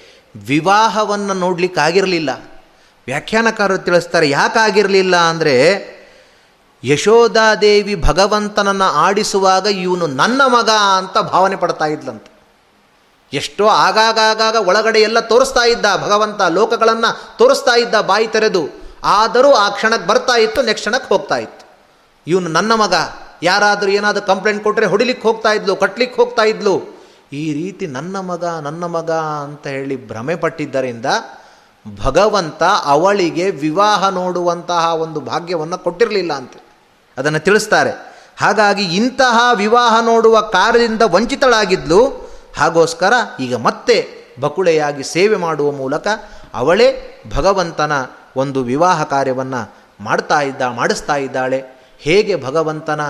Speaker 1: ವಿವಾಹವನ್ನು ನೋಡಲಿಕ್ಕಾಗಿರಲಿಲ್ಲ. ವ್ಯಾಖ್ಯಾನಕಾರರು ತಿಳಿಸ್ತಾರೆ, ಯಾಕಾಗಿರಲಿಲ್ಲ ಅಂದರೆ ಯಶೋಧಾದೇವಿ ಭಗವಂತನನ್ನು ಆಡಿಸುವಾಗ ಇವನು ನನ್ನ ಮಗ ಅಂತ ಭಾವನೆ ಪಡ್ತಾ ಇದ್ಲಂತೆ. ಎಷ್ಟೋ ಆಗಾಗಾಗ ಒಳಗಡೆ ಎಲ್ಲ ತೋರಿಸ್ತಾ ಇದ್ದ ಭಗವಂತ, ಲೋಕಗಳನ್ನು ತೋರಿಸ್ತಾ ಇದ್ದ ಬಾಯಿ ತೆರೆದು, ಆದರೂ ಆ ಕ್ಷಣಕ್ಕೆ ಬರ್ತಾ ಇತ್ತು, ನೆಕ್ಸ್ಟ್ ಕ್ಷಣಕ್ಕೆ ಹೋಗ್ತಾ ಇತ್ತು. ಇವನು ನನ್ನ ಮಗ, ಯಾರಾದರೂ ಏನಾದರೂ ಕಂಪ್ಲೇಂಟ್ ಕೊಟ್ಟರೆ ಹೊಡಿಲಿಕ್ಕೆ ಹೋಗ್ತಾ ಇದ್ಲು ಕಟ್ಲಿಕ್ಕೆ ಹೋಗ್ತಾ ಇದ್ಲು. ಈ ರೀತಿ ನನ್ನ ಮಗ ನನ್ನ ಮಗ ಅಂತ ಹೇಳಿ ಭ್ರಮೆ ಪಟ್ಟಿದ್ದರಿಂದ ಭಗವಂತ ಅವಳಿಗೆ ವಿವಾಹ ನೋಡುವಂತಹ ಒಂದು ಭಾಗ್ಯವನ್ನು ಕೊಟ್ಟಿರಲಿಲ್ಲ ಅಂತ. ಅದನ್ನು ತಿಳಿಸ್ತಾರೆ. ಹಾಗಾಗಿ ಇಂತಹ ವಿವಾಹ ನೋಡುವ ಕಾರ್ಯದಿಂದ ವಂಚಿತಳಾಗಿದ್ಲು. ಹಾಗೋಸ್ಕರ ಈಗ ಮತ್ತೆ ಬಕುಳೆಯಾಗಿ ಸೇವೆ ಮಾಡುವ ಮೂಲಕ ಅವಳೇ ಭಗವಂತನ ಒಂದು ವಿವಾಹ ಕಾರ್ಯವನ್ನು ಮಾಡ್ತಾ ಇದ್ದ, ಮಾಡಿಸ್ತಾ ಇದ್ದಾಳೆ. ಹೇಗೆ ಭಗವಂತನ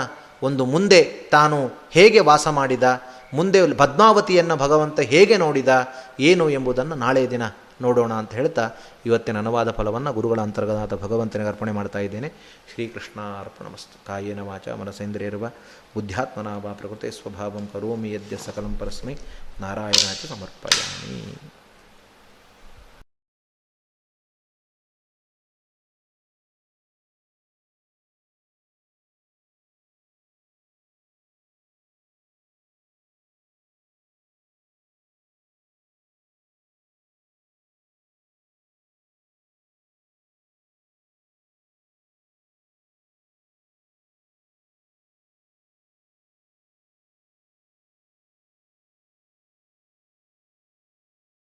Speaker 1: ಒಂದು ಮುಂದೆ ತಾನು ಹೇಗೆ ವಾಸ ಮಾಡಿದ, ಮುಂದೆ ಪದ್ಮಾವತಿಯನ್ನು ಭಗವಂತ ಹೇಗೆ ನೋಡಿದ, ಏನು ಎಂಬುದನ್ನು ನಾಳೆ ದಿನ ನೋಡೋಣ ಅಂತ ಹೇಳ್ತಾ ಇವತ್ತಿನ ಅನುವಾದ ಫಲವನ್ನು ಗುರುಗಳ ಅಂತರ್ಗತ ಭಗವಂತನಿಗೆ ಅರ್ಪಣೆ ಮಾಡ್ತಾ ಇದ್ದೇನೆ. ಶ್ರೀಕೃಷ್ಣ ಅರ್ಪಣಮಸ್ತು ಕಾಯೇನ ವಾಚ ಮನಸೇಂದ್ರಿಯರ್ವ. ಬುದ್ಧ್ಯಾತ್ಮನ ವಾ ಪ್ರಕೃತಿ ಸ್ವಭಾವಂ ಕರೋಮಿ ಯದ್ಯ ಸಕಲಂ ಪರಸ್ಮೈ. ನಾರಾಯಣಾಚ ಸಮರ್ಪಯಾಮಿ